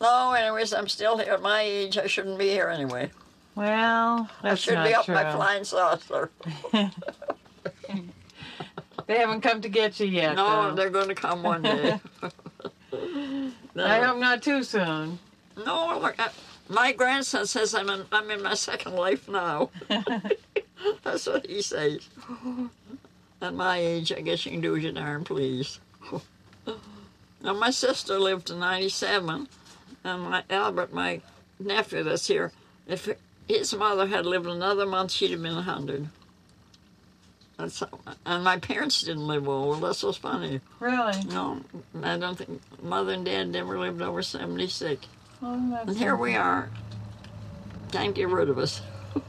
Oh, no, anyways, I'm still here. At my age, I shouldn't be here anyway. Well. I should be up true. my flying saucer. They haven't come to get you yet. No, though. they're going to come one day. I hope not too soon. No, look, I, my grandson says I'm in, I'm in my second life now. That's what he says. At my age, I guess you can do as you darn please. now, my sister lived to 97, and my Albert, my nephew that's here, if his mother had lived another month, she'd have been 100. That's how, and my parents didn't live old. That's what's funny. Really? No, I don't think mother and dad never lived over 76. Oh, And here we are. Can't get rid of us.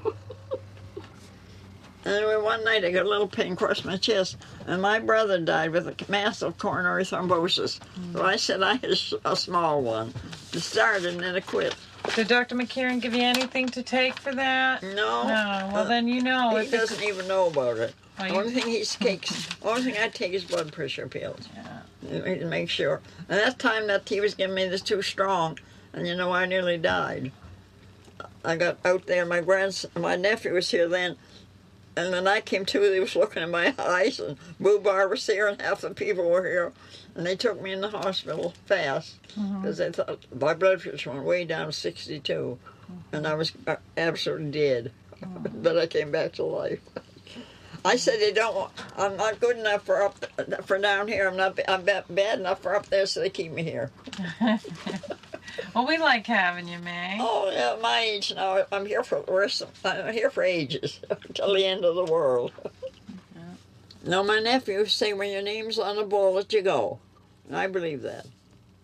anyway, one night I got a little pain across my chest, and my brother died with a massive coronary thrombosis. So I said I had a small one. It started and then it quit. Did Dr. McKieran give you anything to take for that? No. No. Well, then you know. He doesn't even know about it. Well, The you- only thing he takes, only thing I take is blood pressure pills. Yeah. to make sure. And that time that he was giving me this too strong, and you know I nearly died. I got out there. My grandson, my nephew was here then, and when I came to, he was looking in my eyes, and Boo Bar was here, and half the people were here, and they took me in the hospital fast because they thought my blood pressure went way down to 62, and I was uh, absolutely dead. but I came back to life. I said they don't. Want, I'm not good enough for up for down here. I'm not. I'm ba- bad enough for up there, so they keep me here. Well, we like having you, May. Oh, yeah, my age now. I'm here for the rest. Of, I'm here for ages till the end of the world. No, my nephew say when your name's on the bullet, you go. And I believe that.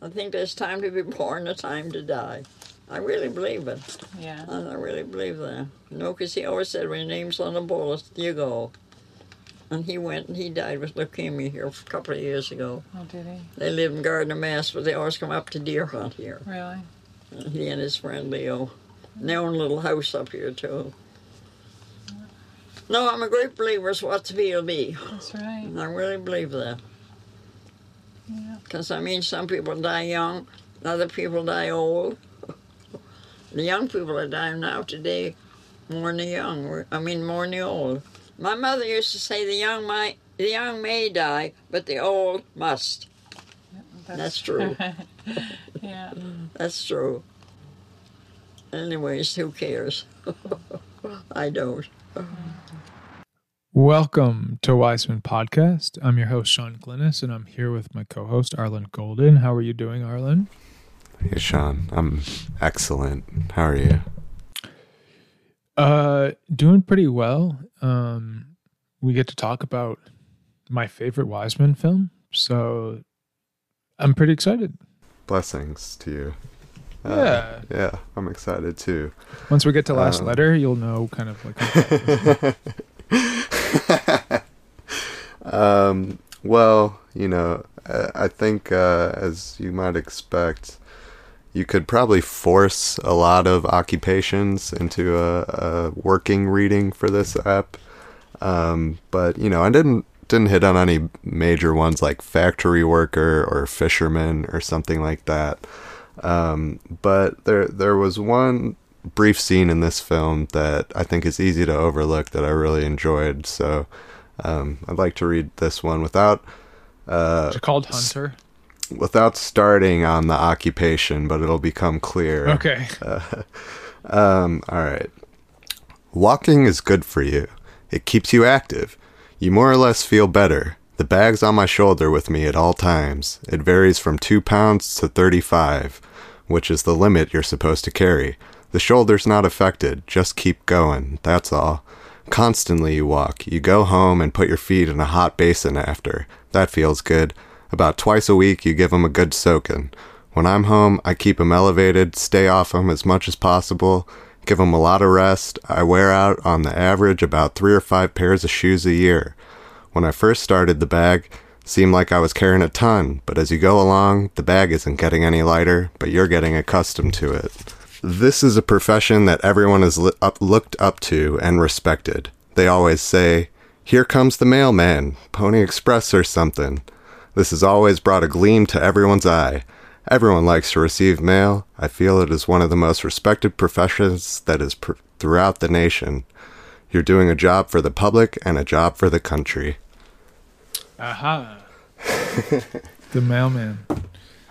I think there's time to be born, a time to die. I really believe it. Yeah. I really believe that. You know, 'cause he always said, when your name's on the bullet, you go. And he went and he died with leukemia here a couple of years ago. Oh, did he? They live in Gardner, Mass, but they always come up to deer hunt here. Really? And he and his friend Leo. And they own a little house up here, too. No, I'm a great believer it's what to be will be. That's right. And I really believe that. Yeah. Because, I mean, some people die young, other people die old. the young people are dying now today more than the young. I mean, more than the old. My mother used to say the young might, the young may die, but the old must. That's true. yeah. That's true. Anyways, who cares? I don't. Welcome to Wiseman Podcast. I'm your host, Sean Glennis, and I'm here with my co host, Arlen Golden. How are you doing, Arlen? Hey, Sean. I'm excellent. How are you? Uh, doing pretty well. Um, we get to talk about my favorite Wiseman film, so I'm pretty excited. Blessings to you. Uh, Yeah. Yeah, I'm excited too. Once we get to last Um, letter, you'll know kind of like. um, well, you know, I, I think uh, as you might expect, you could probably force a lot of occupations into a, a working reading for this app. Um, but you know, I didn't didn't hit on any major ones like factory worker or fisherman or something like that. Um, but there there was one brief scene in this film that I think is easy to overlook that I really enjoyed. So um, I'd like to read this one without uh, It's called Hunter. Without starting on the occupation, but it'll become clear. Okay. Um, all right. Walking is good for you. It keeps you active. You more or less feel better. The bag's on my shoulder with me at all times. It varies from 2 pounds to 35, which is the limit you're supposed to carry. The shoulder's not affected. Just keep going. That's all. Constantly you walk. You go home and put your feet in a hot basin after. That feels good. About twice a week you give 'em a good soaking. When I'm home, I keep 'em elevated, stay off 'em as much as possible, give 'em a lot of rest. I wear out on the average about three or five pairs of shoes a year. When I first started the bag, seemed like I was carrying a ton, but as you go along, the bag isn't getting any lighter, but you're getting accustomed to it. This is a profession that everyone has li- up, looked up to and respected. They always say, Here comes the mailman, Pony Express or something. This has always brought a gleam to everyone's eye. Everyone likes to receive mail. I feel it is one of the most respected professions that is pr- throughout the nation. You're doing a job for the public and a job for the country. Aha. the mailman.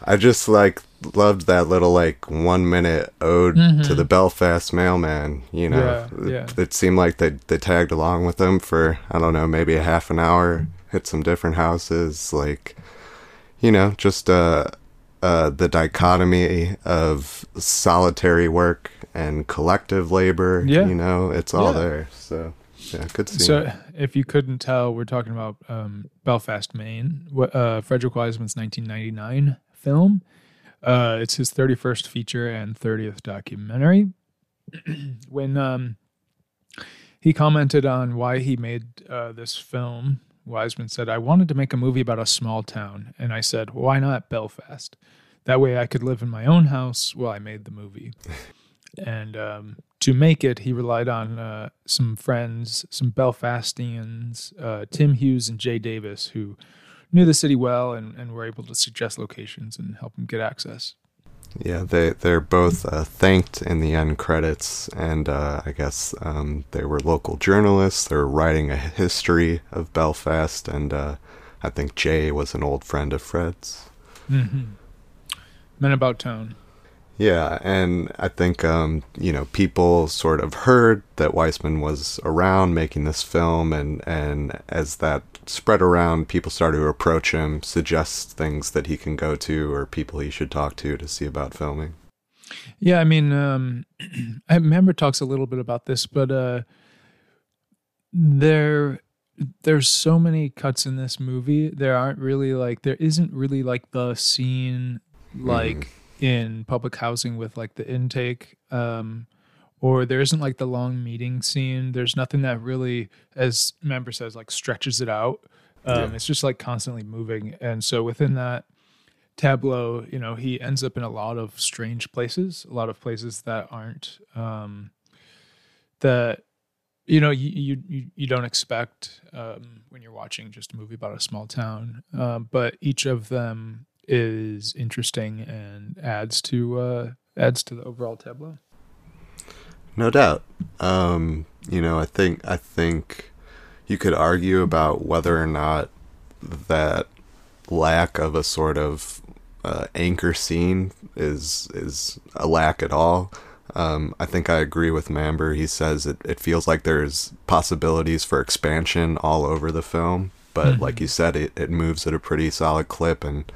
I just like loved that little like one minute ode to the mm-hmm. Belfast mailman. You know, Yeah, yeah. It, it seemed like they they tagged along with him for I don't know maybe a half an hour, hit some different houses, like you know just uh uh the dichotomy of solitary work and collective labor. Yeah. you know, it's all Yeah. there. So yeah, good scene. So, if you couldn't tell, we're talking about um, Belfast, Maine. Uh, Frederick Wiseman's 1999 film. Uh, it's his 31st feature and 30th documentary. when um, he commented on why he made uh, this film, Wiseman said, "I wanted to make a movie about a small town, and I said, why not Belfast? That way, I could live in my own house while I made the movie." and um, to make it, he relied on uh, some friends, some Belfastians, uh, Tim Hughes and Jay Davis, who knew the city well and, and were able to suggest locations and help him get access. Yeah, they they're both uh, thanked in the end credits, and uh, I guess um, they were local journalists. They were writing a history of Belfast, and uh, I think Jay was an old friend of Fred's. Mm-hmm. Men About Town. Yeah, and I think um, you know people sort of heard that Wiseman was around making this film, and and as that spread around, people started to approach him, suggest things that he can go to or people he should talk to to see about filming. Yeah, I mean, um, Mamber talks a little bit about this, but uh, there, there's so many cuts in this movie. There aren't really like there isn't really like the scene like in public housing with like the intake, um, or there isn't like the long meeting scene. There's nothing that really, as Mamber says, like stretches it out. Um, Yeah. It's just like constantly moving, and so within that tableau you know he ends up in a lot of strange places a lot of places that aren't um that you know you you you, you don't expect um when you're watching just a movie about a small town um but each of them is interesting and adds to uh adds to the overall tableau No doubt. Um, you know, I think I think you could argue about whether or not that lack of a sort of uh, anchor scene is is a lack at all. Um, I think I agree with Mamber. He says it, it feels like there's possibilities for expansion all over the film, but like you said, it, it moves at a pretty solid clip. And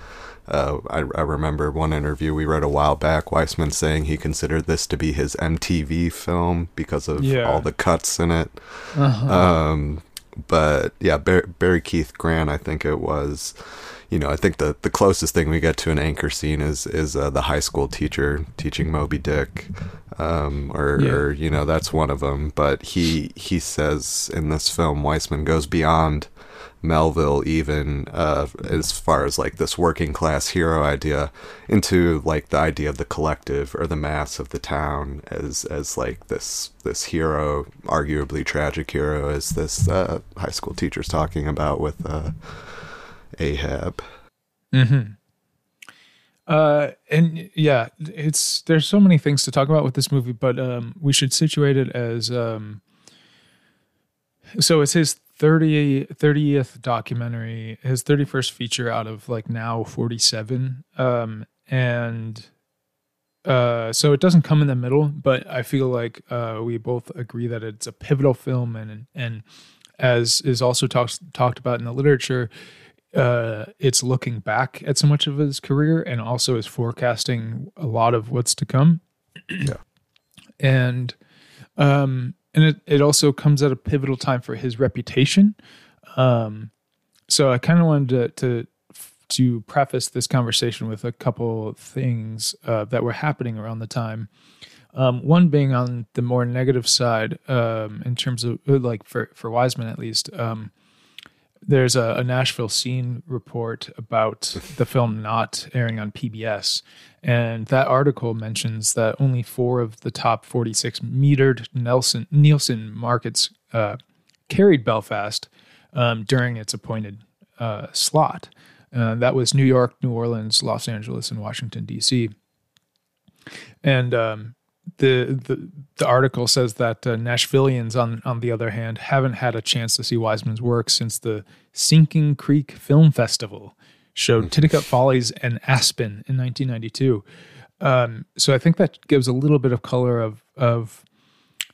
uh, I, I remember one interview we read a while back, Wiseman saying he considered this to be his MTV film because of Yeah. all the cuts in it. Um, but yeah, Bar- Barry Keith Grant, I think it was. You know, I think the, the closest thing we get to an anchor scene is is uh, the high school teacher teaching Moby Dick, um, or, Yeah. or you know that's one of them. But he he says in this film, Wiseman goes beyond Melville even uh, as far as like this working class hero idea into like the idea of the collective or the mass of the town as as like this this hero arguably tragic hero as this uh, high school teacher's talking about with uh, Ahab Mm-hmm. Uh, and yeah, it's there's so many things to talk about with this movie, but um, we should situate it as um, so it's his 30, 30th documentary, his 31st feature out of like now 47. Um, and uh, so it doesn't come in the middle, but I feel like uh, we both agree that it's a pivotal film, and and as is also talks talked about in the literature, uh, it's looking back at so much of his career and also is forecasting a lot of what's to come. Yeah. And um and it, it also comes at a pivotal time for his reputation. Um so I kind of wanted to, to to preface this conversation with a couple things uh, that were happening around the time. Um, one being on the more negative side, um, in terms of like for for Wiseman at least, um, there's a, a Nashville scene report about the film not airing on PBS. And that article mentions that only four of the top 46 metered Nelson Nielsen markets uh, carried Belfast um, during its appointed uh, slot. Uh, that was New York, New Orleans, Los Angeles, and Washington D.C. And um, the, the the article says that uh, Nashvillians, on on the other hand, haven't had a chance to see Wiseman's work since the Sinking Creek Film Festival showed Titicut Follies and Aspen in 1992. Um, so I think that gives a little bit of color of of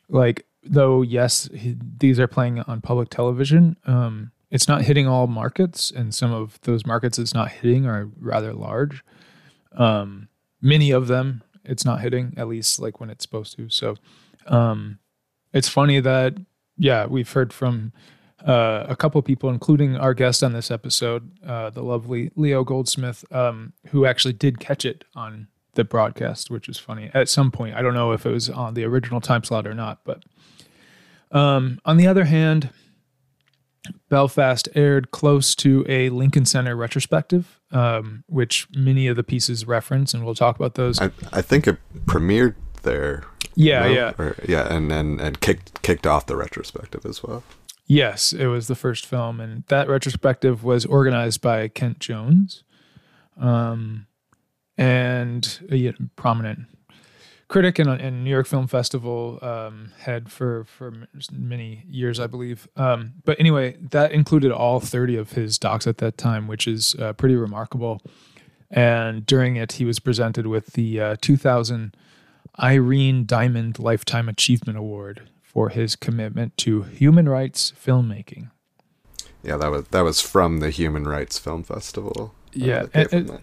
like though yes he, these are playing on public television. Um, it's not hitting all markets, and some of those markets it's not hitting are rather large. Um, many of them it's not hitting at least like when it's supposed to. So um, it's funny that yeah we've heard from uh, a couple people, including our guest on this episode, uh, the lovely Leo Goldsmith, um, who actually did catch it on the broadcast, which is funny. At some point, I don't know if it was on the original time slot or not, but um, on the other hand, Belfast aired close to a Lincoln Center retrospective, um, which many of the pieces reference, and we'll talk about those. I, I think it premiered there. Yeah, no? yeah, Or- yeah, and, and and kicked kicked off the retrospective as well. yes, it was the first film, and that retrospective was organized by Kent Jones, um, and a prominent critic and, and New York Film Festival um, head for for many years, I believe. Um, but anyway, that included all thirty of his docs at that time, which is uh, pretty remarkable. And during it, he was presented with the uh, 2000 Irene Diamond Lifetime Achievement Award for his commitment to human rights filmmaking. Yeah, that was that was from the Human Rights Film Festival. uh, Yeah, and- and-.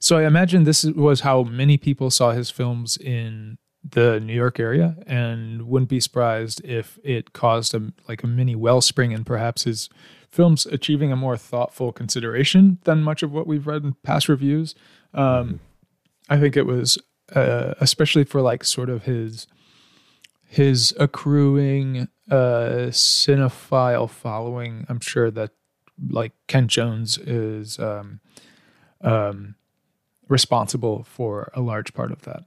So I imagine this was how many people saw his films in the New York area, and wouldn't be surprised if it caused a like a mini wellspring in perhaps his films achieving a more thoughtful consideration than much of what we've read in past reviews. Um, I think it was uh, especially for like sort of his his accruing uh, cinephile following. I'm sure that like Kent Jones is um, um, responsible for a large part of that.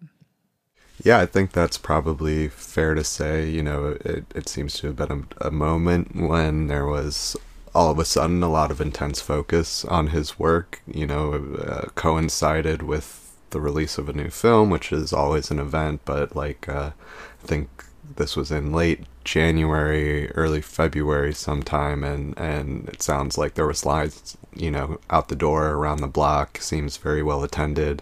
Yeah, I think that's probably fair to say. You know, it, it seems to have been a, a moment when there was all of a sudden a lot of intense focus on his work, you know, uh, coincided with the release of a new film, which is always an event, but like, uh, I think this was in late January, early February sometime, and, and it sounds like there were slides, you know, out the door around the block, seems very well attended.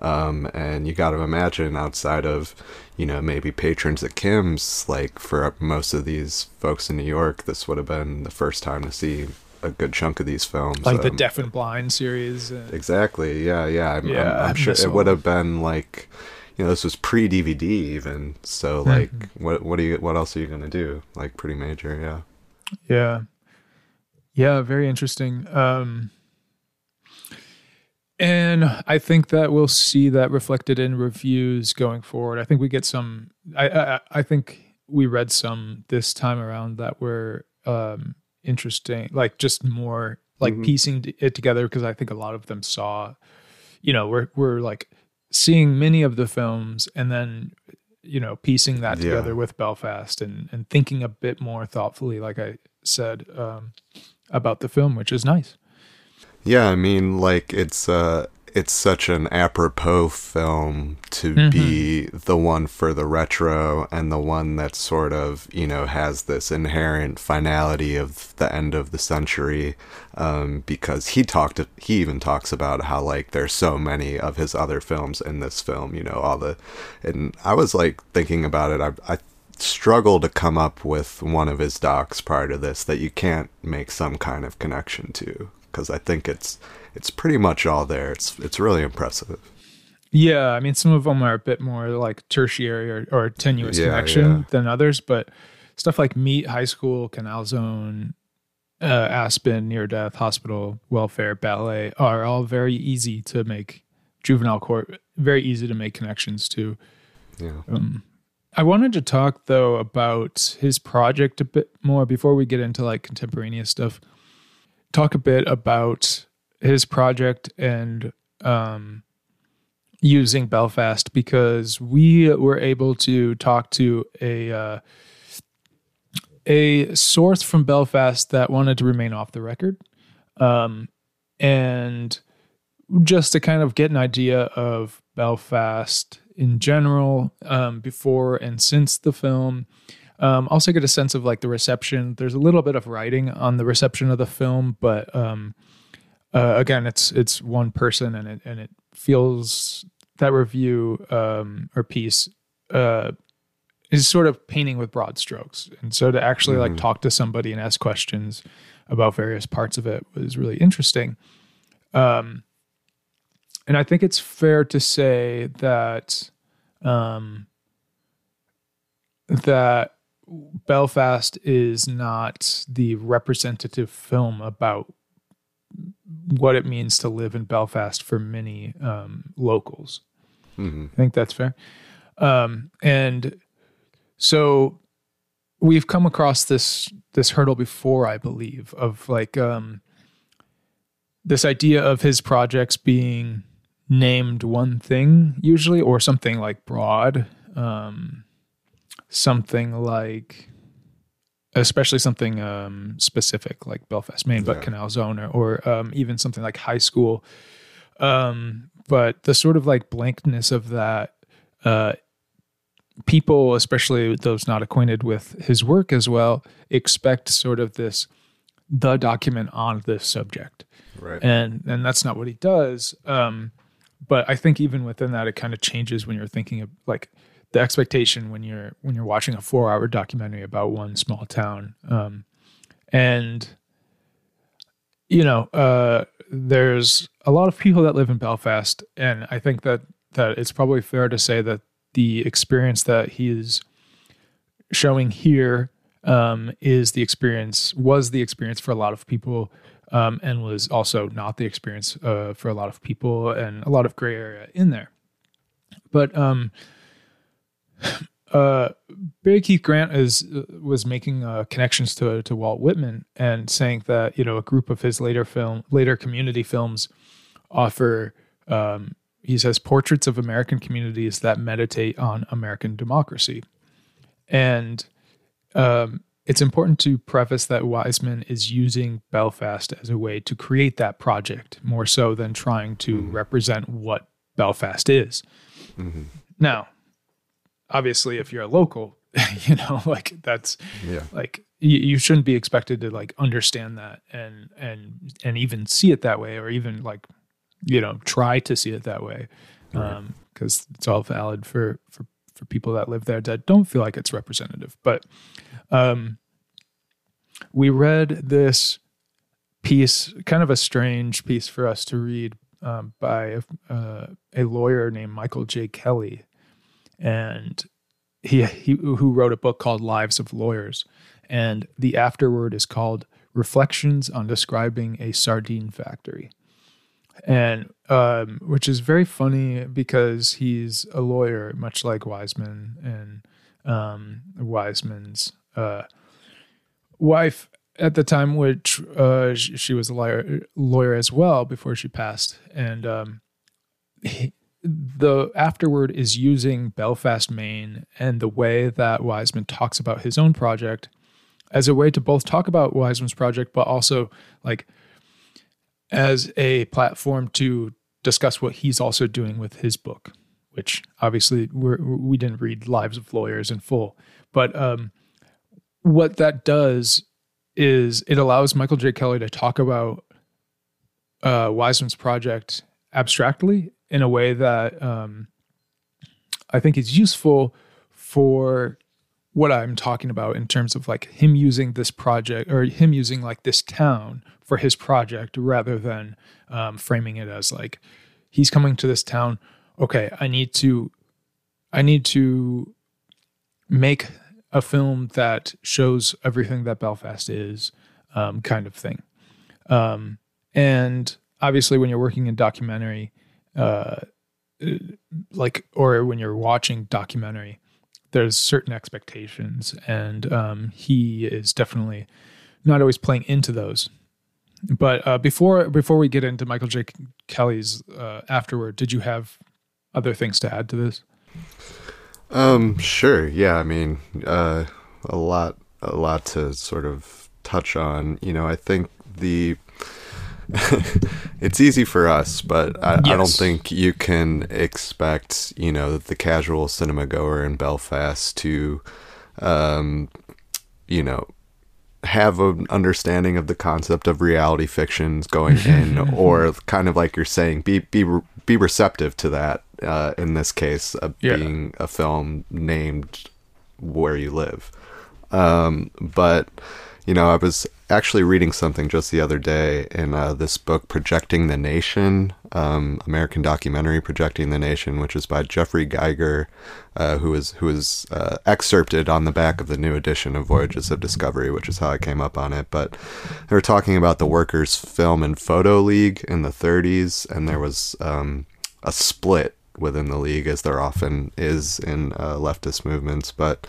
Um, and you got to imagine outside of, you know, maybe patrons at Kim's, like for most of these folks in New York, this would have been the first time to see a good chunk of these films. Like the Um, Deaf and Blind series. uh, Exactly. Yeah, yeah. I'm, Yeah, I'm, I'm sure it would have been like, you know, this was pre DVD even. So Mm-hmm. like, what what do you what else are you gonna do? Like pretty major, yeah. Yeah. Yeah, very interesting. Um and I think that we'll see that reflected in reviews going forward. I think we get some I I, I think we read some this time around that were um interesting, like just more like Mhm. piecing it together because I think a lot of them saw you know, we're we're like seeing many of the films and then you know piecing that Yeah. together with Belfast and and thinking a bit more thoughtfully like I said um about the film which is nice. Yeah, I mean, like it's uh, it's such an apropos film to Mhm. be the one for the retro and the one that sort of you know has this inherent finality of the end of the century. Um, because he talked, he even talks about how like there's so many of his other films in this film. You know, all the, and I was like thinking about it. I, I struggle to come up with one of his docs prior to this that you can't make some kind of connection to because I think it's it's pretty much all there. It's it's really impressive. Yeah, I mean some of them are a bit more like tertiary or, or tenuous Yeah, connection yeah. than others, but stuff like Meat, High School, Canal Zone, uh, Aspen, Near Death, Hospital, Welfare, Ballet are all very easy to make juvenile court very easy to make connections to. Yeah. Um, I wanted to talk though about his project a bit more before we get into like contemporaneous stuff. Talk a bit about his project and um, using Belfast because we were able to talk to a uh, a source from Belfast that wanted to remain off the record. Um, and just to kind of get an idea of Belfast in general um, before and since the film. Um, also get a sense of like the reception. There's a little bit of writing on the reception of the film, but um, uh, again, it's it's one person, and it and it feels that review um, or piece uh, is sort of painting with broad strokes, and so to actually like talk to somebody and ask questions about various parts of it was really interesting. Um, and I think it's fair to say that um, that Belfast is not the representative film about what it means to live in Belfast for many um, locals. hmm I think that's fair. Um, and so we've come across this this hurdle before, I believe, of like um, this idea of his projects being named one thing usually, or something like broad, um, something like, especially something um, specific like Belfast, Maine, but Canal Zone, or, or um, even something like high school. Um, but the sort of like blankness of that uh, people, especially those not acquainted with his work as well, expect sort of this the document on this subject, Right. and and that's not what he does. Um, but I think even within that, it kind of changes when you're thinking of like the expectation when you're when you're watching a four hour documentary about one small town, um, and you know, uh, there's a lot of people that live in Belfast, and I think that that it's probably fair to say that the experience that he's showing here um, is the experience was the experience for a lot of people, um, and was also not the experience uh, for a lot of people, and a lot of gray area in there. But um, uh, Barry Keith Grant is was making uh, connections to to Walt Whitman and saying that you know a group of his later film later community films offer um, he says portraits of American communities that meditate on American democracy, and um, it's important to preface that Wiseman is using Belfast as a way to create that project more so than trying to represent what Belfast is. Now, obviously, if you're a local, you know, like that's Yeah. like you, you shouldn't be expected to like understand that and and and even see it that way or even like you know try to see it that way um because it's all valid for for for people that live there that don't feel like it's representative. But um we read this piece kind of a strange piece for us to read um, by uh, a lawyer named michael j. Kelly and he, he who wrote a book called Lives of Lawyers, and the afterword is called Reflections on Describing a Sardine Factory, and um, which is very funny because he's a lawyer, much like Wiseman, and um, Wiseman's uh, wife at the time, which uh, sh- she was a lawyer, lawyer as well before she passed, and um, he- the afterword is using Belfast, Maine, and the way that Wiseman talks about his own project as a way to both talk about Wiseman's project, but also like as a platform to discuss what he's also doing with his book, which obviously we're, we didn't read Lives of Lawyers in full, but um, what that does is it allows Michael J. Kelly to talk about uh, Wiseman's project abstractly in a way that um, I think is useful for what I'm talking about in terms of like him using this project or him using like this town for his project rather than um, framing it as like he's coming to this town. Okay, I need to, I need to make a film that shows everything that Belfast is, um, kind of thing. Um, and obviously, when you're working in documentary, uh, like or when you're watching documentary, there's certain expectations, and um, he is definitely not always playing into those. But uh, before before we get into Michael J. Kelly's uh, afterward, did you have other things to add to this? Um, sure. Yeah, I mean, uh, a lot, a lot to sort of touch on. You know, I think the it's easy for us, but I, I don't think you can expect, you know, the casual cinema goer in Belfast to, um, you know, have an understanding of the concept of reality fictions going in, or kind of like you're saying, be be be receptive to that. Uh, in this case, uh, Yeah. being a film named "Where You Live," um, but you know, I was actually reading something just the other day in uh, this book, Projecting the Nation, um, American documentary Projecting the Nation, which is by Jeffrey Geiger, uh, who is who is uh, excerpted on the back of the new edition of Voyages of Discovery, which is how I came up on it. But they were talking about the Workers' Film and Photo League in the 30s, and there was um, a split within the league, as there often is in uh, leftist movements, but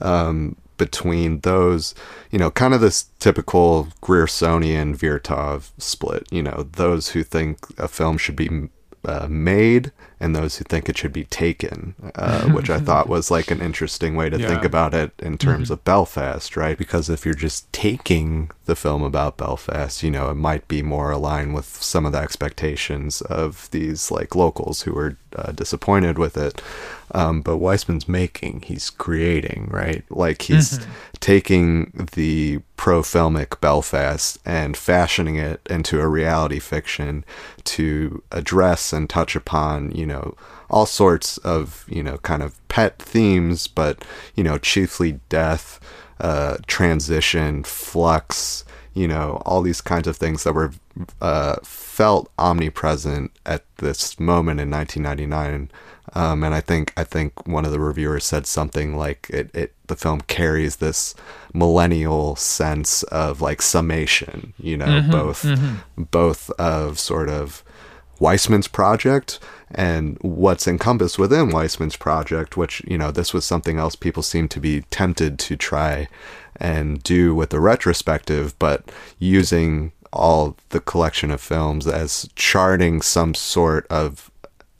um, between those, you know, kind of this typical Griersonian Vertov split, you know, those who think a film should be uh, made and those who think it should be taken, uh, which I thought was like an interesting way to think about it in terms of Belfast, right? Because if you're just taking the film about Belfast, you know, it might be more aligned with some of the expectations of these like locals who were uh, disappointed with it. Um, but Wiseman's making, he's creating, right? Like he's taking the pro filmic Belfast and fashioning it into a reality fiction to address and touch upon, you know, all sorts of, you know, kind of pet themes, but, you know, chiefly death, uh, transition, flux, you know, all these kinds of things that were uh, felt omnipresent at this moment in 1999. Um, and I think I think one of the reviewers said something like it, it the film carries this millennial sense of like summation, you know, both both of sort of Wiseman's project and what's encompassed within Wiseman's project, which, you know, this was something else people seem to be tempted to try and do with the retrospective, but using all the collection of films as charting some sort of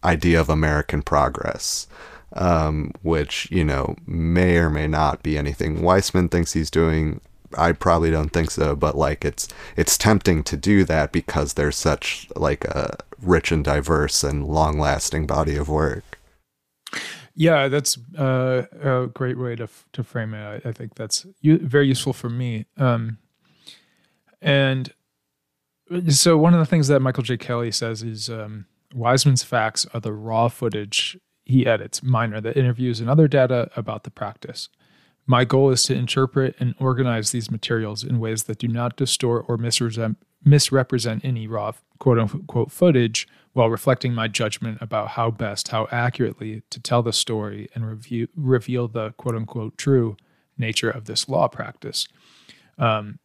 idea of American progress. Um, which, you know, may or may not be anything Weissman thinks he's doing. I probably don't think so, but like it's it's tempting to do that because there's such like a rich and diverse and long lasting body of work. Yeah, that's uh, a great way to to frame it. I, I think that's u- very useful for me. Um, and so one of the things that Michael J. Kelly says is um, Wiseman's facts are the raw footage he edits, mine are the interviews and other data about the practice. My goal is to interpret and organize these materials in ways that do not distort or misrepresent, any raw quote unquote footage while reflecting my judgment about how best, how accurately to tell the story and review, reveal the quote unquote true nature of this law practice. Um,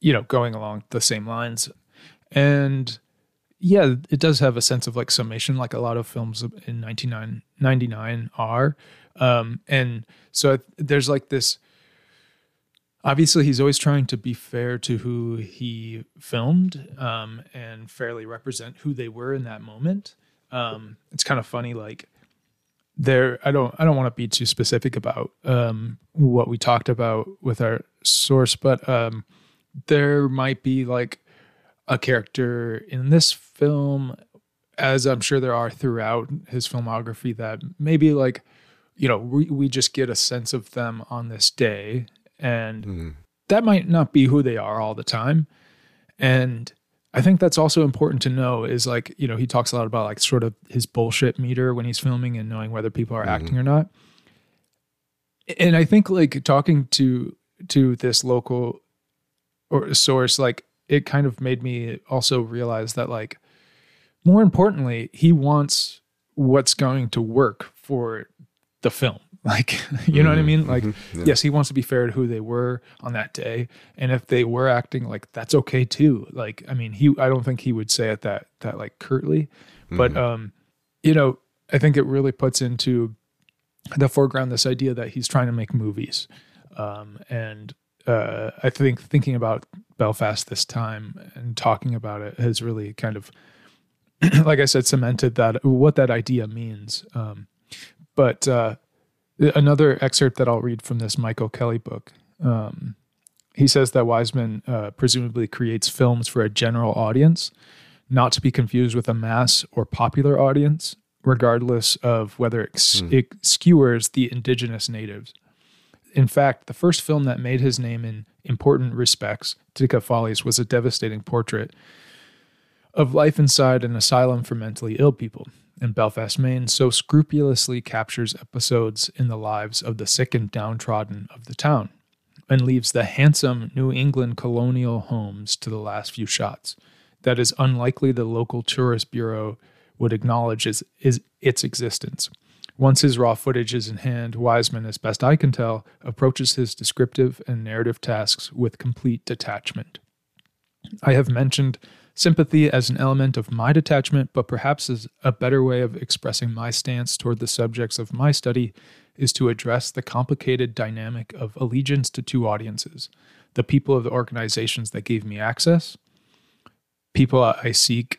you know, going along the same lines. And yeah, it does have a sense of like summation, like a lot of films in 1999 are. Um, and so there's like this. Obviously, he's always trying to be fair to who he filmed um, and fairly represent who they were in that moment. Um, it's kind of funny, like there. I don't. I don't want to be too specific about um, what we talked about with our source, but um, there might be like a character in this film, as I'm sure there are throughout his filmography, that maybe like, you know, we, we just get a sense of them on this day. And hmm. that might not be who they are all the time. And I think that's also important to know is like, you know, he talks a lot about like sort of his bullshit meter when he's filming and knowing whether people are acting mm-hmm. or not. And I think like talking to to this local or source, like it kind of made me also realize that like more importantly he wants what's going to work for the film. Like you know what i mean? Like yes he wants to be fair to who they were on that day. And if they were acting like that's okay too. Like i mean he i don't think he would say it that that like curtly. But um you know i think it really puts into the foreground this idea that he's trying to make movies. Um and uh, I think thinking about Belfast this time and talking about it has really kind of, like I said, cemented that what that idea means. Um, but uh, another excerpt that I'll read from this Michael Kelly book um, He says that Wiseman uh, presumably creates films for a general audience, not to be confused with a mass or popular audience, regardless of whether it, mm. it skewers the indigenous natives. In fact, the first film that made his name in important respects, Follies, was a devastating portrait of life inside an asylum for mentally ill people. And Belfast, Maine so scrupulously captures episodes in the lives of the sick and downtrodden of the town and leaves the handsome New England colonial homes to the last few shots. That is unlikely the local tourist bureau would acknowledge is, is its existence. Once his raw footage is in hand, Wiseman, as best I can tell, approaches his descriptive and narrative tasks with complete detachment. I have mentioned sympathy as an element of my detachment, but perhaps as a better way of expressing my stance toward the subjects of my study is to address the complicated dynamic of allegiance to two audiences the people of the organizations that gave me access, people I seek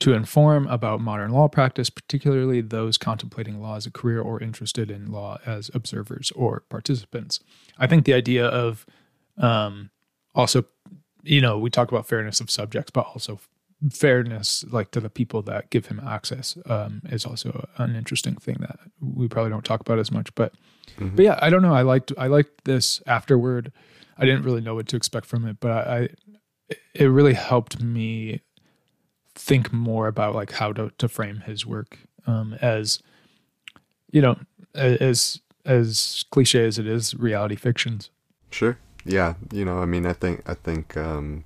to inform about modern law practice, particularly those contemplating law as a career or interested in law as observers or participants. I think the idea of um, also, you know, we talk about fairness of subjects, but also fairness, like to the people that give him access, um, is also an interesting thing that we probably don't talk about as much. But, mm-hmm. but yeah, I don't know. I liked I liked this afterward. I didn't really know what to expect from it, but I, I it really helped me think more about like how to, to frame his work um, as you know as as cliche as it is reality fictions sure yeah you know i mean i think i think um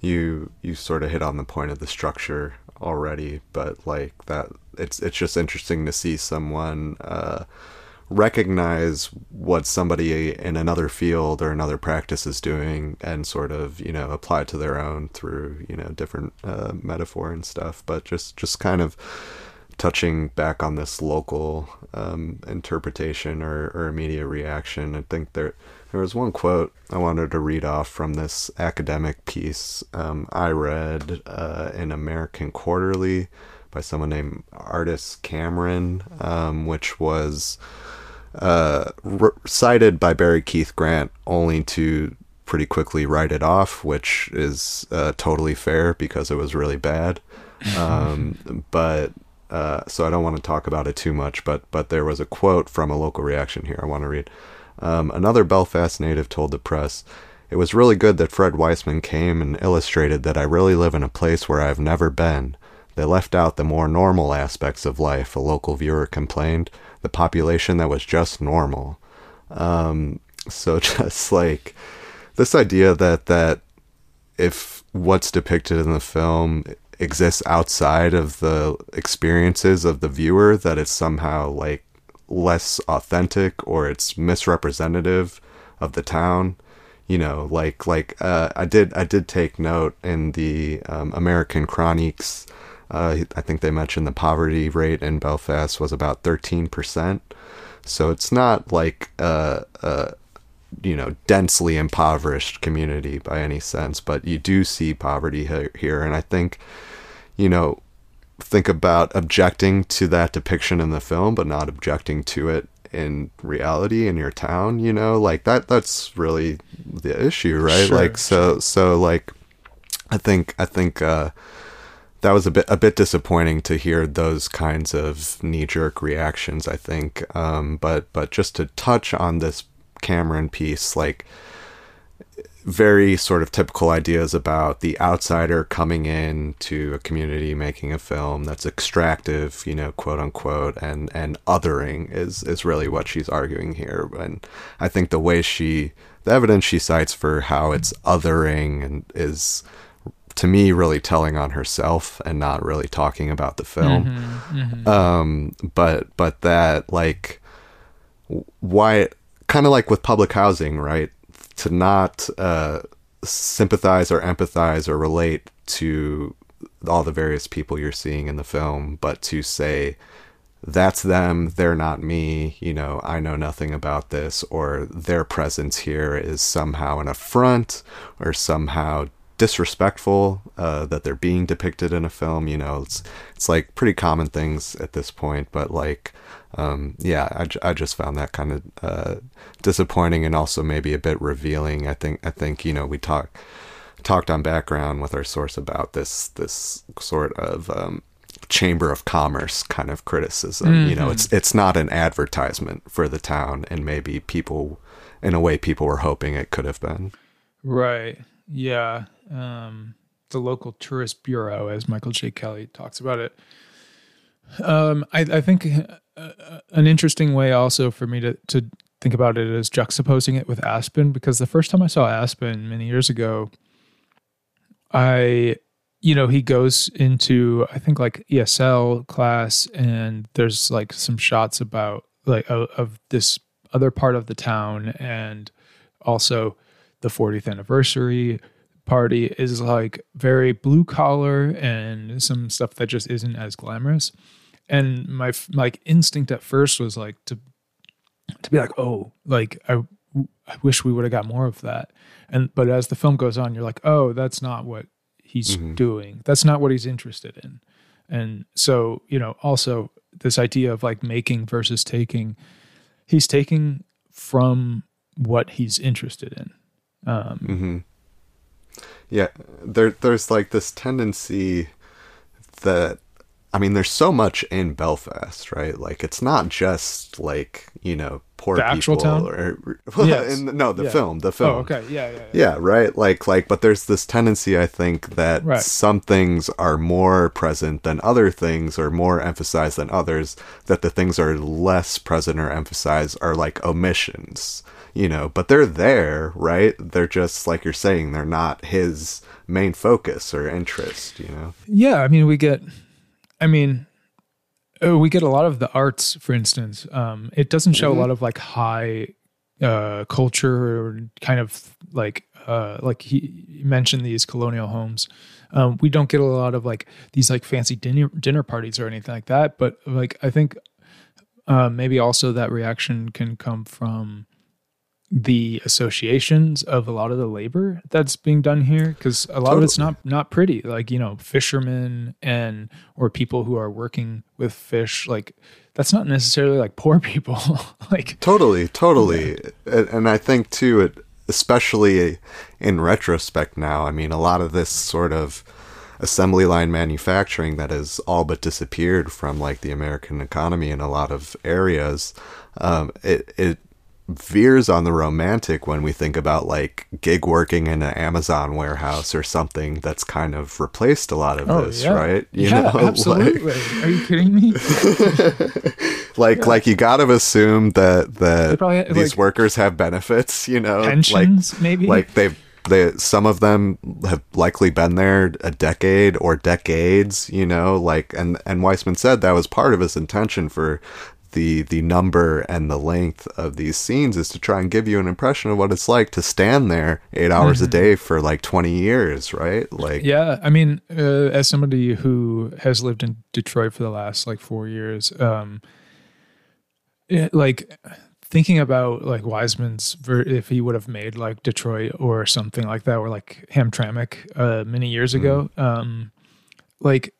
you you sort of hit on the point of the structure already but like that it's it's just interesting to see someone uh recognize what somebody in another field or another practice is doing and sort of you know apply it to their own through you know different uh, metaphor and stuff but just just kind of touching back on this local um, interpretation or, or immediate reaction. I think there there was one quote i wanted to read off from this academic piece um, i read uh, in american quarterly by someone named Ardis Cameron, um, which was uh, re- cited by Barry Keith Grant only to pretty quickly write it off, which is uh, totally fair because it was really bad. Um, but uh, so I don't want to talk about it too much. But but there was a quote from a local reaction here. I want to read. Um, another Belfast native told the press. It was really good that Fred Wiseman came and illustrated that I really live in a place where I've never been. They left out the more normal aspects of life, a local viewer complained, the population that was just normal. Um, so just like this idea that that if what's depicted in the film exists outside of the experiences of the viewer, that it's somehow like less authentic or it's misrepresentative of the town you know like like uh, i did i did take note in the um, american chroniques uh, I think they mentioned the poverty rate in Belfast was about 13%. So it's not like a, a, you know densely impoverished community by any sense, but you do see poverty here, and I think you know think about objecting to that depiction in the film, but not objecting to it in reality in your town. You know, like that. That's really the issue, right? Sure, like so, sure. so like I think I think. uh that was a bit a bit disappointing to hear those kinds of knee jerk reactions. I think, um, but but just to touch on this Cameron piece, like very sort of typical ideas about the outsider coming in to a community making a film that's extractive, you know, quote unquote, and and othering is is really what she's arguing here. And I think the way she the evidence she cites for how it's othering and is to me really telling on herself and not really talking about the film mm-hmm, mm-hmm. Um, but but that like why kind of like with public housing right to not uh, sympathize or empathize or relate to all the various people you're seeing in the film but to say that's them they're not me you know i know nothing about this or their presence here is somehow an affront or somehow disrespectful uh, that they're being depicted in a film. You know, it's it's like pretty common things at this point. But like, um, yeah, I, I just found that kind of uh, disappointing and also maybe a bit revealing. I think I think you know we talked talked on background with our source about this this sort of um, chamber of commerce kind of criticism. You know, it's it's not an advertisement for the town, and maybe people, in a way, people were hoping it could have been. Right. Yeah. Um, the local tourist bureau, as Michael J. Kelly talks about it. Um, I, I think an interesting way also for me to, to think about it is juxtaposing it with Aspen because the first time I saw Aspen many years ago, I, you know, he goes into I think like ESL class and there's like some shots about like of this other part of the town and also the 40th anniversary party is like very blue collar and some stuff that just isn't as glamorous and my like instinct at first was like to to be like oh like i i wish we would have got more of that. And but as the film goes on you're like oh that's not what he's doing. That's not what he's interested in. And so you know also this idea of like making versus taking he's taking from what he's interested in. Um Yeah, there there's like this tendency that I mean, there's so much in Belfast, right? Like it's not just like you know poor The people actual town? or Yes. in the- no the Yeah. film the oh, film oh okay yeah yeah, yeah. yeah right like like but there's this tendency i think that Right. some things are more present than other things or more emphasized than others that the things are less present or emphasized are like omissions you know but they're there right they're just like you're saying they're not his main focus or interest you know Yeah, I mean, we get, I mean, uh, we get a lot of the arts, for instance. Um, it doesn't show a lot of like high uh, culture or kind of like uh, like he he mentioned these colonial homes. Um, we don't get a lot of like these like fancy dinner dinner parties or anything like that. But like I think uh, maybe also that reaction can come from the associations of a lot of the labor that's being done here because a lot of it's not not pretty like you know fishermen and or people who are working with fish like that's not necessarily like poor people like Totally, totally. And, and I think too, it especially in retrospect now. I mean, a lot of this sort of assembly line manufacturing that has all but disappeared from like the American economy in a lot of areas. Um, it it veers on the romantic when we think about like gig working in an Amazon warehouse or something that's kind of replaced a lot of oh, this, right? You Oh, yeah like- absolutely. Are you kidding me? Like like you gotta assume that that probably these like, workers have benefits you know? Pensions maybe? like like they've they some of them have likely been there a decade or decades you know? Like and and Wiseman said that was part of his intention for the the number and the length of these scenes is to try and give you an impression of what it's like to stand there eight hours a day for like 20 years right like Mm-hmm. Yeah, I mean, uh, as somebody who has lived in Detroit for the last like four years, um, it, like thinking about like Wiseman's ver- if he would have made like Detroit or something like that, or like Hamtramck uh, many years ago, um, like,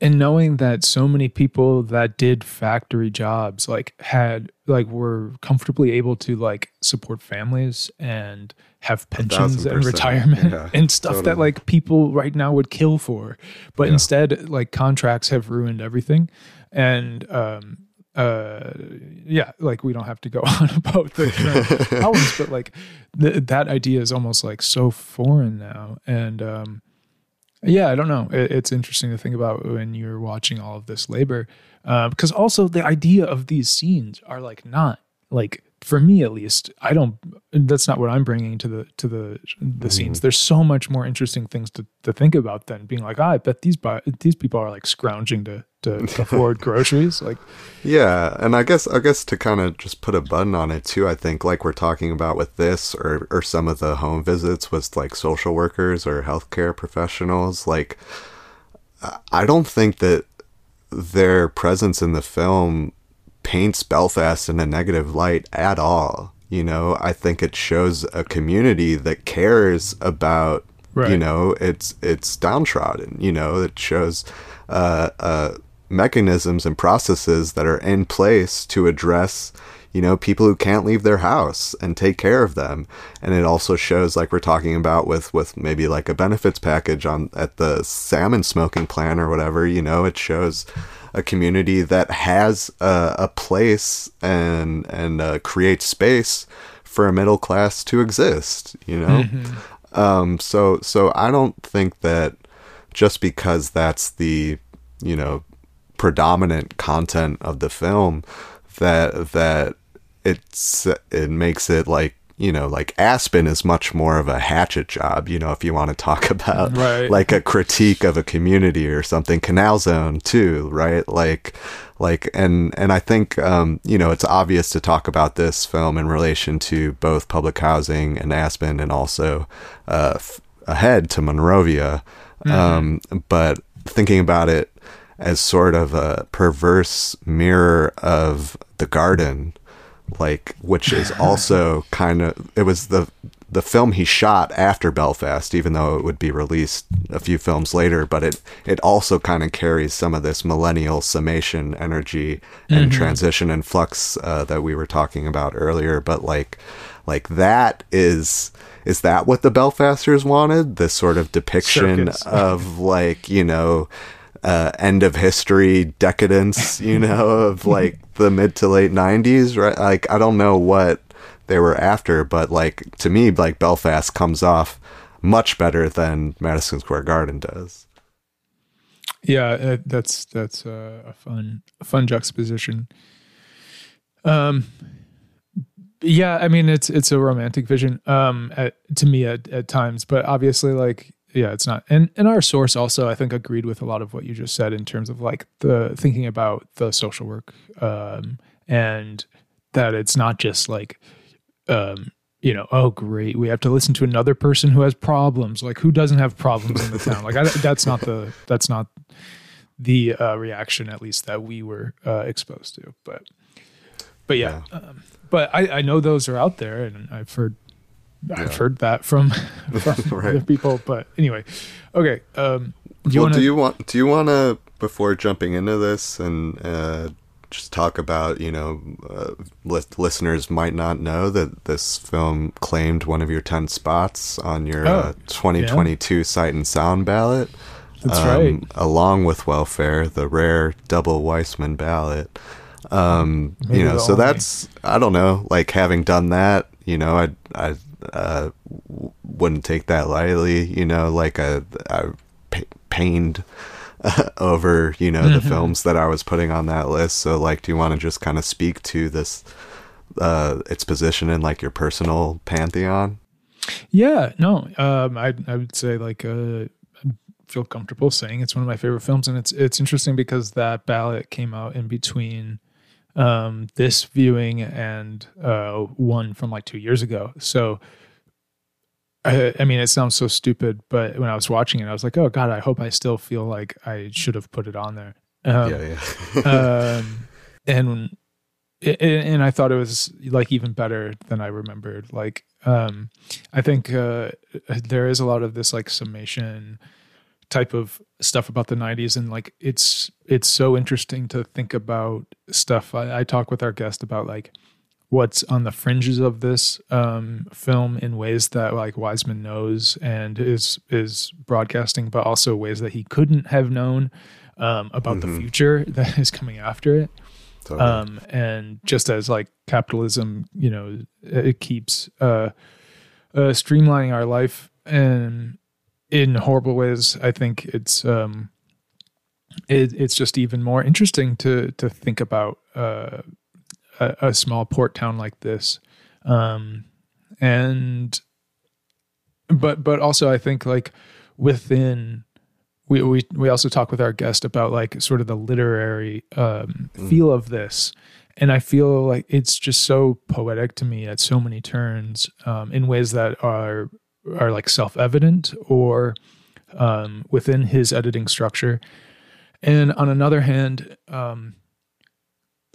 and knowing that so many people that did factory jobs like had like were comfortably able to like support families and have pensions and retirement Yeah, and stuff that like people right now would kill for. But instead like contracts have ruined everything. And um uh yeah like we don't have to go on about the current problems but like th- that idea is almost like so foreign now. And um yeah, I don't know. It, it's interesting to think about when you're watching all of this labor, uh, because also the idea of these scenes are like not like for me at least. I don't. That's not what I'm bringing to the to the the scenes. There's so much more interesting things to, to think about than being like, ah, I bet these bu- these people are like scrounging to to afford groceries. Like, Yeah, and I guess I guess to kind of just put a button on it too, I think like we're talking about with this or or some of the home visits with like social workers or healthcare professionals, like I- I don't think that their presence in the film paints Belfast in a negative light at all. You know, I think it shows a community that cares about you know its its downtrodden. You know, it shows uh, uh, mechanisms and processes that are in place to address you know people who can't leave their house and take care of them. And it also shows like we're talking about with with maybe like a benefits package on at the salmon smoking plant or whatever you know it shows a community that has a, a place and and uh, creates space for a middle class to exist you know? Um so so i don't think that just because that's the you know predominant content of the film that that it's it makes it like you know like aspen is much more of a hatchet job you know if you want to talk about Right. like a critique of a community or something. Canal zone too right? Like like and and i think um you know it's obvious to talk about this film in relation to both public housing and aspen and also uh f- ahead to monrovia. Um but thinking about it as sort of a perverse mirror of the garden like which is also kind of it was the the film he shot after Belfast even though it would be released a few films later but it it also kind of carries some of this millennial summation energy and transition and flux uh, that we were talking about earlier. But like like that is is that what the Belfasters wanted? This sort of depiction Circus. of like you know uh, end of history decadence, you know, of like the mid to late 90s, right? Like, I don't know what they were after, but like to me, like Belfast comes off much better than Madison Square Garden does. Yeah, uh, that's that's uh, a fun a fun juxtaposition. Um, yeah, I mean it's it's a romantic vision um at, to me at, at times, but obviously like yeah, it's not. And and our source also I think agreed with a lot of what you just said in terms of like the thinking about the social work um and that it's not just like um you know, oh great, we have to listen to another person who has problems. Like who doesn't have problems in the town? Like I, that's not the that's not the uh, reaction at least that we were uh, exposed to. But but yeah, Um, but I, I know those are out there, and I've heard I've heard that from, from Right. other people. But anyway, okay. Um, do you well, want do you want do you want to before jumping into this and uh, just talk about you know uh, lis- listeners might not know that this film claimed one of your ten spots on your Oh, uh, 2022 Sight and Sound ballot. That's um, right. Along with welfare, the rare double Wiseman ballot. Um, you know, so only. that's I don't know. Like having done that, you know, I I uh, wouldn't take that lightly. You know, like I, I pa- pained over you know the films that I was putting on that list. So like, do you want to just kind of speak to this? Uh, its position in like your personal pantheon. Yeah, no. Um, I I would say like uh, I feel comfortable saying it's one of my favorite films, and it's it's interesting because that ballot came out in between um, this viewing and uh, one from like two years ago. So. I, I mean, it sounds so stupid, but when I was watching it, I was like, "Oh God, I hope I still feel like I should have put it on there." Um, yeah, yeah. um, and and and I thought it was like even better than I remembered. Like, um, I think uh, there is a lot of this like summation type of stuff about the 90s and like it's it's so interesting to think about stuff I, I talk with our guest about like what's on the fringes of this um, film in ways that like Wiseman knows and is is broadcasting, but also ways that he couldn't have known um, about the future that is coming after it. Totally. Um, and just as like capitalism, you know, it keeps uh, uh, streamlining our life and in horrible ways. I think it's um, it, it's just even more interesting to to think about uh, a, a small port town like this, um, and but but also I think like within we we we also talk with our guest about like sort of the literary um, feel of this, and I feel like it's just so poetic to me at so many turns um, in ways that are are like self evident or um, within his editing structure, and on another hand. Um,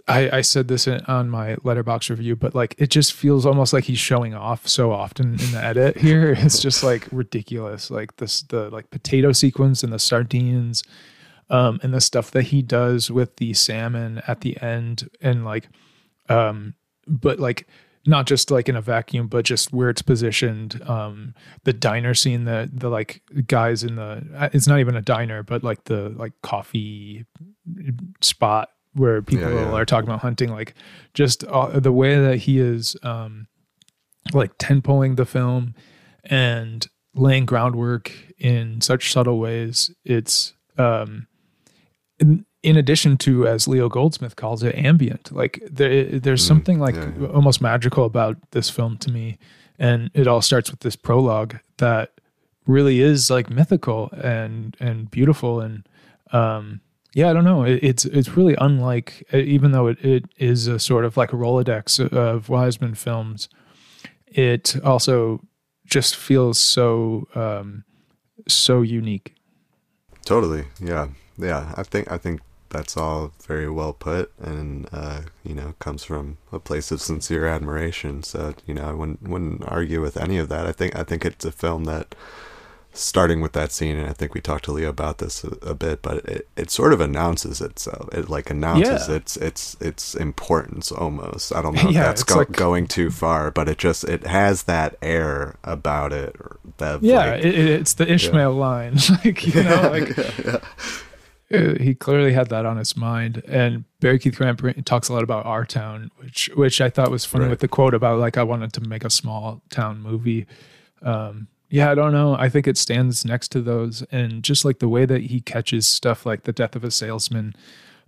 I, I said this in, on my Letterboxd review, but like it just feels almost like he's showing off so often in the edit here. It's just like ridiculous. Like this, the like potato sequence and the sardines, um, and the stuff that he does with the salmon at the end, and like, um, but like not just like in a vacuum, but just where it's positioned. Um, the diner scene, the the like guys in the it's not even a diner, but like the like coffee spot where people Yeah, yeah. are talking about hunting. Like just uh, the way that he is, um, like tent pulling the film and laying groundwork in such subtle ways. It's um, in, addition to, as Leo Goldsmith calls it, ambient. Like there, there's something like yeah, yeah. almost magical about this film to me, and it all starts with this prologue that really is like mythical and and beautiful and um yeah i don't know it, it's it's really unlike even though it, it is a sort of like a rolodex of wiseman films it also just feels so um so unique Totally. Yeah. Yeah. I think I think that's all very well put and uh, you know, comes from a place of sincere admiration. So, you know, I wouldn't wouldn't argue with any of that. I think I think it's a film that starting with that scene and I think we talked to Leo about this a, a bit, but it, it sort of announces itself. It like announces Yeah. its its its importance almost. I don't know if Yeah, that's go, like- going too far, but it just it has that air about it that yeah like, it, it- it's the ishmael line like you know like he clearly had that on his mind. And barry keith grant talks a lot about our town which which i thought was funny Right. with the quote about like i wanted to make a small town movie. Um yeah i don't know. I think it stands next to those. And just like the way that he catches stuff like the death of a salesman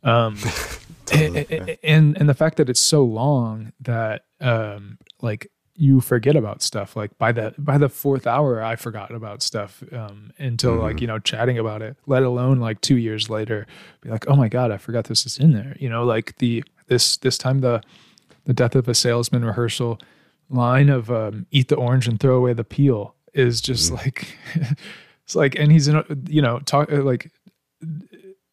um Totally, and and the fact that it's so long that um like you forget about stuff. Like by the by the fourth hour i forgot about stuff um until like you know chatting about it let alone like two years later be like oh my god i forgot this is in there. You know like the this this time the the death of a salesman rehearsal line of um, eat the orange and throw away the peel is just like it's like and he's in a, you know talk uh, like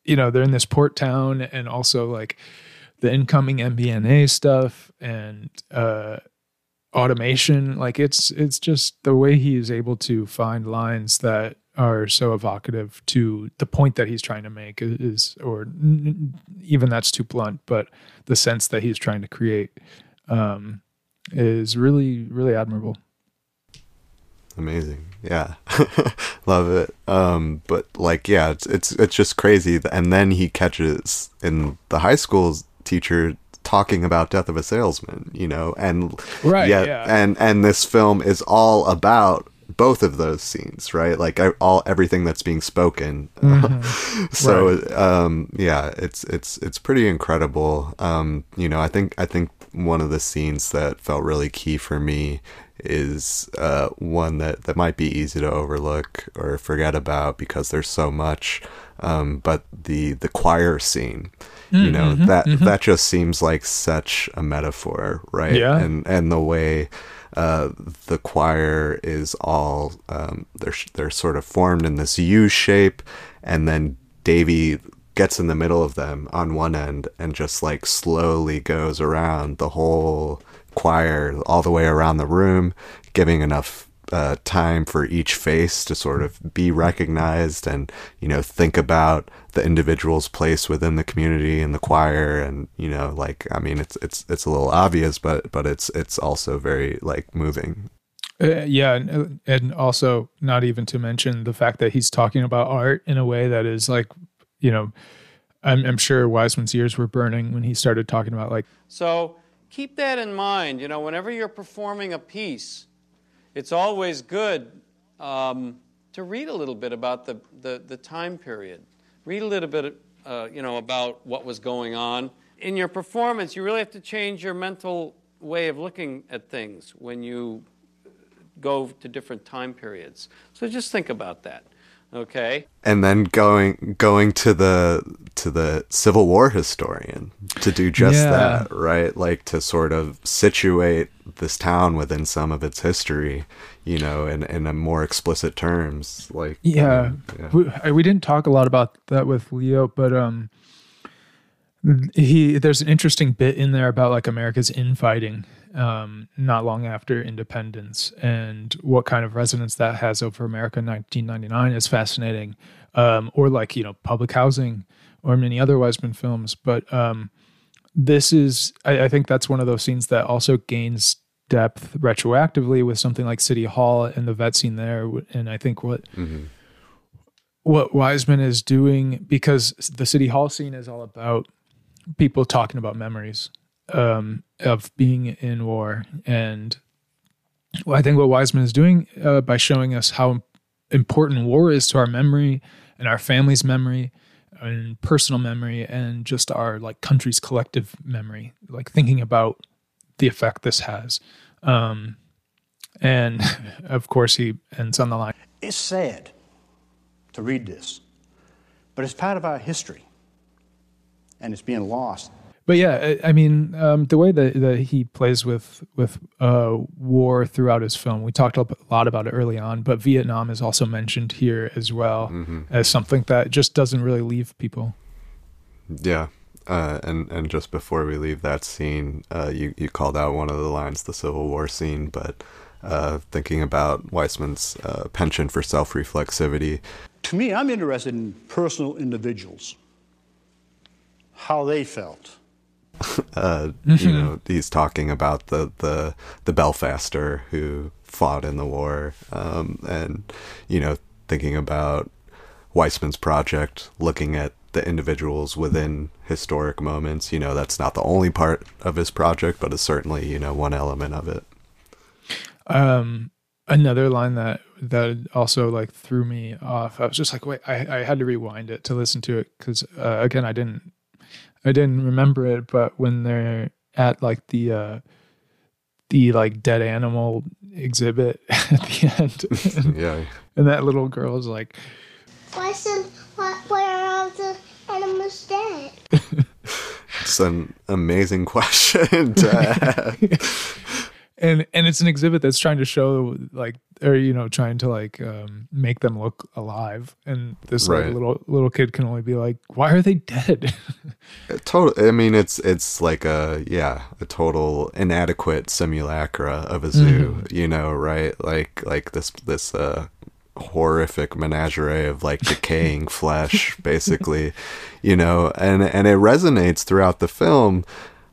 you know they're in this port town and also like the incoming mbna stuff and uh automation like it's it's just the way he is able to find lines that are so evocative to the point that he's trying to make is or even that's too blunt but the sense that he's trying to create um is really really admirable Amazing. Yeah. Love it. Um but like yeah, it's it's it's just crazy and then he catches in the high school's teacher talking about death of a salesman, you know, and Right, yet- yeah. and and this film is all about both of those scenes, right? Like I, all everything that's being spoken. so um yeah, it's it's it's pretty incredible. Um you know, I think I think one of the scenes that felt really key for me is uh, one that, that might be easy to overlook or forget about because there's so much. Um, but the the choir scene, you know, Mm-hmm, that that just seems like such a metaphor, right? Yeah. And and the way uh, the choir is all um, they're they're sort of formed in this U shape, and then Davy gets in the middle of them on one end and just like slowly goes around the whole choir all the way around the room, giving enough uh, time for each face to sort of be recognized and you know think about the individual's place within the community and the choir and you know like I mean it's it's it's a little obvious but but it's it's also very like moving Uh, yeah, and, and also not even to mention the fact that he's talking about art in a way that is like, you know, I'm, I'm sure Wiseman's ears were burning when he started talking about like, So keep that in mind. You know, whenever you're performing a piece, it's always good um, to read a little bit about the, the, the time period. Read a little bit, uh, you know, about what was going on. In your performance, you really have to change your mental way of looking at things when you go to different time periods. So just think about that, okay? and then going going to the to the Civil War historian to do just Yeah. that, right? Like to sort of situate this town within some of its history, you know, in in a more explicit terms. Like yeah, um, yeah. We, we didn't talk a lot about that with Leo, but um, he there's an interesting bit in there about like America's infighting, um, not long after independence, and what kind of resonance that has over America in 1999 is fascinating. um, or like you know public housing or many other Wiseman films. But um, this is, I, I think that's one of those scenes that also gains depth retroactively with something like City Hall and the vet scene there. And I think what what Wiseman is doing because the City Hall scene is all about people talking about memories um, of being in war, and I think what Wiseman is doing uh, by showing us how important war is to our memory and our family's memory and personal memory and just our like country's collective memory like thinking about the effect this has um and of course he ends on the line It's sad to read this, but it's part of our history, and it's being lost. But yeah i, I mean um the way that, that he plays with with uh war throughout his film we talked a lot about it early on but vietnam is also mentioned here as well as something that just doesn't really leave people Yeah. Uh, and and just before we leave that scene, uh, you you called out one of the lines, the Civil War scene, but uh, thinking about Wiseman's uh, penchant for self reflexivity, To me, I'm interested in personal individuals, how they felt. uh, you know, he's talking about the the the Belfaster who fought in the war, um, and you know, thinking about Wiseman's project, looking at the individuals within historic moments. You know, that's not the only part of his project, but it's certainly you know one element of it. um another line that that also like threw me off i was just like wait i, I had to rewind it to listen to it because uh, again i didn't i didn't remember it but when they're at like the uh the like dead animal exhibit at the end yeah, and that little girl is like Why some, why, why are all the animals dead? it's an amazing question to ask. And and it's an exhibit that's trying to show like or you know trying to like um make them look alive. And this Right. like little little kid can only be like why are they dead? Total i mean it's it's like a yeah a total inadequate simulacra of a zoo you know right? Like like this this uh horrific menagerie of like decaying flesh basically you know? And and it resonates throughout the film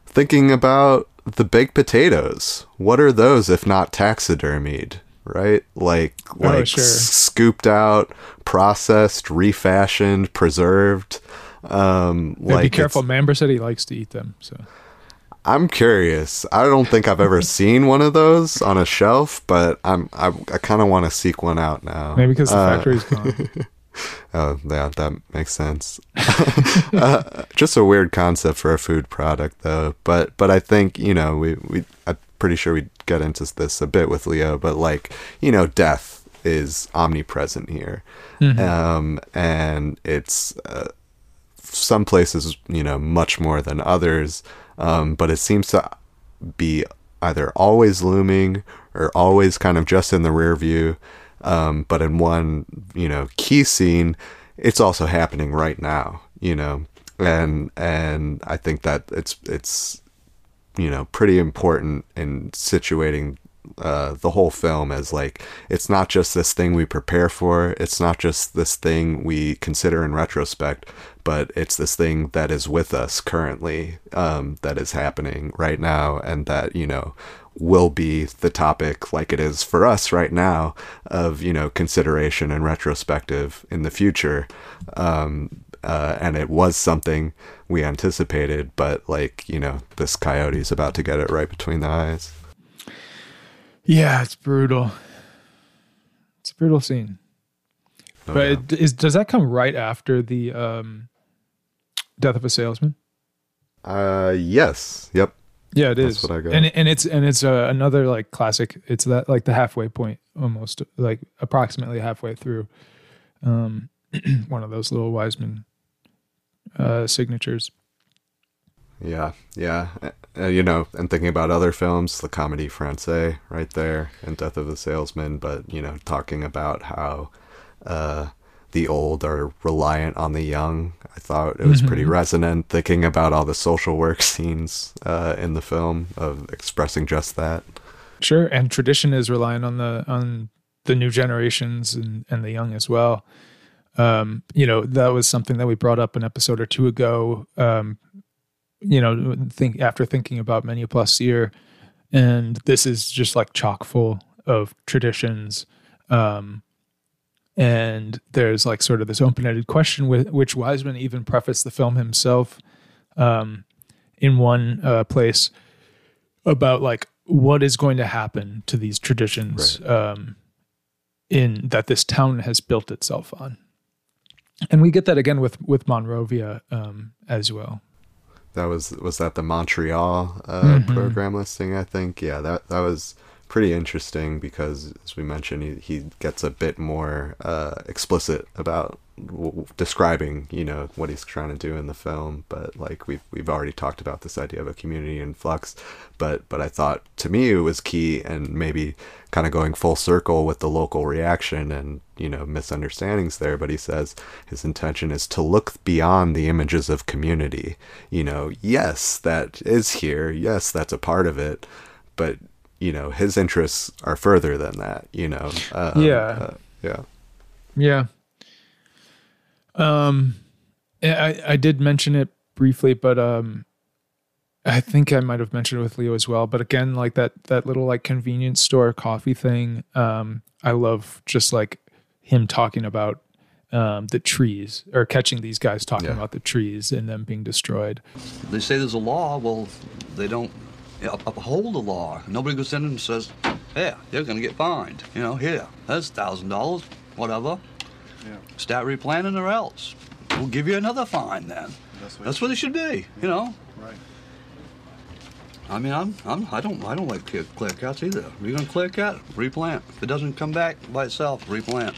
thinking about the baked potatoes what are those if not taxidermied right like like Oh, sure. scooped out processed refashioned preserved um Yeah, like be careful Mamber said he likes to eat them so I'm curious. I don't think I've ever seen one of those on a shelf, but I'm I, I kind of want to seek one out now. maybe because the Uh, factory's gone Oh, yeah, that makes sense. uh, just a weird concept for a food product, though. But but I think you know we we I'm pretty sure we get into this a bit with Leo, but like you know, death is omnipresent here, um, and it's uh, some places you know much more than others, um, but it seems to be either always looming or always kind of just in the rear view. Um, but in one, you know, key scene, it's also happening right now, you know, and and I think that it's it's you know pretty important in situating uh, the whole film as like it's not just this thing we prepare for it's not just this thing we consider in retrospect but it's this thing that is with us currently um, that is happening right now and that you know will be the topic like it is for us right now of you know consideration and retrospective in the future. Um, uh, and it was something we anticipated but like you know this coyote's about to get it right between the eyes. Yeah it's brutal. It's a brutal scene. No but doubt. it, is does that come right after the um death of a salesman? Uh yes. Yep Yeah, it is. That's what I got. And and it's and it's uh, another like classic. It's that like the halfway point, almost like approximately halfway through. Um, one of those little Wiseman uh, signatures. Yeah, yeah. Uh, you know, and thinking about other films, the comedy français right there, and Death of a Salesman, but, you know, talking about how uh, the old are reliant on the young. I thought it was pretty resonant, thinking about all the social work scenes uh, in the film of expressing just that. Sure, and tradition is reliant on the on the new generations and and the young as well. Um, you know, that was something that we brought up an episode or two ago. Um, you know, think after thinking about Menus-Plaisirs, and this is just like chock full of traditions. Um, and there's like sort of this open-ended question with which Wiseman even prefaced the film himself um, in one uh, place about like what is going to happen to these traditions um, in that this town has built itself on, and we get that again with with Monrovia um, as well. That was was that the Montreal uh, Mhm. program listing? I think. Yeah, that that was pretty interesting because, as we mentioned, he he gets a bit more uh, explicit about w- describing, you know, what he's trying to do in the film. But like we've we've already talked about this idea of a community in flux. But but I thought to me it was key and maybe kind of going full circle with the local reaction and you know misunderstandings there but he says his intention is to look beyond the images of community you know yes that is here yes that's a part of it but you know his interests are further than that you know um, Yeah. uh, yeah Yeah. Um, I I did mention it briefly, but um, I think I might have mentioned it with Leo as well. But again, like that that little like convenience store coffee thing. Um, I love just like him talking about um the trees or catching these guys talking Yeah. about the trees and them being destroyed. They say there's a law. Well, they don't up- uphold the law. Nobody goes in and says, "Yeah, you're going to get fined." You know, here, that's thousand dollars, whatever. Start replanting or else. We'll give you another fine then. That's what, it should be. You know. Right. I mean, I'm, I'm, I don't, I don't like clear, cuts either. You're gonna clear cut, replant. If it doesn't come back by itself, replant.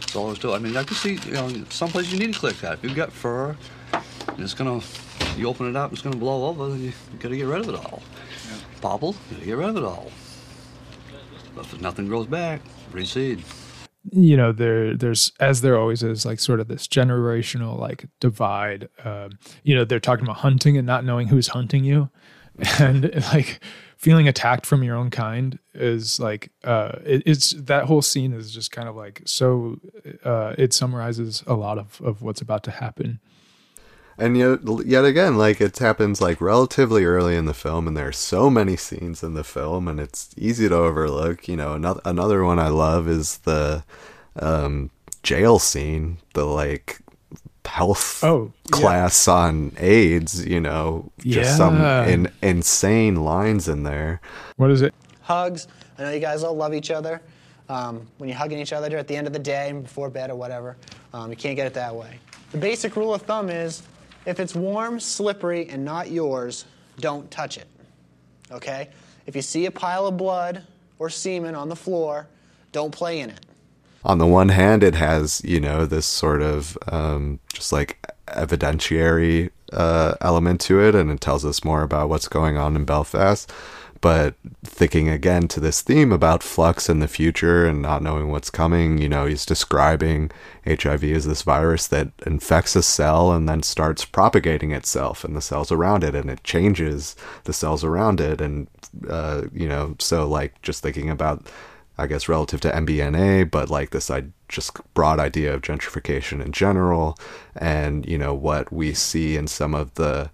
That's all doing. I mean, I can see, you know, some places you need a clear cut. If you've got fir, it's gonna, you open it up, it's gonna blow over. Then you, you gotta get rid of it all. Popple, you gotta get rid of it all. But if nothing grows back, reseed. you know there there's as there always is like sort of this generational like divide um you know they're talking about hunting and not knowing who's hunting you and like feeling attacked from your own kind is like uh it, it's that whole scene is just kind of like so uh it summarizes a lot of of what's about to happen and yet yet again like it happens like relatively early in the film and there are so many scenes in the film and it's easy to overlook you know another another one i love is the um jail scene the like health Oh, yeah. class on aids you know just some in, insane lines in there what is it hugs. I know you guys all love each other. Um, when you're hugging each other at the end of the day before bed or whatever, um, you can't get it that way. The basic rule of thumb is if it's warm, slippery, and not yours, don't touch it. Okay? If you see a pile of blood or semen on the floor, don't play in it. on the one hand, it has you know this sort of um, just like evidentiary uh, element to it, and it tells us more about what's going on in Belfast. But thinking again to this theme about flux in the future and not knowing what's coming, you know, he's describing HIV as this virus that infects a cell and then starts propagating itself in the cells around it, and it changes the cells around it, and uh, you know, so like just thinking about I guess relative to MBNA, but like this just broad idea of gentrification in general, and you know what we see in some of the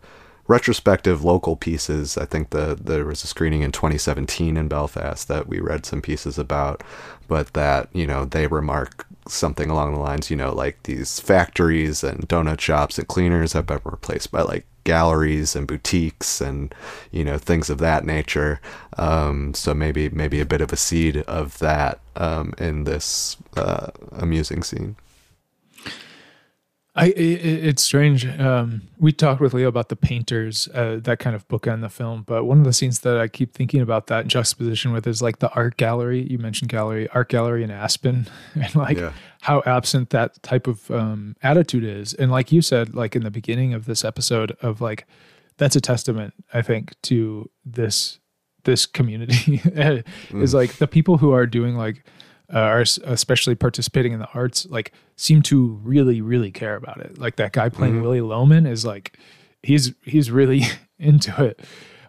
retrospective local pieces. I think the there was a screening in 2017 in Belfast that we read some pieces about, but that you know they remark something along the lines, you know, like these factories and donut shops and cleaners have been replaced by like galleries and boutiques and you know things of that nature. Um, so maybe maybe a bit of a seed of that um, in this uh, amusing scene. I i it's strange. Um, we talked with Leo about the painters, uh, that kind of bookend the film. But one of the scenes that I keep thinking about that juxtaposition with is like the art gallery. You mentioned gallery, art gallery in Aspen, and like Yeah. how absent that type of um, attitude is. And like you said, like in the beginning of this episode, of like that's a testament, I think, to this this community is like the people who are doing like uh, are especially participating in the arts like seem to really really care about it. Like that guy playing Willy Loman is like he's he's really into it.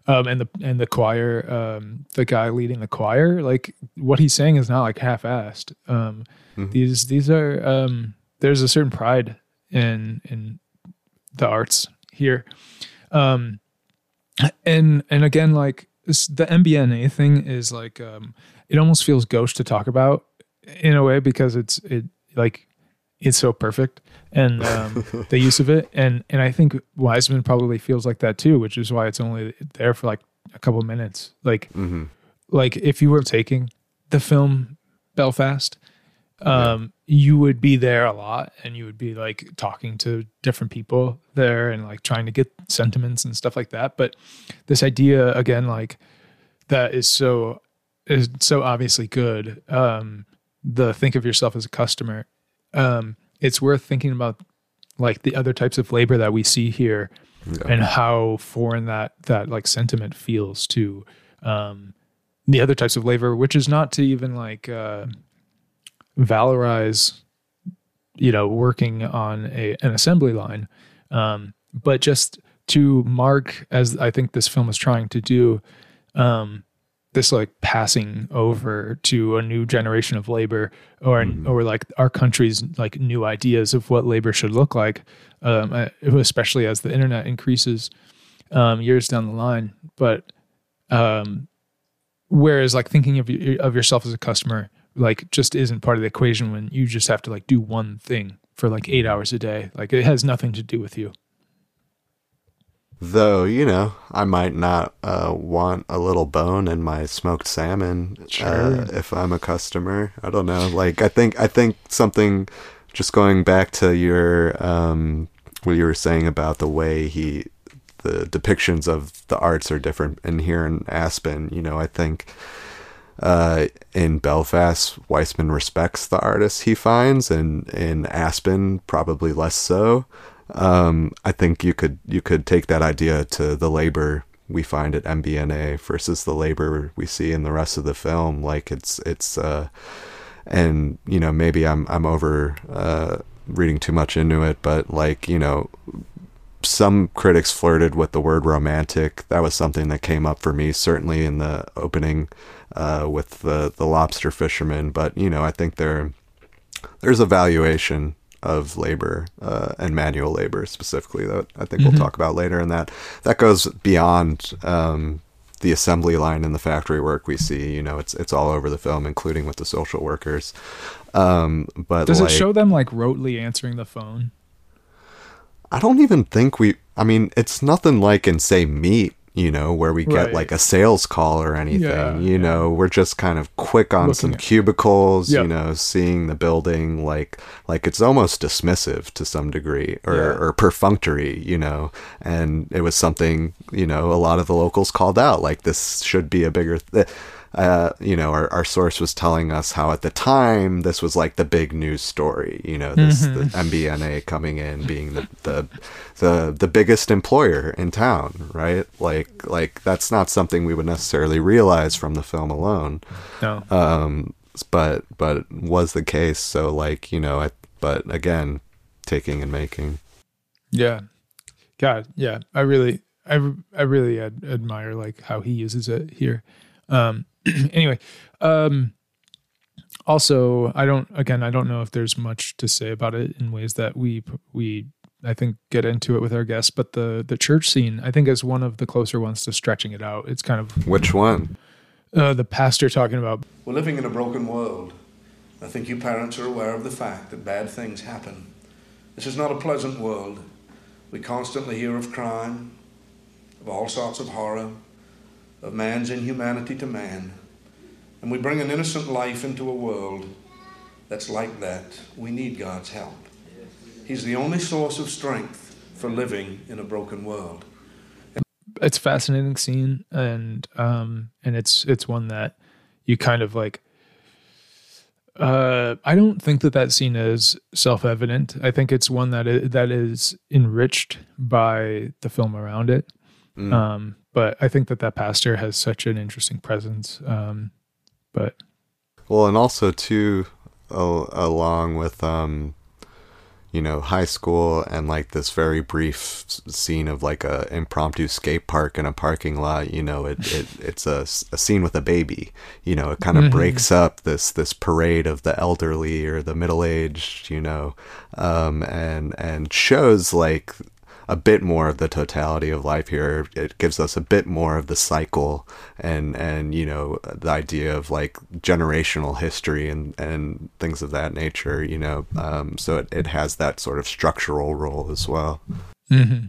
Um and the and the choir um the guy leading the choir like what he's saying is not like half-assed. Um these these are um there's a certain pride in in the arts here. Um, and and again, like this, the MBNA thing is like um, it almost feels gauche to talk about in a way because it's it like it's so perfect and um, the use of it and and I think Wiseman probably feels like that too, which is why it's only there for like a couple minutes. Like hmm like if you were taking the film Belfast, um, you would be there a lot and you would be like talking to different people there and like trying to get sentiments and stuff like that. But this idea again, like that is so is so obviously good. Um, the think of yourself as a customer. Um, it's worth thinking about like the other types of labor that we see here and how foreign that that like sentiment feels to um the other types of labor which is not to even like uh valorize you know working on a an assembly line um but just to mark as i think this film is trying to do um this like passing over to a new generation of labor or or like our country's like new ideas of what labor should look like um uh, especially as the internet increases um years down the line. But um whereas like thinking of of yourself as a customer like just isn't part of the equation when you just have to like do one thing for like 8 hours a day. Like it has nothing to do with you Though, you know, I might not uh, want a little bone in my smoked salmon Sure. uh, if I'm a customer. I don't know. Like, I think I think something. Just going back to your um, what you were saying about the way he, the depictions of the arts are different. And here in Aspen, you know, I think uh, in Belfast, Wiseman respects the artists he finds, and in Aspen, probably less so. Um, I think you could you could take that idea to the labor we find at MBNA versus the labor we see in the rest of the film. Like it's it's uh, and you know maybe I'm I'm over uh, reading too much into it, but like you know some critics flirted with the word romantic. That was something that came up for me, certainly in the opening uh, with the the lobster fisherman. But you know, I think there there's a valuation of labor uh, and manual labor specifically that I think we'll talk about later, and that that goes beyond. Um, the assembly line and the factory work we see, you know, it's it's all over the film, including with the social workers. Um, but does like, it show them like rotely answering the phone I don't even think we. I mean, it's nothing like in say Meat, you know, where we get Right. like a sales call or anything. Yeah, you yeah. know, we're just kind of quick on some at- cubicles. Yep. You know, seeing the building like like it's almost dismissive to some degree or Yeah. or perfunctory. You know, and it was something you know a lot of the locals called out like this should be a bigger. Th- uh, you know, our, our source was telling us how at the time this was like the big news story. You know, this the MBNA coming in being the, the the the biggest employer in town, right? Like like that's not something we would necessarily realize from the film alone. no Um, but but was the case. So like you know, I, but again, taking and making. Yeah. God, yeah. I really I I really ad- admire like how he uses it here. Um anyway, um also I don't again I don't know if there's much to say about it in ways that we we I think get into it with our guests, but the the church scene I think is one of the closer ones to stretching it out. It's kind of Which one? uh, the pastor talking about We're living in a broken world. I think you parents are aware of the fact that bad things happen. This is not a pleasant world. We constantly hear of crime, of all sorts of horror, of man's inhumanity to man. And we bring an innocent life into a world that's like that. We need God's help. He's the only source of strength for living in a broken world. it's a fascinating scene and um and it's it's one that you kind of like uh i don't think that that scene is self-evident i think it's one that is, that is enriched by the film around it Mm. um but i think that that pastor has such an interesting presence um but Well, and also too, al- along with um, you know, high school and like this very brief s- scene of like a impromptu skate park in a parking lot. You know, it, it it's a scene with a baby. You know, it kind of Mhm. breaks up this this parade of the elderly or the middle aged. You know, um, and and shows like a bit more of the totality of life here. It gives us a bit more of the cycle and and you know the idea of like generational history and and things of that nature. You know, um, so it, it has that sort of structural role as well. hmm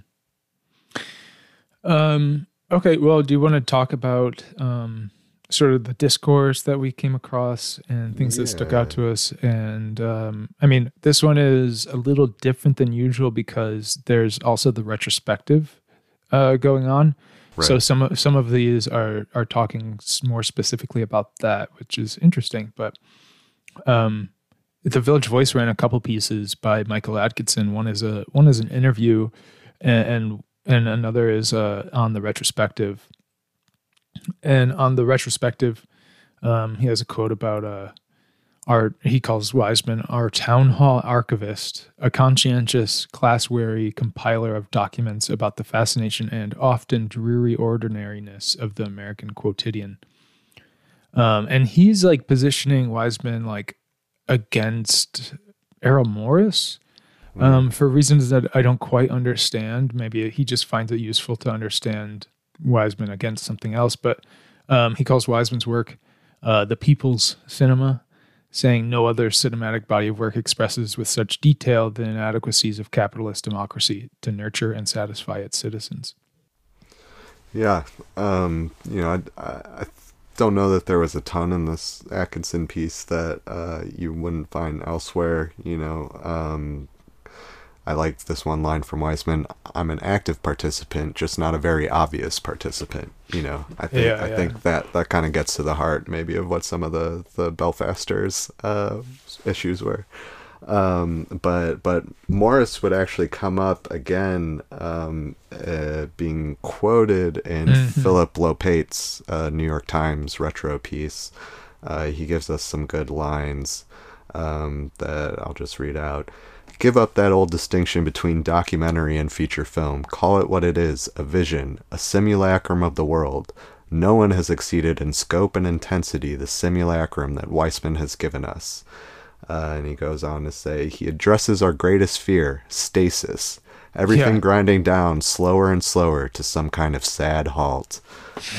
Um, okay, well, do you want to talk about um, sort of the discourse that we came across and things that stuck out to us? And um, I mean, this one is a little different than usual because there's also the retrospective uh, going on. So some of some of these are are talking more specifically about that, which is interesting. But um, the Village Voice ran a couple pieces by Michael Atkinson. One is a one is an interview, and and, and another is uh, on the retrospective. And on the retrospective, um, he has a quote about uh, our he calls Wiseman our town hall archivist, a conscientious, class weary compiler of documents about the fascination and often dreary ordinariness of the American quotidian. Um, and he's like positioning Wiseman like against Errol Morris um, for reasons that I don't quite understand. Maybe he just finds it useful to understand Wiseman against something else. But um, he calls Wiseman's work uh, the people's cinema, saying no other cinematic body of work expresses with such detail the inadequacies of capitalist democracy to nurture and satisfy its citizens. Yeah, um, you know, I, I, I don't know that there was a ton in this Atkinson piece that uh, you wouldn't find elsewhere. You know, um, I liked this one line from Wiseman. I'm an active participant, just not a very obvious participant. You know, I think Yeah, I yeah. think that that kind of gets to the heart, maybe, of what some of the the Belfasters uh, issues were. Um, but but Morris would actually come up again, um, uh, being quoted in Mhm. Philip Lopate's uh, New York Times retro piece. Uh, he gives us some good lines um, that I'll just read out. Give up that old distinction between documentary and feature film. Call it what it is a vision, a simulacrum of the world. No one has exceeded in scope and intensity the simulacrum that Wiseman has given us. Uh, and he goes on to say, he addresses our greatest fear, stasis. Everything Yeah. grinding down slower and slower to some kind of sad halt,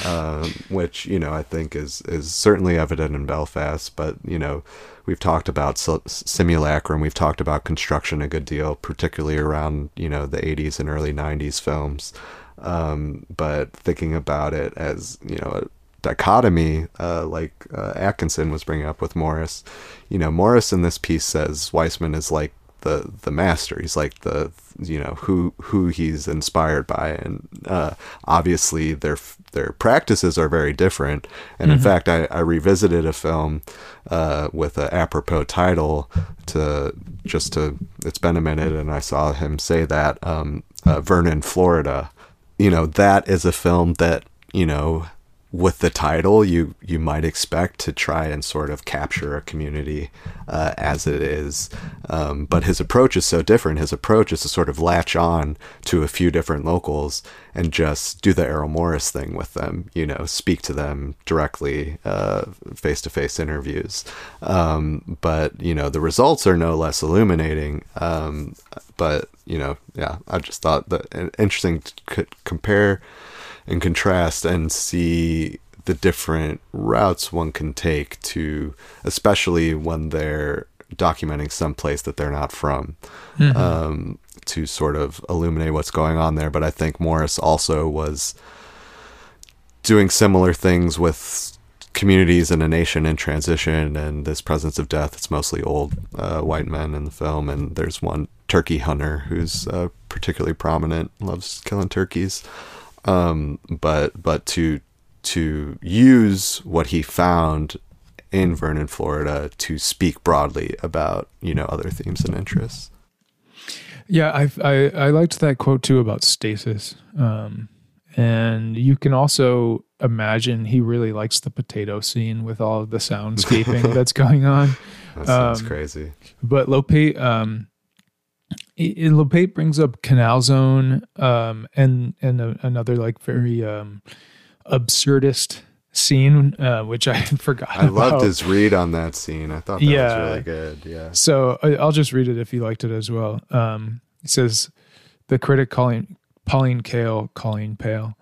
um, which you know I think is is certainly evident in Belfast. But you know, we've talked about simulacrum, we've talked about construction a good deal, particularly around you know the '80s and early '90s films. Um, but thinking about it as you know a dichotomy, uh, like uh, Atkinson was bringing up with Morris, you know, Morris in this piece says Wiseman is like the the master. He's like the you know who who he's inspired by, and uh, obviously their their practices are very different. And in Mhm. fact, I, I revisited a film uh, with a apropos title to just to. It's been a minute, and I saw him say that um, uh, Vernon, Florida. You know, that is a film that you know with the title you you might expect to try and sort of capture a community uh, as it is. Um, but his approach is so different. His approach is to sort of latch on to a few different locals and just do the Errol Morris thing with them you know speak to them directly face to face interviews. Um, but you know the results are no less illuminating. Um, but you know yeah I just thought that interesting to compare and contrast and see the different routes one can take to, especially when they're documenting some place that they're not from, Mhm. um, to sort of illuminate what's going on there. But I think Morris also was doing similar things with communities in a nation in transition and this presence of death. It's mostly old uh, white men in the film, and there's one turkey hunter who's uh, particularly prominent, loves killing turkeys. Um, but but to to use what he found in Vernon, Florida, to speak broadly about you know other themes and interests. Yeah, I I I liked that quote too about stasis. Um, and you can also imagine he really likes the potato scene with all of the soundscaping that's going on. That sounds Um, crazy. But Lope, um, Lopate brings up Canal Zone um, and and a, another like very um, absurdist scene, uh, which I had forgotten. I loved his read on that scene. I thought that Yeah. was really good. Yeah. So I- I'll just read it if you liked it as well. Um, it says the critic calling Pauline Kael, Colleen Pale,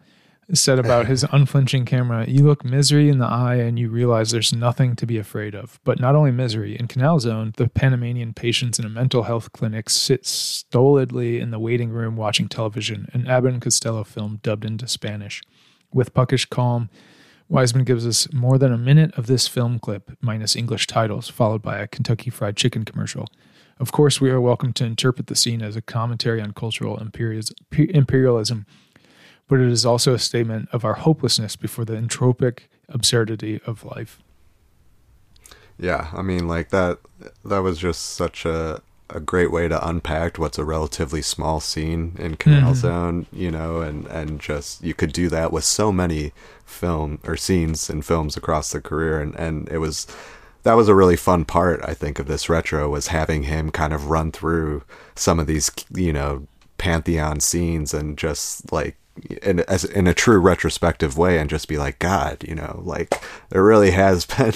said about his unflinching camera, "You look misery in the eye, and you realize there's nothing to be afraid of. But not only misery. In Canal Zone, the Panamanian patients in a mental health clinic sit stolidly in the waiting room watching television, an and Costello film dubbed into Spanish, with puckish calm." Wiseman gives us more than a minute of this film clip, minus English titles, followed by a Kentucky Fried Chicken commercial. Of course, we are welcome to interpret the scene as a commentary on cultural imperialism, but it is also a statement of our hopelessness before the entropic absurdity of life. Yeah, I mean, like that. That was just such a a great way to unpack what's a relatively small scene in Canal Mhm. Zone, you know, and and just you could do that with so many film or scenes in films across the career, and and it was that was a really fun part I think of this retro was having him kind of run through some of these you know pantheon scenes and just like in as in a true retrospective way and just be like god you know like there really has been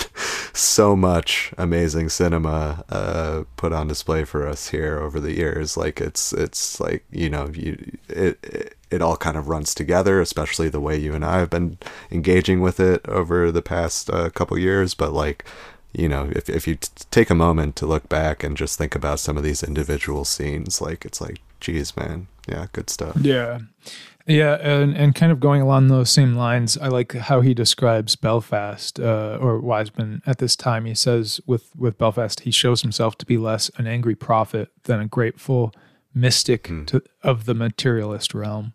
so much amazing cinema uh put on display for us here over the years. Like it's it's like you know you it, it it all kind of runs together especially the way you and I have been engaging with it over the past uh, couple years. But like you know if if you t- take a moment to look back and just think about some of these individual scenes like it's like geez man. Yeah good stuff. Yeah. Yeah, and, and kind of going along those same lines, I like how he describes Belfast, uh, or Wiseman at this time. He says with, with Belfast, he shows himself to be less an angry prophet than a grateful mystic to, of the materialist realm,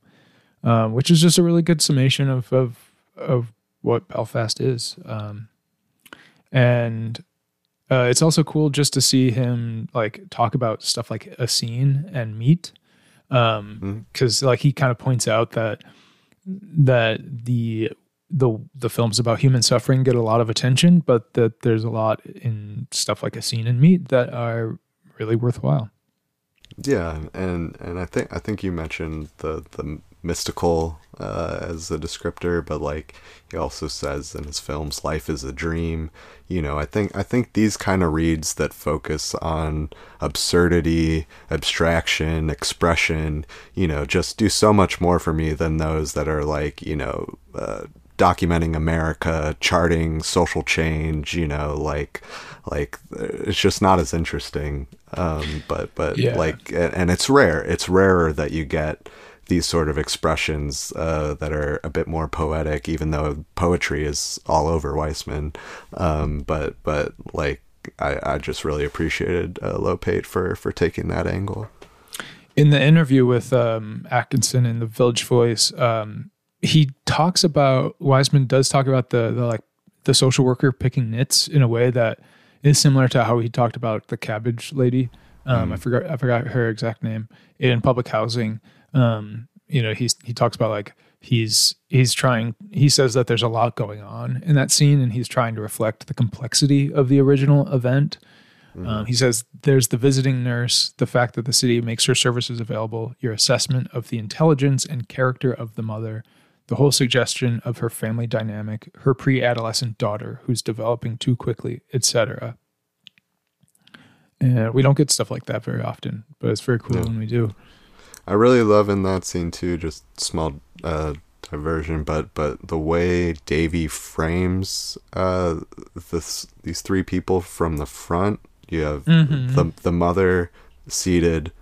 um, which is just a really good summation of, of, of what Belfast is. Um, and uh, it's also cool just to see him like talk about stuff like Essene and meat um because like he kind of points out that that the the the films about human suffering get a lot of attention but that there's a lot in stuff like Essene in meat that are really worthwhile. Yeah, and and I think I think you mentioned the the mystical uh, as a descriptor, but like he also says in his films, life is a dream. You know, I think I think these kind of reads that focus on absurdity, abstraction, expression, you know, just do so much more for me than those that are like you know. Uh, documenting America, charting social change, you know, like like it's just not as interesting. Um, but but Yeah. like and, and it's rare. It's rarer that you get these sort of expressions uh, that are a bit more poetic, even though poetry is all over Wiseman. Um, but but like I, I just really appreciated uh, Lopate for for taking that angle. in the interview with um, Atkinson in the Village Voice, um, he talks about Wiseman does talk about the, the like the social worker picking nits in a way that is similar to how he talked about the cabbage lady. Um, I forgot I forgot her exact name in public housing. Um, you know, he's he talks about like he's he's trying. He says that there's a lot going on in that scene, and he's trying to reflect the complexity of the original event. Um, he says there's the visiting nurse, the fact that the city makes her services available, your assessment of the intelligence and character of the mother, the whole suggestion of her family dynamic, her pre-adolescent daughter who's developing too quickly, etc. And we don't get stuff like that very often, but it's very cool No. when we do. I really love in that scene too, just small uh, diversion, but but the way Davey frames uh, this these three people from the front. You have Mhm. the the mother seated,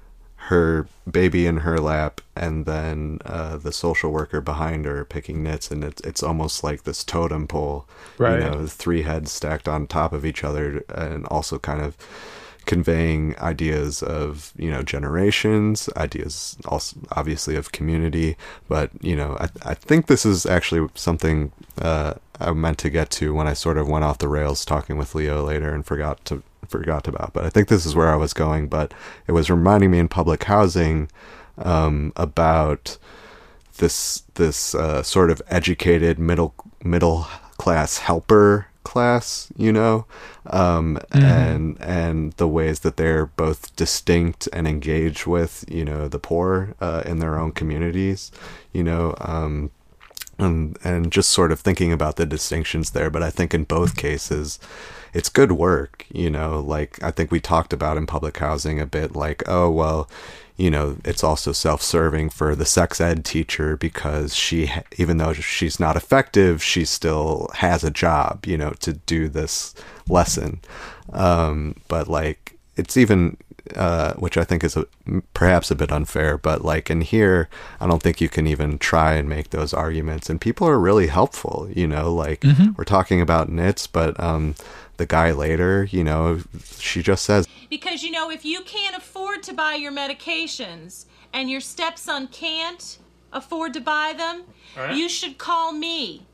her baby in her lap, and then uh, the social worker behind her picking knits, and it's it's almost like this totem pole. Right. You know, three heads stacked on top of each other, and also kind of conveying ideas of you know generations ideas also obviously of community but you know i, I think this is actually something uh, i meant to get to when i sort of went off the rails talking with leo later and forgot to forgot about but i think this is where i was going but it was reminding me in public housing um, about this this uh, sort of educated middle middle class helper class, you know, um, and and the ways that they're both distinct and engaged with, you know, the poor uh, in their own communities, you know, um, and and just sort of thinking about the distinctions there. But I think in both cases, it's good work, you know. Like I think we talked about in public housing a bit, like oh well, you know, it's also self-serving for the sex ed teacher because she, even though she's not effective, she still has a job, you know, to do this lesson. Um, but like it's even uh, which I think is a, perhaps a bit unfair, but like in here, I don't think you can even try and make those arguments. And people are really helpful, you know, like we're talking about nits, but um, the guy later, you know, she just says, Because, you know, if you can't afford to buy your medications and your stepson can't afford to buy them, you should call me.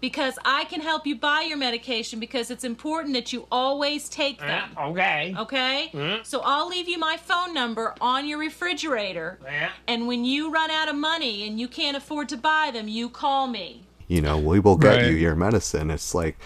Because I can help you buy your medication because it's important that you always take them. Okay. Okay? So I'll leave you my phone number on your refrigerator. And when you run out of money and you can't afford to buy them, you call me. you know, we will get you your medicine. It's like,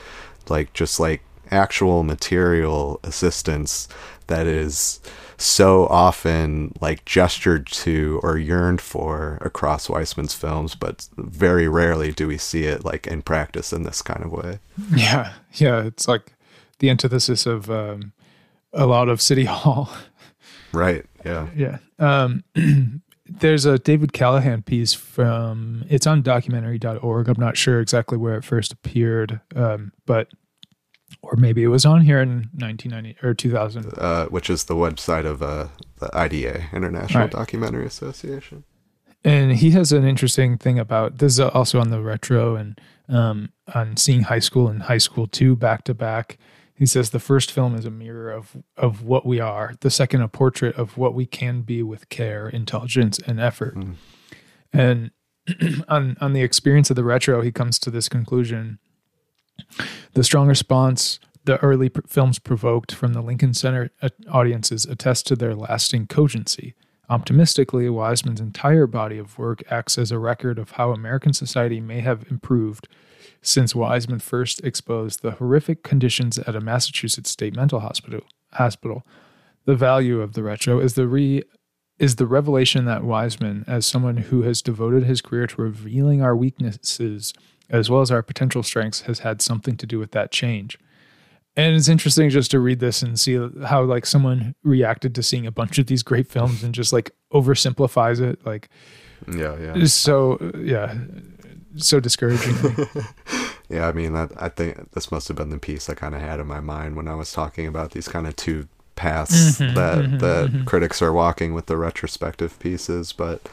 like just like actual material assistance that is so often like gestured to or yearned for across Wiseman's films, but very rarely do we see it like in practice in this kind of way. Yeah, yeah, it's like the antithesis of um, a lot of City Hall. Right. Yeah. yeah. Um, there's a David Callahan piece from it's on documentary.org. I'm not sure exactly where it first appeared, um, but or maybe it was on here in 1990 or 2000. Uh, which is the website of uh, the IDA, International Right. Documentary Association. and he has an interesting thing about this is also on the retro and um, on seeing high school and high school two back to back. He says the first film is a mirror of of what we are. The second, a portrait of what we can be with care, intelligence, and effort. And on on the experience of the retro, he comes to this conclusion: the strong response the early pr- films provoked from the Lincoln Center uh, audiences attest to their lasting cogency. Optimistically, Wiseman's entire body of work acts as a record of how American society may have improved since Wiseman first exposed the horrific conditions at a Massachusetts state mental hospital. Hospital. The value of the retro is the re is the revelation that Wiseman, as someone who has devoted his career to revealing our weaknesses as well as our potential strengths, has had something to do with that change. And it's interesting just to read this and see how like someone reacted to seeing a bunch of these great films and just like oversimplifies it. Like, Yeah. Yeah. so yeah, so discouraging. Yeah, I mean, that, I think this must have been the piece I kind of had in my mind when I was talking about these kind of two paths Mhm, that mhm, that mhm. critics are walking with the retrospective pieces. But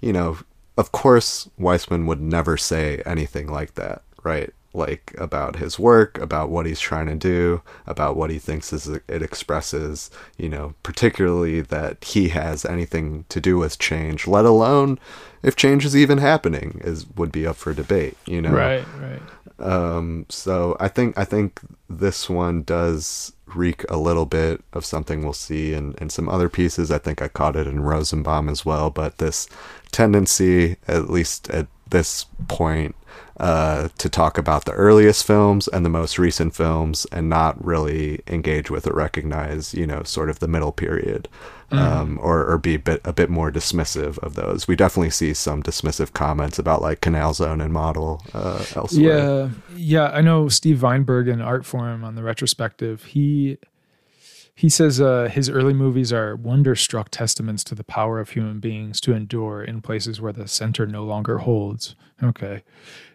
you know, of course, Wiseman would never say anything like that, right? Like about his work, about what he's trying to do, about what he thinks is it expresses. You know, particularly that he has anything to do with change, let alone if change is even happening, is would be up for debate. You know, Right, right. um, so I think I think this one does reek a little bit of something we'll see in, in some other pieces. I think I caught it in Rosenbaum as well, but this tendency, at least at this point, uh, to talk about the earliest films and the most recent films and not really engage with or recognize, you know, sort of the middle period. Um, or, or be a bit, a bit more dismissive of those. We definitely see some dismissive comments about like Canal Zone and Model uh, elsewhere. Yeah, yeah. I know Steve Weinberg in Art Forum on the retrospective. He he says uh, his early movies are wonderstruck testaments to the power of human beings to endure in places where the center no longer holds. Okay.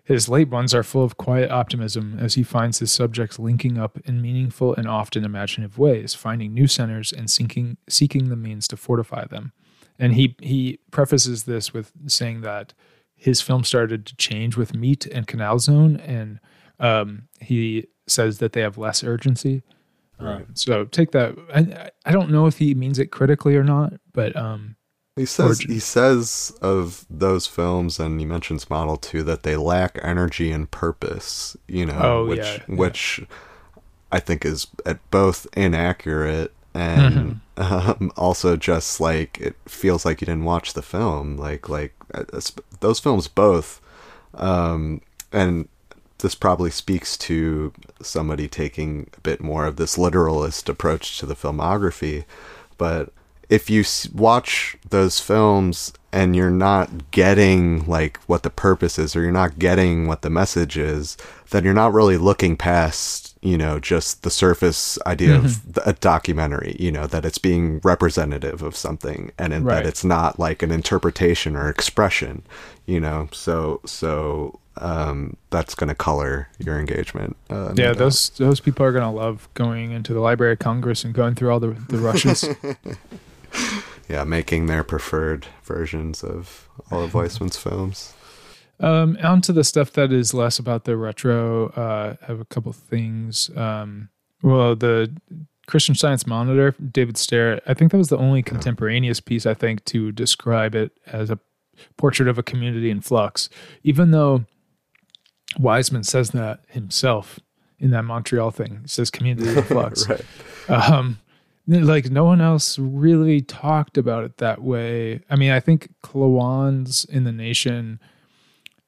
His late ones are full of quiet optimism as he finds his subjects linking up in meaningful and often imaginative ways, finding new centers and seeking seeking the means to fortify them. And he he prefaces this with saying that his film started to change with Meat and Canal Zone, and um, he says that they have less urgency. Right. Um, so take that. I, I don't know if he means it critically or not, but um, He says he says of those films, and he mentions Model Two that they lack energy and purpose. You know, Oh, which yeah, yeah. which I think is at both inaccurate and Mm-hmm. um, also just like it feels like you didn't watch the film. Like like uh, those films both, um, and this probably speaks to somebody taking a bit more of this literalist approach to the filmography, but if you watch those films and you're not getting like what the purpose is or you're not getting what the message is, then you're not really looking past you know just the surface idea mm-hmm. of a documentary you know that it's being representative of something and in, right. that it's not like an interpretation or expression you know so so um, that's going to color your engagement. Uh, yeah, those those people are going to love going into the Library of Congress and going through all the the rushes. yeah, making their preferred versions of all of Wiseman's films. Um, on to the stuff that is less about the retro. Uh, I have a couple things. Um, well, the Christian Science Monitor, David Sterritt. I think that was the only contemporaneous piece I think to describe it as a portrait of a community in flux. Even though Wiseman says that himself in that Montreal thing. He says community in flux. right. Um, like no one else really talked about it that way. I mean, I think Klawans in the Nation,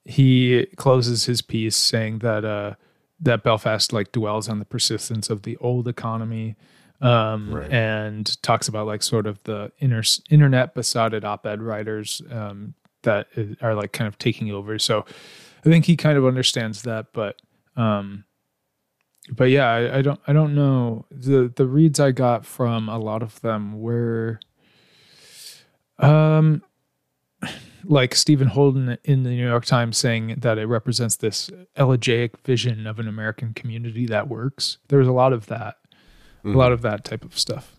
he closes his piece saying that uh, that Belfast like dwells on the persistence of the old economy, um, right. and talks about like sort of the inter- internet besotted op-ed writers um, that are like kind of taking over. So I think he kind of understands that, but um, but yeah, I, I, don't I don't know the the reads I got from a lot of them were um like Stephen Holden in the New York Times saying that it represents this elegiac vision of an American community that works. There was a lot of that, mm-hmm. a lot of that type of stuff.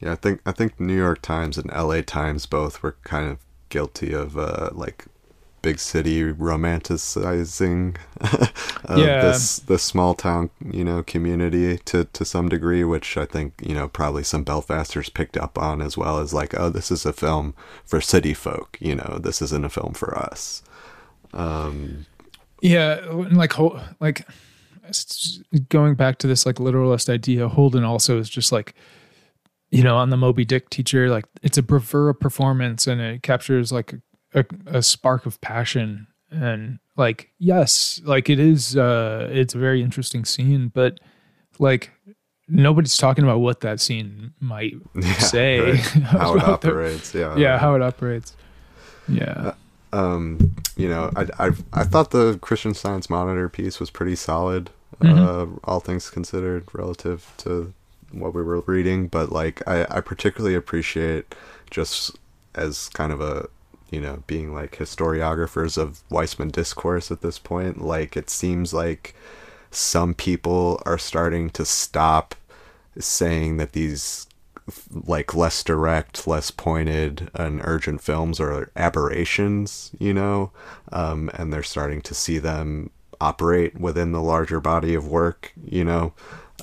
Yeah, I think I think New York Times and L.A. Times both were kind of guilty of uh, like big city romanticizing of yeah. this the small town you know community to to some degree which i think you know probably some belfasters picked up on as well as like oh this is a film for city folk you know this isn't a film for us um yeah like like going back to this like literalist idea holden also is just like you know on the moby dick teacher like it's a bravura performance and it captures like a, a spark of passion and like yes like it is uh it's a very interesting scene but like nobody's talking about what that scene might yeah, say right. how it operates the, yeah yeah how it operates yeah uh, um you know I, I i thought the christian science monitor piece was pretty solid mm-hmm. uh all things considered relative to what we were reading but like i i particularly appreciate just as kind of a you know, being like historiographers of Wiseman discourse at this point. Like, it seems like some people are starting to stop saying that these like less direct, less pointed and urgent films are aberrations, you know, um, and they're starting to see them operate within the larger body of work, you know,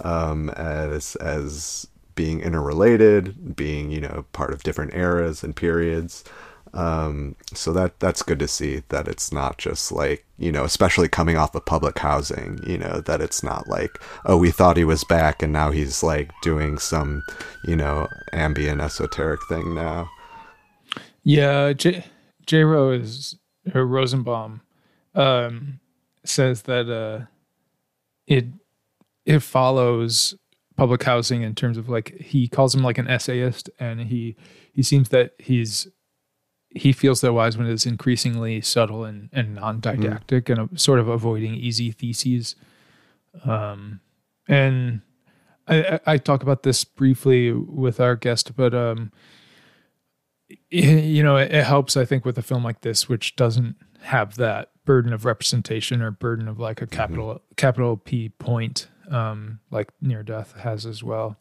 um, as as being interrelated, being you know part of different eras and periods. Um, so that that's good to see that it's not just like you know, especially coming off of public housing, you know, that it's not like oh we thought he was back and now he's like doing some you know ambient esoteric thing now. Yeah, J. J. Rose or Rosenbaum um, says that uh, it it follows public housing in terms of like he calls him like an essayist and he he seems that he's he feels that Wiseman is increasingly subtle and, and non-didactic mm. and sort of avoiding easy theses. Um, and I, I talk about this briefly with our guest, but um, you know, it, it helps I think with a film like this, which doesn't have that burden of representation or burden of like a mm-hmm. capital mm-hmm. capital P point, um, like Near Death has as well.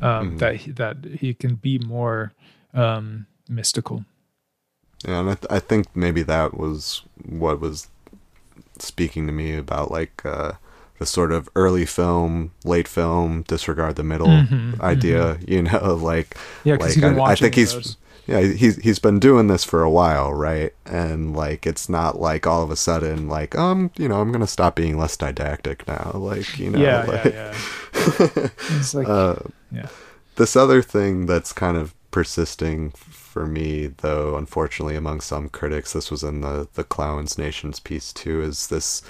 Um, mm-hmm. That that he can be more um, mystical. Yeah, and I, th- I think maybe that was what was speaking to me about like uh, the sort of early film, late film, disregard the middle mm-hmm, idea. Mm-hmm. You know, like yeah, like I, I, think he's those. yeah he's he's been doing this for a while, right? And like it's not like all of a sudden like um you know I'm gonna stop being less didactic now, like you know yeah like, yeah yeah. like uh, yeah. This other thing that's kind of persisting for me, though, unfortunately, among some critics, this was in the the Klawans Nations piece too, is this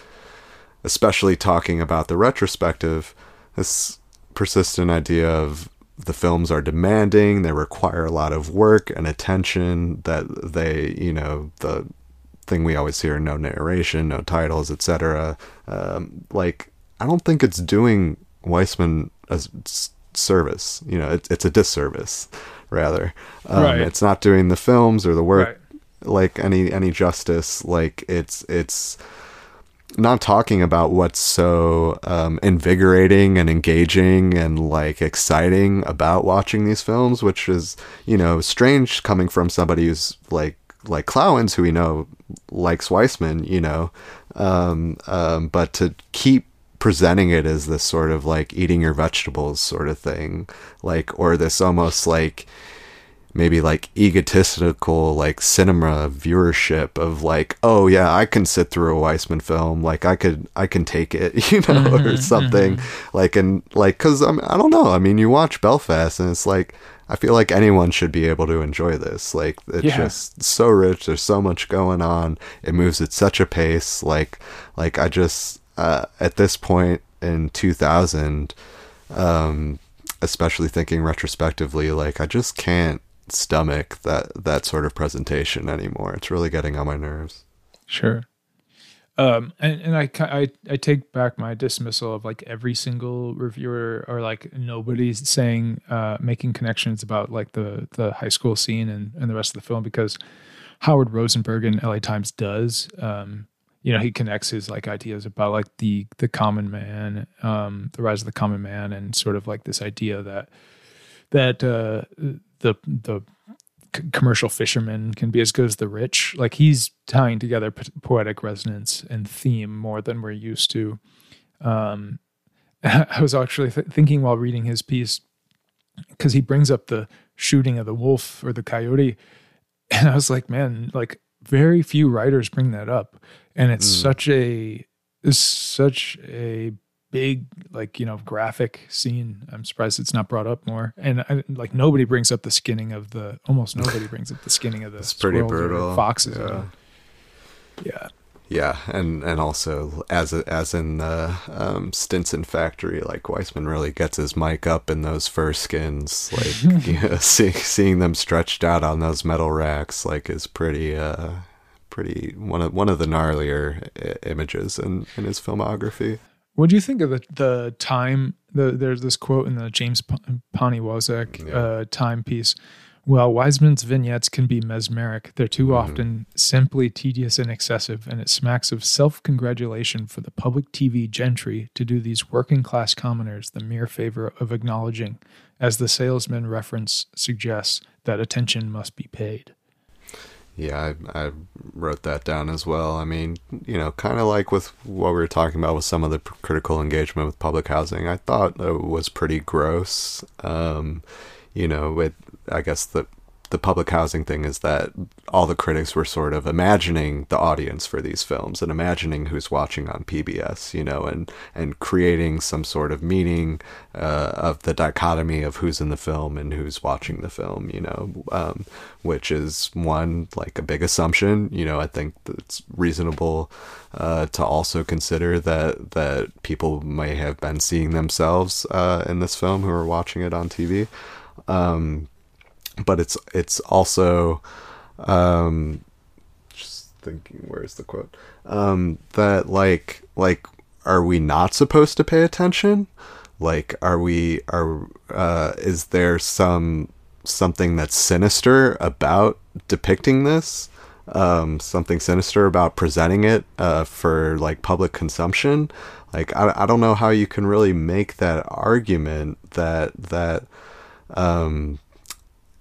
especially talking about the retrospective, this persistent idea of the films are demanding, they require a lot of work and attention, that they, you know, the thing we always hear no narration, no titles, etc. Um, like, I don't think it's doing Wiseman a service. You know, it, it's a disservice, rather. Um, Right. It's not doing the films or the work Right. like any any justice. Like it's it's not talking about what's so um, invigorating and engaging and like exciting about watching these films, which is you know strange coming from somebody who's like like Klawans, who we know likes Wiseman, you know, um, um, but to keep presenting it as this sort of like eating your vegetables sort of thing, like or this almost like maybe like egotistical like cinema viewership of like oh yeah i can sit through a wiseman film like i could i can take it you know or mm-hmm, something mm-hmm. like and like because I, um, I don't know i mean you watch belfast and it's like i feel like anyone should be able to enjoy this like it's Yeah. just so rich there's so much going on it moves at such a pace like like i just uh, at this point in 2000 um especially thinking retrospectively like i just can't stomach that that sort of presentation anymore it's really getting on my nerves Sure. Um, and, and I, I, I take back my dismissal of like every single reviewer or like nobody's saying, uh, making connections about like the, the high school scene and, and the rest of the film because Howard Rosenberg in LA Times does, um, you know, he connects his like ideas about like the, the common man, um, the rise of the common man and sort of like this idea that, that, uh, the, the commercial fisherman can be as good as the rich. Like he's tying together po- poetic resonance and theme more than we're used to. Um, I was actually th- thinking while reading his piece because he brings up the shooting of the wolf or the coyote, and I was like, man, like very few writers bring that up, and it's Mm. such a it's such a big like you know graphic scene. I'm surprised it's not brought up more. And I, like nobody brings up the skinning of the almost nobody brings up the skinning of the it's pretty brutal. foxes. Yeah. Yeah yeah and and also as as in the um stinson factory like wiseman really gets his mic up in those fur skins like you know, see, seeing them stretched out on those metal racks like is pretty uh pretty one of one of the gnarlier i- images in in his filmography What do you think of the the time? The, there's this quote in the James Pa- Poniewozik uh, time piece. Well, Wiseman's vignettes can be mesmeric. They're too often simply tedious and excessive, and it smacks of self congratulation for the public TV gentry to do these working class commoners the mere favor of acknowledging, as the salesman reference suggests, that attention must be paid. Yeah, I, I wrote that down as well. I mean, you know, kind of like with what we were talking about with some of the critical engagement with public housing, I thought it was pretty gross. Um, you know, with I guess the the public housing thing is that all the critics were sort of imagining the audience for these films and imagining who's watching on PBS, you know, and and creating some sort of meaning uh, of the dichotomy of who's in the film and who's watching the film, you know, um, which is one like a big assumption. You know, I think it's reasonable uh, to also consider that that people may have been seeing themselves uh, in this film who are watching it on TV. Um, but it's it's also um just thinking where's the quote? Um that like like are we not supposed to pay attention? Like are we are uh is there some something that's sinister about depicting this? Um something sinister about presenting it uh for like public consumption? Like i, I don't know how you can really make that argument that that um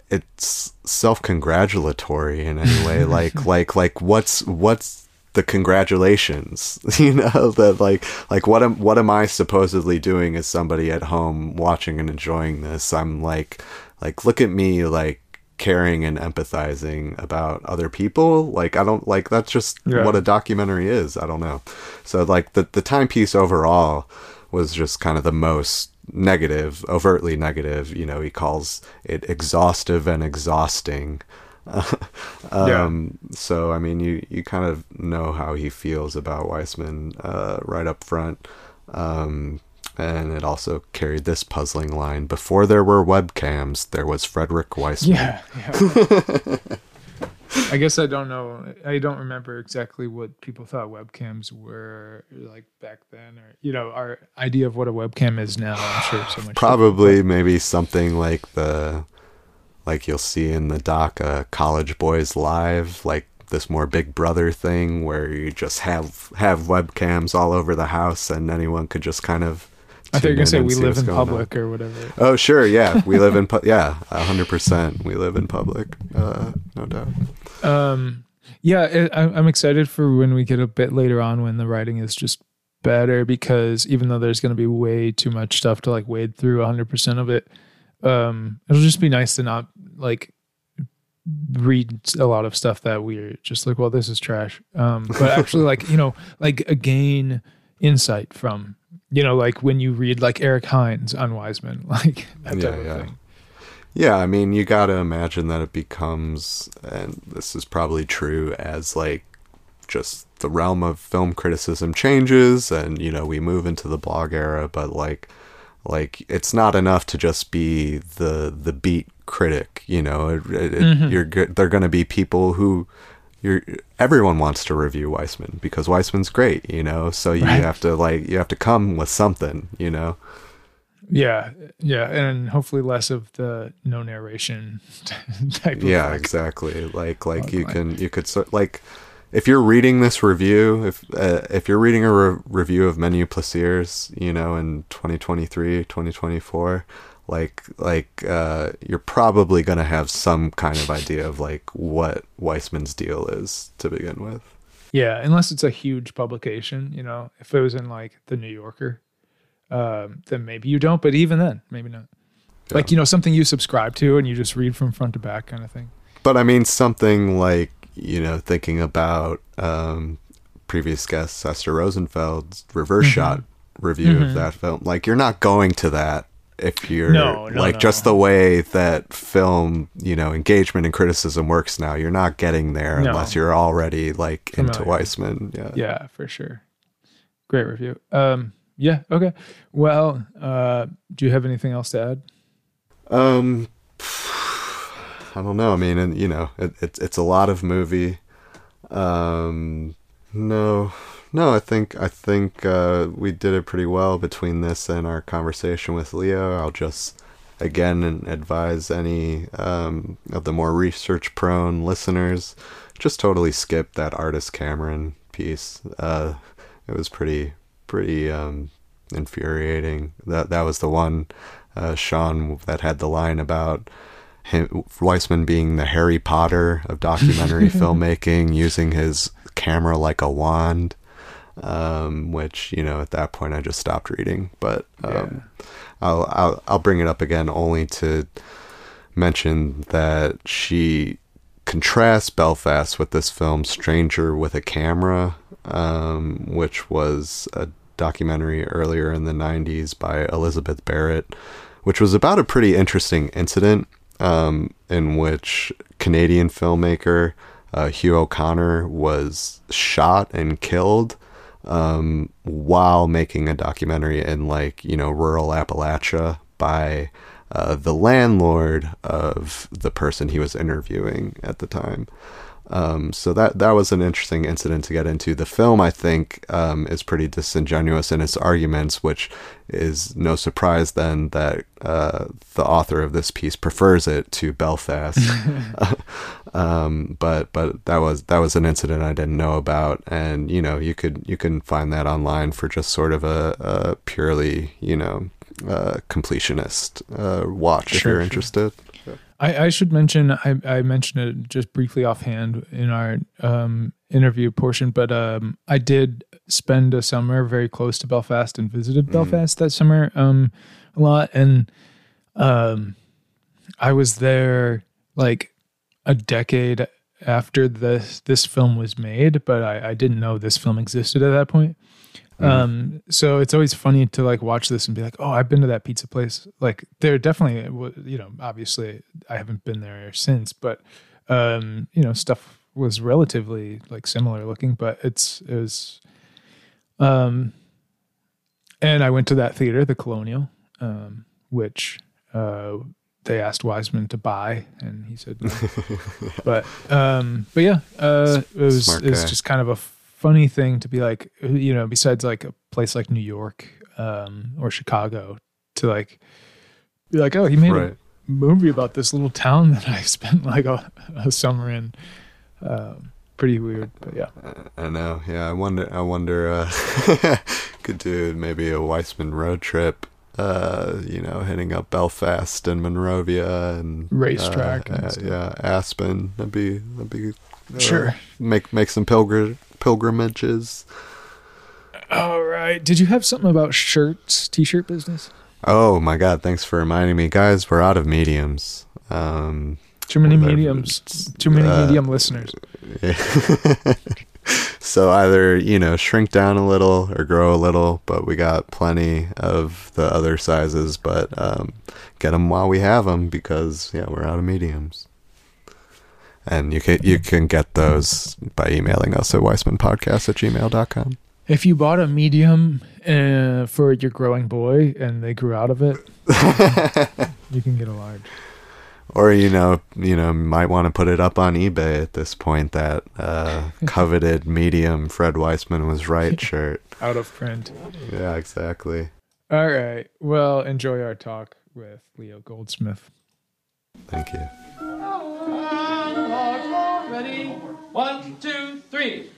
it's self-congratulatory in any way like like like what's what's the congratulations? You know that like like what am what am i supposedly doing as somebody at home watching and enjoying this? I'm like like look at me like caring and empathizing about other people. Like i don't like that's just Yeah. what a documentary is. I don't know. So like the the timepiece overall was just kind of the most negative overtly negative you know he calls it exhaustive and exhausting um, So I mean, you you kind of know how he feels about Wiseman uh, right up front. Um, and it also carried this puzzling line: "Before there were webcams, there was Frederick Wiseman." Yeah. yeah. I guess I don't know. I don't remember exactly what people thought webcams were like back then, or you know, our idea of what a webcam is now. I'm sure so much. Probably, maybe something like the, like you'll see in the doc, uh, College Boys Live, like this more Big Brother thing where you just have have webcams all over the house, and anyone could just kind of I thought you were gonna say we live in on. public or whatever. Oh sure, yeah, we live in pu- yeah, hundred percent. We live in public, uh, no doubt. Um, yeah, I'm excited for when we get a bit later on when the writing is just better because even though there's going to be way too much stuff to like wade through 100% of it, um, it'll just be nice to not like read a lot of stuff that we're just like, well, this is trash. Um, but actually, like you know, like a gain insight from you know, like when you read like Eric Hynes on Wiseman, like that yeah, yeah. Thing. Yeah, I mean, you got to imagine that it becomes, and this is probably true as like just the realm of film criticism changes, and you know we move into the blog era, but like, like it's not enough to just be the the beat critic. You know, it, it, mm-hmm. you're they're going to be people who you're everyone wants to review Wiseman because Wiseman's great, you know. So you right. have to like you have to come with something, you know. Yeah, yeah, and hopefully less of the no narration type. yeah, like, exactly. Like like you can you could sort like if you're reading this review, if uh, if you're reading a re- review of Menus-Plaisirs, you know, in 2023, 2024, like like uh, you're probably going to have some kind of idea of like what Wiseman's deal is to begin with. Yeah, unless it's a huge publication, you know. If it was in like the New Yorker, um, then maybe you don't. But even then, maybe not. Yeah. Like you know something you subscribe to and you just read from front to back kind of thing. But I mean something like you know thinking about um, previous guest Esther Rosenfeld's reverse mm-hmm. shot review mm-hmm. of that film. Like you're not going to that if you're no, no, like no. just the way that film you know engagement and criticism works now you're not getting there unless you're already like Familiar. into wiseman. Yeah. Yeah for sure. Great review. Um yeah okay. Well uh do you have anything else to add? Um i don't know. I mean and you know it, it, it's a lot of movie. Um no no, I think I think uh, we did it pretty well between this and our conversation with Leo. I'll just again advise any um, of the more research prone listeners just totally skip that artist Cameron piece. Uh, it was pretty pretty um, infuriating. That that was the one uh, Sean that had the line about him, Wiseman being the Harry Potter of documentary filmmaking, using his camera like a wand um, which you know at that point I just stopped reading. But um, yeah. I'll, I'll I'll bring it up again only to mention that she contrasts Belfast with this film Stranger with a Camera, um, which was a documentary earlier in the 90s by Elizabeth Barret, which was about a pretty interesting incident um, in which Canadian filmmaker uh, Hugh O'Connor was shot and killed um, while making a documentary in like you know rural Appalachia by uh, the landlord of the person he was interviewing at the time. Um, so that that was an interesting incident to get into. The film, I think, um, is pretty disingenuous in its arguments, which is no surprise then that uh, the author of this piece prefers it to Belfast. um, but but that was that was an incident I didn't know about, and you know you could you can find that online for just sort of a, a purely you know uh, completionist uh, watch sure, if you're sure. I, I should mention I, I mentioned it just briefly offhand in our um, interview portion, but um, I did spend a summer very close to Belfast and visited mm. Belfast that summer um, a lot, and um, I was there like a decade after this this film was made, but I, I didn't know this film existed at that point. Mm-hmm. Um, so it's always funny to like watch this and be like, oh, I've been to that pizza place. Like, there definitely, you know, obviously I haven't been there since, but um, you know, stuff was relatively like similar looking, but it's it was um and I went to that theater, the Colonial, um, which uh they asked Wiseman to buy and he said no. but um but yeah, uh it was Smart it was just kind of a funny thing to be like you know, besides like a place like New York um or Chicago to like be like, oh, he made Right. a movie about this little town that I spent like a, a summer in. Um, pretty weird, but yeah. I know. Yeah, I wonder. I wonder. Uh, could do maybe a Wiseman road trip. Uh, you know, hitting up Belfast and Monrovia and Racetrack Uh, and uh, yeah, Aspen. That'd be. That'd be. uh, Sure. Make make some pilgr pilgrimages. All right. Did you have something about shirts, t-shirt business? Oh my God! Thanks for reminding me, guys. We're out of mediums. Um, Too many mediums. Too many uh, medium listeners. so either you know shrink down a little or grow a little, but we got plenty of the other sizes. But um, get them while we have them because yeah, we're out of mediums. And you can you can get those by emailing us at wisemanpodcast at gmail.com. If you bought a medium uh, for your growing boy and they grew out of it, you can get a large. Or you know, you know, might want to put it up on eBay at this point. That uh, coveted medium Fred Wiseman was right shirt. Out of print. Yeah, exactly. All right. Well, enjoy our talk with Leo Goldsmith. Thank you. Ready? One, two, three.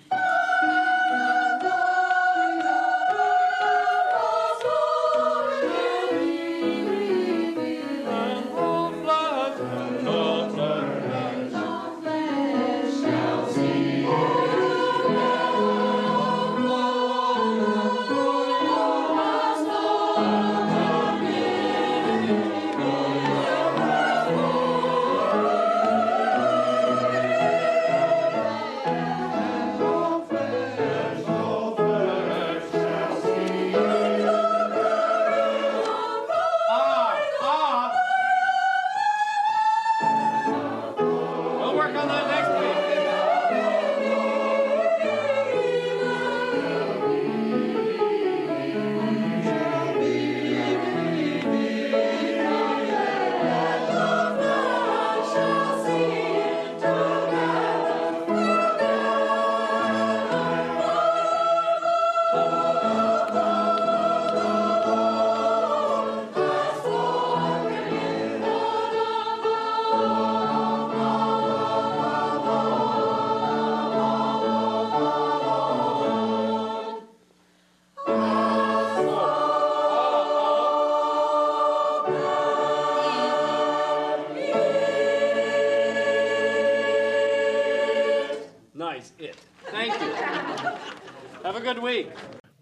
Good week.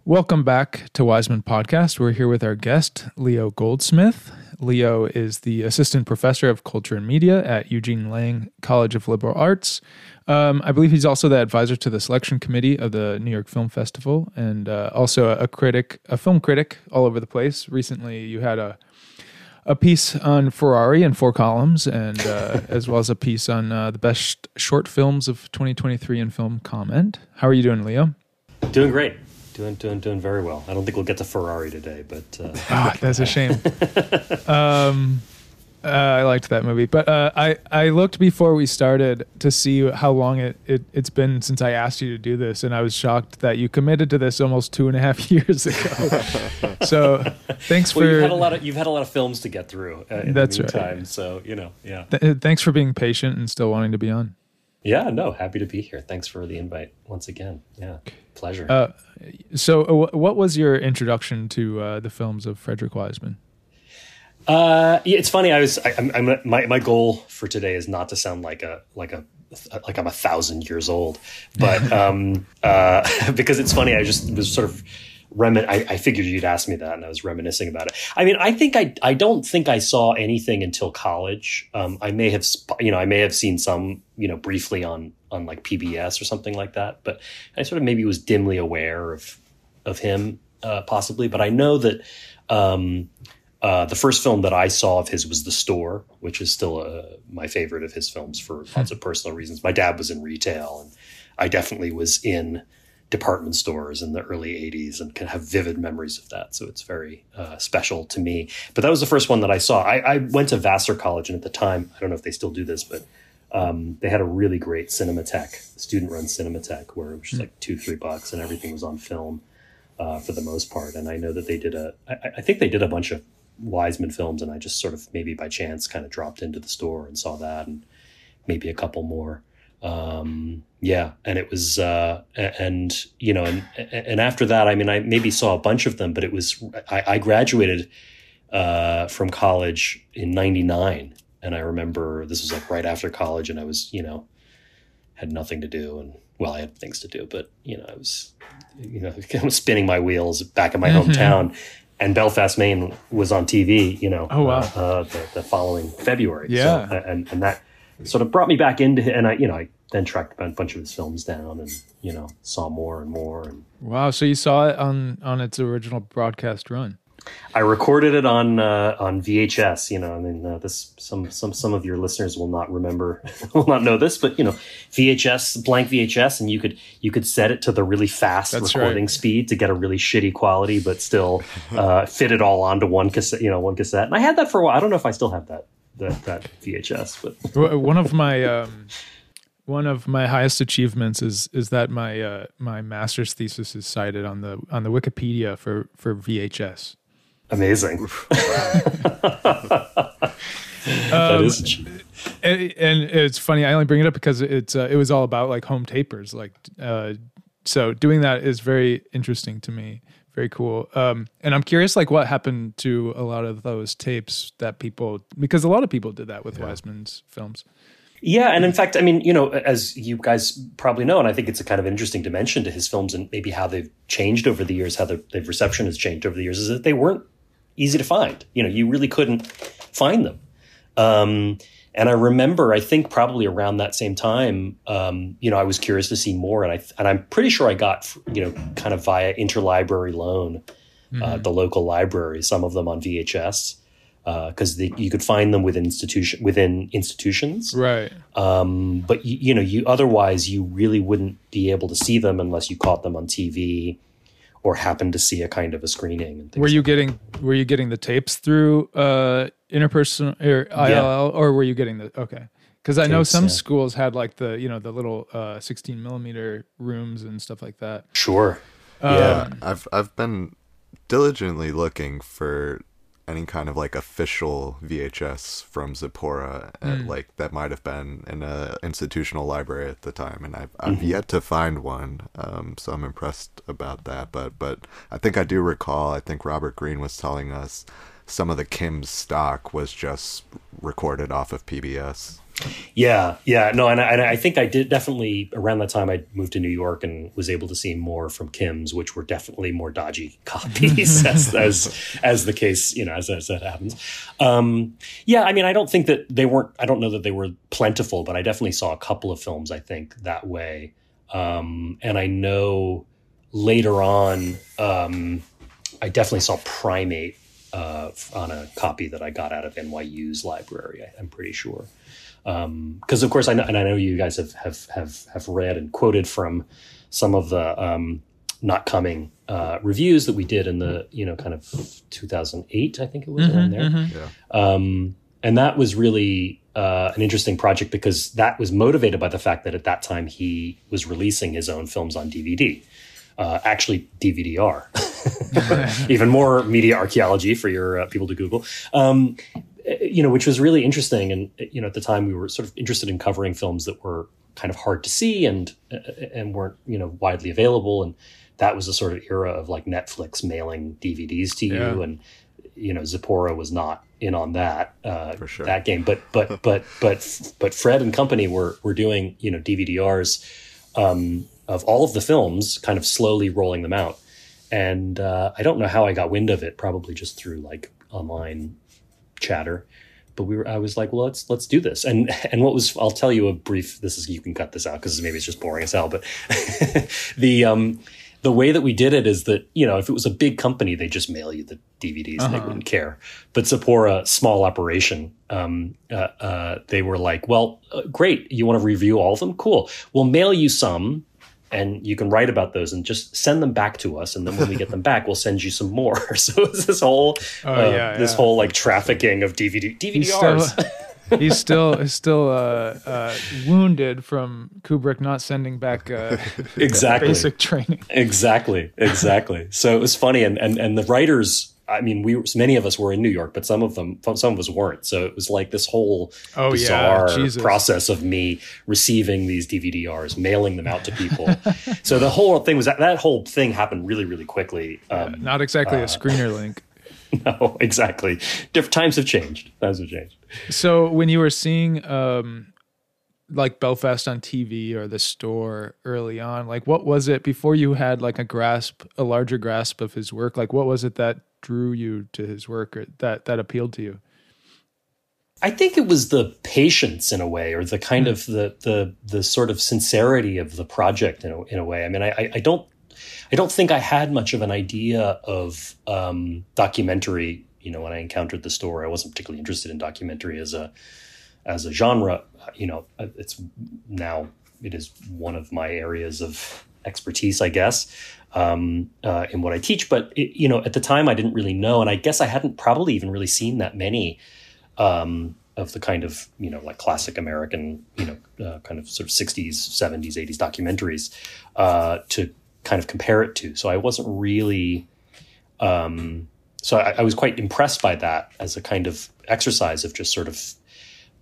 Welcome back to Wiseman Podcast. We're here with our guest, Leo Goldsmith. Leo is the assistant professor of culture and media at Eugene Lang College of Liberal Arts. Um, I believe he's also the advisor to the selection committee of the New York Film Festival and uh, also a critic, a film critic all over the place. Recently, you had a a piece on Ferrari in four columns, and uh, as well as a piece on uh, the best short films of 2023 in film comment. How are you doing, Leo? Doing great. Doing doing doing very well. I don't think we'll get to Ferrari today, but uh, Ah, that's a shame. um, uh, I liked that movie, but uh, I I looked before we started to see how long it, it it's been since I asked you to do this, and I was shocked that you committed to this almost two and a half years ago. so thanks well, for you've had a lot of you've had a lot of films to get through. Uh, in That's the right. So you know, yeah, th- thanks for being patient and still wanting to be on. Yeah. No, happy to be here. Thanks for the invite once again. Yeah, pleasure. Uh, so, uh, what was your introduction to uh, the films of Frederick Wiseman? Uh, yeah, it's funny. I was. I, I'm, I'm. My my goal for today is not to sound like a like a like I'm a thousand years old, but um, uh, because it's funny. I just was sort of remin. I, I figured you'd ask me that, and I was reminiscing about it. I mean, I think I. I don't think I saw anything until college. Um, I may have. sp- You know, I may have seen some. You know, briefly on on like PBS or something like that. But I sort of maybe was dimly aware of of him, uh, possibly. But I know that. Um, Uh, the first film that I saw of his was The Store, which is still uh, my favorite of his films for lots of personal reasons. My dad was in retail, and I definitely was in department stores in the early 80s and can have vivid memories of that. So it's very uh, special to me. But that was the first one that I saw. I, I, went to Vassar College, and at the time, I don't know if they still do this, but um, they had a really great cinematheque, student run cinematheque, where it was just like two, three bucks and everything was on film uh, for the most part. And I know that they did a, I, I think they did a bunch of Wiseman films, and I just sort of maybe by chance kind of dropped into the store and saw that and maybe a couple more. Um, yeah, and it was, uh, and you know, and and after that, I mean, I maybe saw a bunch of them, but it was I, I graduated uh, from college in '99, and I remember this was like right after college, and I was, you know, had nothing to do, and well, I had things to do, but you know, I was, you know, kind of spinning my wheels back in my mm-hmm. hometown, and Belfast, Maine was on TV, you know, oh wow, uh, uh, the, the, following February, yeah, so, and and that sort of brought me back into, it. and I, you know, I then tracked a bunch of his films down, and you know, saw more and more, and wow, so you saw it on on its original broadcast run. I recorded it on uh, on VHS. You know, I mean, uh, this some some some of your listeners will not remember, will not know this, but you know, VHS blank VHS, and you could you could set it to the really fast That's recording right. speed to get a really shitty quality, but still uh, fit it all onto one cassette. You know, one cassette. And I had that for a while. I don't know if I still have that that, that VHS, but one of my. Um one of my highest achievements is is that my uh, my master's thesis is cited on the on the Wikipedia for for VHS. Amazing. that um, is and, and, it's funny. I only bring it up because it's uh, it was all about like home tapers. Like, uh, so doing that is very interesting to me. Very cool. Um, and I'm curious, like, what happened to a lot of those tapes that people because a lot of people did that with yeah. Wiseman's films. Yeah, and in fact, I mean, you know, as you guys probably know, and I think it's a kind of interesting dimension to his films and maybe how they've changed over the years, how the, the reception has changed over the years, is that they weren't easy to find. You know, you really couldn't find them. Um, and I remember, I think probably around that same time, um, you know, I was curious to see more, and I and I'm pretty sure I got, you know, kind of via interlibrary loan, uh, mm-hmm. uh, the local library, some of them on VHS, because uh, you could find them within institution within institutions, right? Um, but you, you know, you otherwise you really wouldn't be able to see them unless you caught them on TV or happened to see a kind of a screening. were you like getting that. were you getting the tapes through uh, interpersonal or ILL, yeah. or were you getting the okay? Because I know some yeah. schools had like the you know the little uh, 16 millimeter rooms and stuff like that. Sure. Um, yeah, I've I've been diligently looking for any kind of like official VHS from Zipporah, mm. like that might have been in a institutional library at the time, and I've, I've mm-hmm. yet to find one. Um, so I'm impressed about that. But but I think I do recall. I think Robert Green was telling us some of the Kim's stock was just recorded off of PBS. Yeah, yeah, no, and I, and I, think I did definitely around that time I moved to New York and was able to see more from Kim's, which were definitely more dodgy copies, as, as as the case, you know, as, as that happens. Um, yeah, I mean, I don't think that they weren't. I don't know that they were plentiful, but I definitely saw a couple of films. I think that way, um, and I know later on, um, I definitely saw Primate uh, on a copy that I got out of NYU's library. I, I'm pretty sure because um, of course I know, and I know you guys have have have have read and quoted from some of the um, not coming uh, reviews that we did in the you know kind of 2008 I think it was mm-hmm, around there, mm-hmm. yeah. um, and that was really uh, an interesting project because that was motivated by the fact that at that time he was releasing his own films on DVD. Uh, actually, DVD-R, even more media archaeology for your uh, people to Google. Um, you know, which was really interesting. And you know, at the time, we were sort of interested in covering films that were kind of hard to see and and weren't you know widely available. And that was a sort of era of like Netflix mailing DVDs to you, and you know, Zipporah was not in on that uh, sure. that game. But but but but but Fred and company were were doing you know DVD-Rs um, of all of the films, kind of slowly rolling them out. And uh, I don't know how I got wind of it. Probably just through like online chatter but we were i was like well let's let's do this and and what was i'll tell you a brief this is you can cut this out because maybe it's just boring as hell but the um the way that we did it is that you know if it was a big company they just mail you the DVDs and they Uh-huh. wouldn't care. But Zipporah, small operation, um, uh, uh, they were like, well, uh, great, you want to review all of them? Cool, we'll mail you some. And you can write about those and just send them back to us, and then when we get them back, we'll send you some more. so it's this whole, Oh, uh, yeah, this yeah. whole like trafficking of DVD He's still, DVDRs. he's still he's still uh, uh, wounded from Kubrick not sending back uh, Exactly. basic training. Exactly, exactly. so it was funny, and and and the writers. I mean, we many of us were in New York, but some of them, some of us weren't. So it was like this whole Oh, bizarre Jesus. process of me receiving these DVDRs, mailing them out to people. so the whole thing was that that whole thing happened really, really quickly. Um, Not exactly uh, a screener link. No, exactly. Different times have changed. Times have changed. So when you were seeing um like Belfast on TV or the store early on, like what was it before you had like a grasp, a larger grasp of his work? Like what was it that drew you to his work or that that appealed to you? I think it was the patience in a way, or the kind of the the the sort of sincerity of the project in a, in a way. I mean, I, I- I don't I don't think I had much of an idea of um, documentary. You know, when I encountered the story, I wasn't particularly interested in documentary as a as a genre. You know, it's now it is one of my areas of expertise, I guess, um, uh, in what I teach. But it, you know, at the time, I didn't really know, and I guess I hadn't probably even really seen that many um, of the kind of you know like classic American you know uh, kind of sort of sixties, seventies, eighties documentaries uh, to kind of compare it to. So I wasn't really. Um, so I, I was quite impressed by that as a kind of exercise of just sort of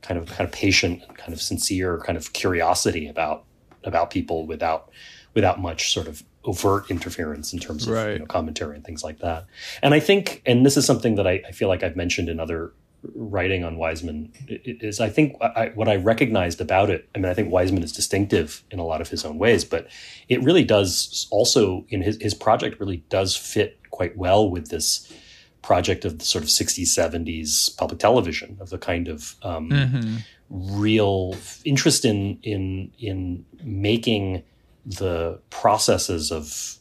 kind of kind of patient, kind of sincere, kind of curiosity about about people without without much sort of overt interference in terms of you know, commentary and things like that. And I think, and this is something that I, I feel like I've mentioned in other writing on Wiseman, is I think I, what I recognized about it. I mean, I think Wiseman is distinctive in a lot of his own ways, but it really does also in his his project really does fit quite well with this project of the sort of 60s 70s public television of the kind of um, Mhm. real interest in in in making the processes of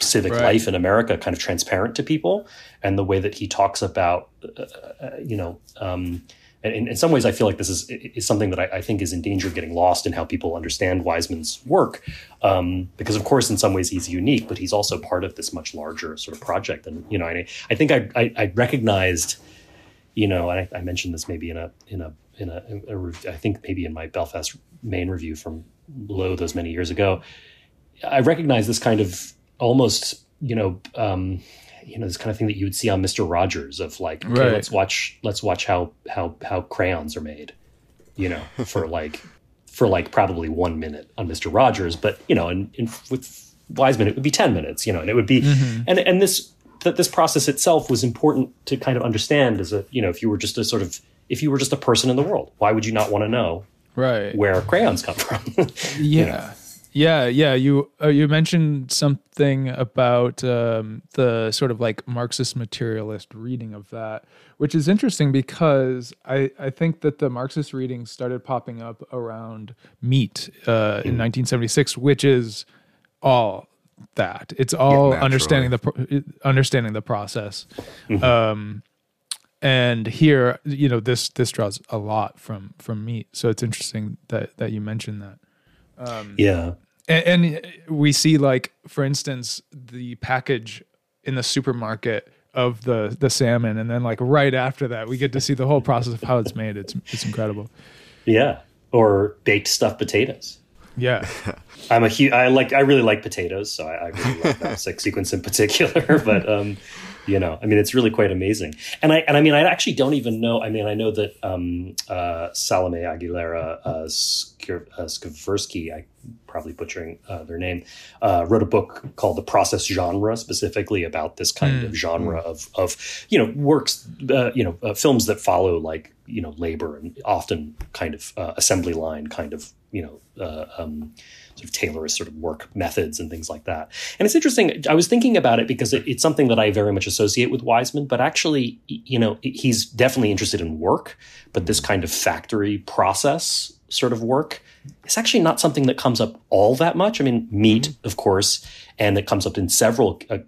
civic Right. life in America kind of transparent to people, and the way that he talks about, uh, uh, you know, um, and in, in some ways, I feel like this is is something that I, I think is in danger of getting lost in how people understand Wiseman's work, um, because of course, in some ways, he's unique, but he's also part of this much larger sort of project, and you know, I, I think I, I, I recognized you know, and I, I mentioned this maybe in a in a in a, a rev- I think maybe in my Belfast Maine review from Low those many years ago. I recognize this kind of almost you know um, you know this kind of thing that you would see on Mister Rogers of like okay Right. let's watch let's watch how how how crayons are made, you know, for like for like probably one minute on Mister Rogers, but you know, and, and with Wiseman it would be ten minutes, you know, and it would be Mhm. and and this that this process itself was important to kind of understand as a you know if you were just a sort of if you were just a person in the world why would you not want to know Right. where crayons come from Yeah. Yeah, yeah. You uh, you mentioned something about um, the sort of like Marxist materialist reading of that, which is interesting because I, I think that the Marxist reading started popping up around Meat uh, in 1976, which is all that. It's all naturally. understanding the pro- understanding the process. Um, and here, you know, this this draws a lot from from Meat, so it's interesting that that you mentioned that. Um, yeah. and, and we see like for instance the package in the supermarket of the the salmon and then like right after that we get to see the whole process of how it's made. It's it's incredible. Yeah. Or baked stuffed potatoes. Yeah. I'm a huge i like i really like potatoes so i, I really love that sequence in particular but um you know i mean it's really quite amazing and i and i mean i actually don't even know i mean i know that um uh salome aguilera uh, uh Skvirsky, i probably butchering uh, their name uh, wrote a book called the process genre specifically about this kind Mm. of genre of of you know works uh, you know uh, films that follow like you know labor and often kind of uh, assembly line kind of you know uh, um, sort of Taylorist sort of work methods and things like that. And it's interesting. I was thinking about it because it, it's something that I very much associate with Wiseman, but actually, you know, he's definitely interested in work, but this kind of factory process sort of work is actually not something that comes up all that much. I mean, meat, Mm-hmm. of course, and it comes up in several uh,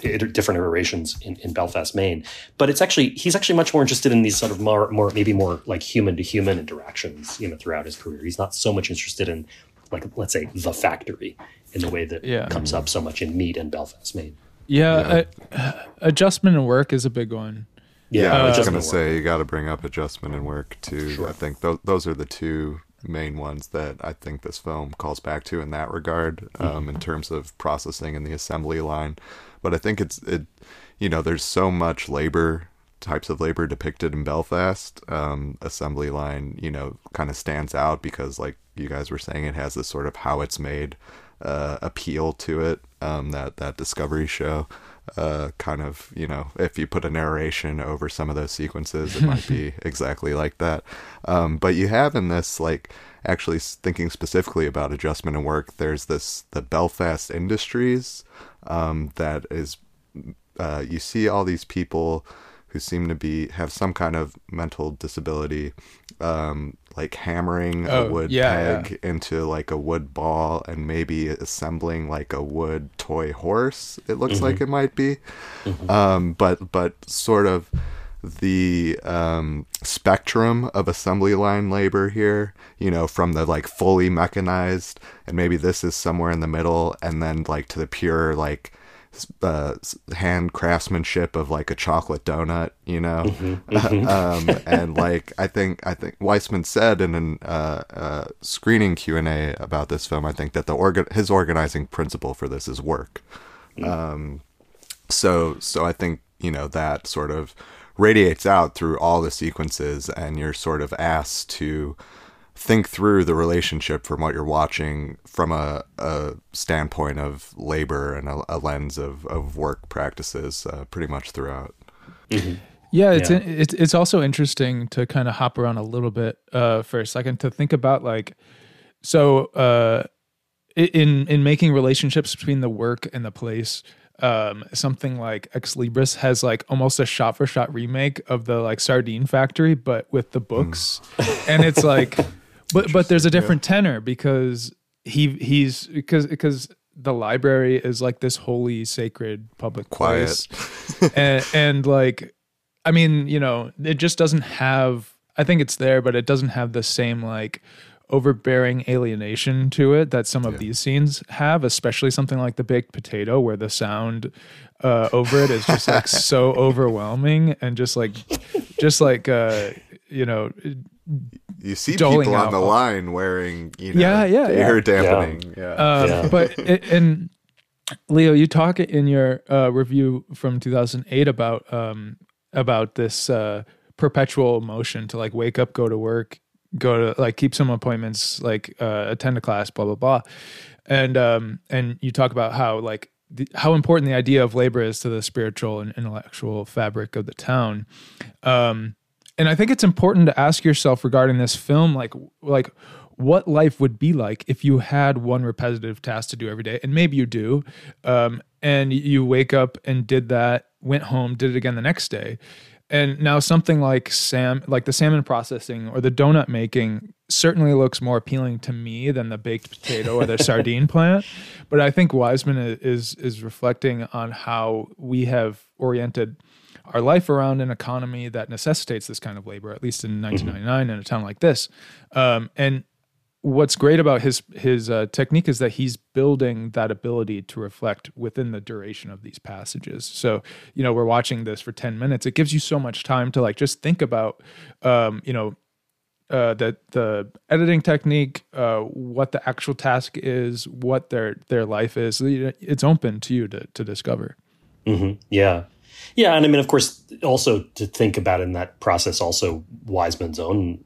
different iterations in, in Belfast, Maine. But it's actually he's actually much more interested in these sort of more, more maybe more like human to human interactions, you know, throughout his career. He's not so much interested in like let's say the factory in the way that Yeah. comes up so much in meat and Belfast, Maine. Yeah, uh, adjustment and work is a big one. Yeah, I was Uh, gonna say you got to bring up adjustment and work too. I think those those are the two main ones that I think this film calls back to in that regard, um, in terms of processing and the assembly line. But I think it's it, you know, there's so much labor types of labor depicted in Belfast. Um, assembly line, you know, kind of stands out because, like you guys were saying, it has this sort of how it's made uh, appeal to it. Um, that that Discovery show uh, kind of, you know, if you put a narration over some of those sequences, it might be exactly like that. Um, but you have in this, like, actually thinking specifically about adjustment and work, there's this, the Belfast Industries um, that is, uh, you see all these people who seem to be, have some kind of mental disability, um, like hammering Oh, a wood yeah, peg into like a wood ball and maybe assembling like a wood toy horse it looks Mm-hmm. like it might be. Um but but sort of the um spectrum of assembly line labor here you know from the like fully mechanized and maybe this is somewhere in the middle and then like to the pure like uh, hand craftsmanship of like a chocolate donut, you know, um, and like I think I think Wiseman said in an uh, uh, screening Q and A about this film, I think that the organ his organizing principle for this is work. Um, so so I think you know that sort of radiates out through all the sequences, and you're sort of asked to think through the relationship from what you're watching from a, a standpoint of labor and a, a lens of, of work practices uh, pretty much throughout. Yeah, it's Yeah. it's it's also interesting to kind of hop around a little bit uh, for a second to think about like so uh, in in making relationships between the work and the place. Um, something like Ex Libris has like almost a shot for shot remake of the like Sardine Factory, but with the books, and it's like, but but there's a different tenor because he he's because because the library is like this holy sacred public Quiet. place, and, and like I mean, you know, it just doesn't have. I think it's there, but it doesn't have the same like overbearing alienation to it that some of these scenes have, especially something like the baked potato, where the sound uh, over it is just like so overwhelming and just like, just like uh, you know, You see people on the all- line wearing, you know, Yeah, yeah, yeah. ear dampening. Yeah. Um, Yeah. But it, and Leo, you talk in your uh, review from 2008 about um, about this uh, perpetual motion to like wake up, go to work, go to like keep some appointments, like uh, attend a class, blah blah blah, and um, and you talk about how like the, how important the idea of labor is to the spiritual and intellectual fabric of the town. Um, and I think it's important to ask yourself regarding this film, like like what life would be like if you had one repetitive task to do every day, and maybe you do, um, and you wake up and did that, went home, did it again the next day, and now something like sam like the salmon processing or the donut making certainly looks more appealing to me than the baked potato or the sardine plant. But i think wiseman is is reflecting on how we have oriented our life around an economy that necessitates this kind of labor at least in 1999 in a town like this um, and what's great about his his uh, technique is that he's building that ability to reflect within the duration of these passages. So you know we're watching this for ten minutes. It gives you so much time to like just think about um, you know uh, the the editing technique, uh, what the actual task is, what their their life is. It's open to you to to discover. hmm Yeah. Yeah. And I mean, of course, also to think about in that process, also Wiseman's own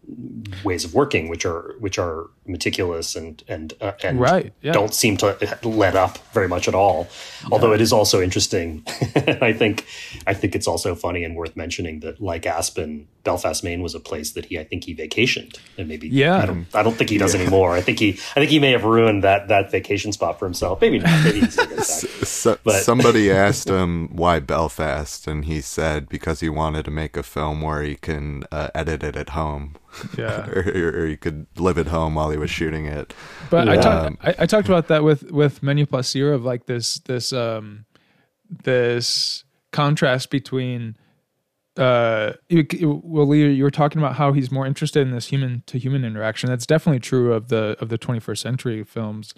ways of working, which are, which are meticulous and, and, uh, and Right, yeah. don't seem to let up very much at all. Although it is also interesting. I think, I think it's also funny and worth mentioning that like Aspen, Belfast, Maine was a place that he, I think he vacationed and maybe, Yeah. I don't, I don't think he does anymore. I think he, I think he may have ruined that, that vacation spot for himself. Maybe not. Maybe he's still. So, But- somebody asked him why Belfast, and he said because he wanted to make a film where he can uh, edit it at home, Yeah. or, or he could live at home while he was shooting it. But I, Um, talked I, I talked about that with with Menus-Plaisirs of like this this um this contrast between uh you, you- well Lee, you were talking about how he's more interested in this human to human interaction that's definitely true of the of the 21st century films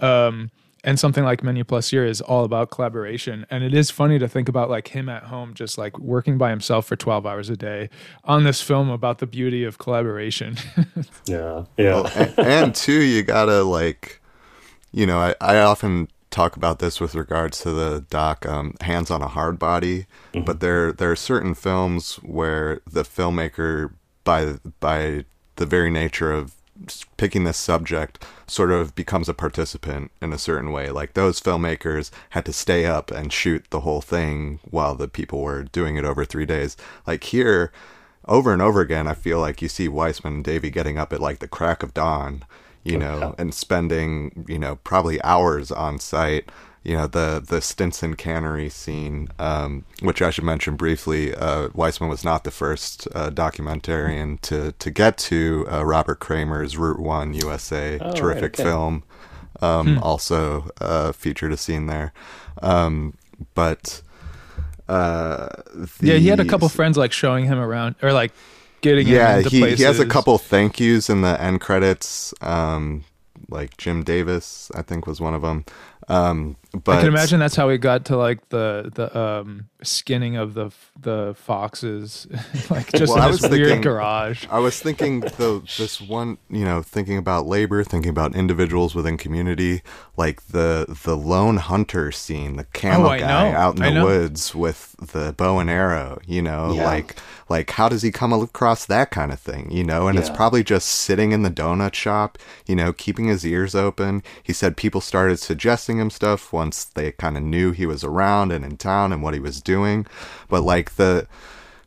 um and something like Menus-Plaisirs is all about collaboration. And it is funny to think about like him at home, just like working by himself for 12 hours a day on this film about the beauty of collaboration. Yeah, yeah. Well, and, and two, you gotta like, you know, I, I often talk about this with regards to the doc um, "Hands on a Hard Body," but there there are certain films where the filmmaker, by by the very nature of picking this subject, sort of becomes a participant in a certain way. Like those filmmakers had to stay up and shoot the whole thing while the people were doing it over three days. Like here over and over again, I feel like you see Wiseman and Davey getting up at like the crack of dawn, you know, and spending, you know, probably hours on site. You know, the the Stinson cannery scene, um, which I should mention briefly, uh, Wiseman was not the first uh, documentarian to, to get to uh, Robert Kramer's Route One USA, Oh, right, terrific okay. film. Um, Hmm. Also uh, featured a scene there. Um, but uh, yeah, he had a couple friends like showing him around or like getting yeah, him into he, places. he has a couple thank yous in the end credits. Um, like Jim Davis, I think was one of them. Um, but I can imagine that's how he got to like the the um skinning of the the foxes, like just Well, I in was this weird thinking- garage. I was thinking though this one, you know, thinking about labor, thinking about individuals within community, like the the lone hunter scene, the camel Oh, I guy know. out in I the know. woods with the bow and arrow, you know, Yeah. like like how does he come across that kind of thing, you know? And it's probably just sitting in the donut shop, you know, keeping his ears open. He said people started suggesting him stuff once they kind of knew he was around and in town and what he was doing. But like the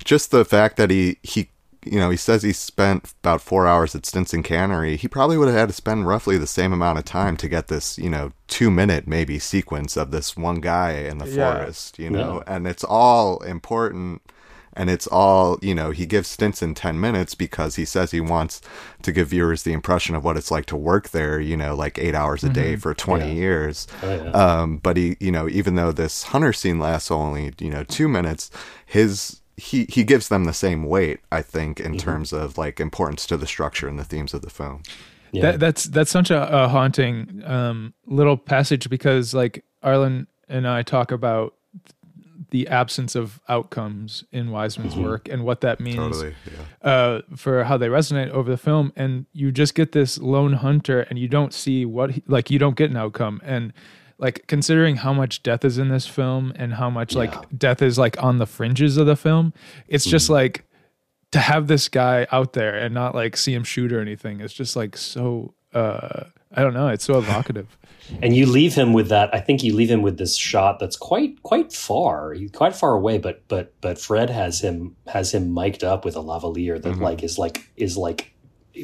just the fact that he he you know he says he spent about four hours at Stinson Cannery. He probably would have had to spend roughly the same amount of time to get this you know two minute maybe sequence of this one guy in the Yeah. forest. You know, and it's all important. And it's all, you know, he gives Stinson 10 minutes because he says he wants to give viewers the impression of what it's like to work there, you know, like eight hours a day for 20 Yeah. years. Oh, yeah. Um, but he, you know, even though this hunter scene lasts only, you know, two minutes, his he he gives them the same weight, I think, in terms of like importance to the structure and the themes of the film. Yeah. That, that's that's such a, a haunting um, little passage because like Arlen and I talk about the absence of outcomes in Wiseman's work and what that means Totally, yeah. uh, for how they resonate over the film. And you just get this lone hunter, and you don't see what he, like you don't get an outcome. And like considering how much death is in this film and how much Yeah. like death is like on the fringes of the film, it's just like to have this guy out there and not like see him shoot or anything. It's just like so. uh I don't know. It's so evocative. and you leave him with that i think you leave him with this shot that's quite quite far He's quite far away but but but fred has him has him mic'd up with a lavalier that mm-hmm. like is like is like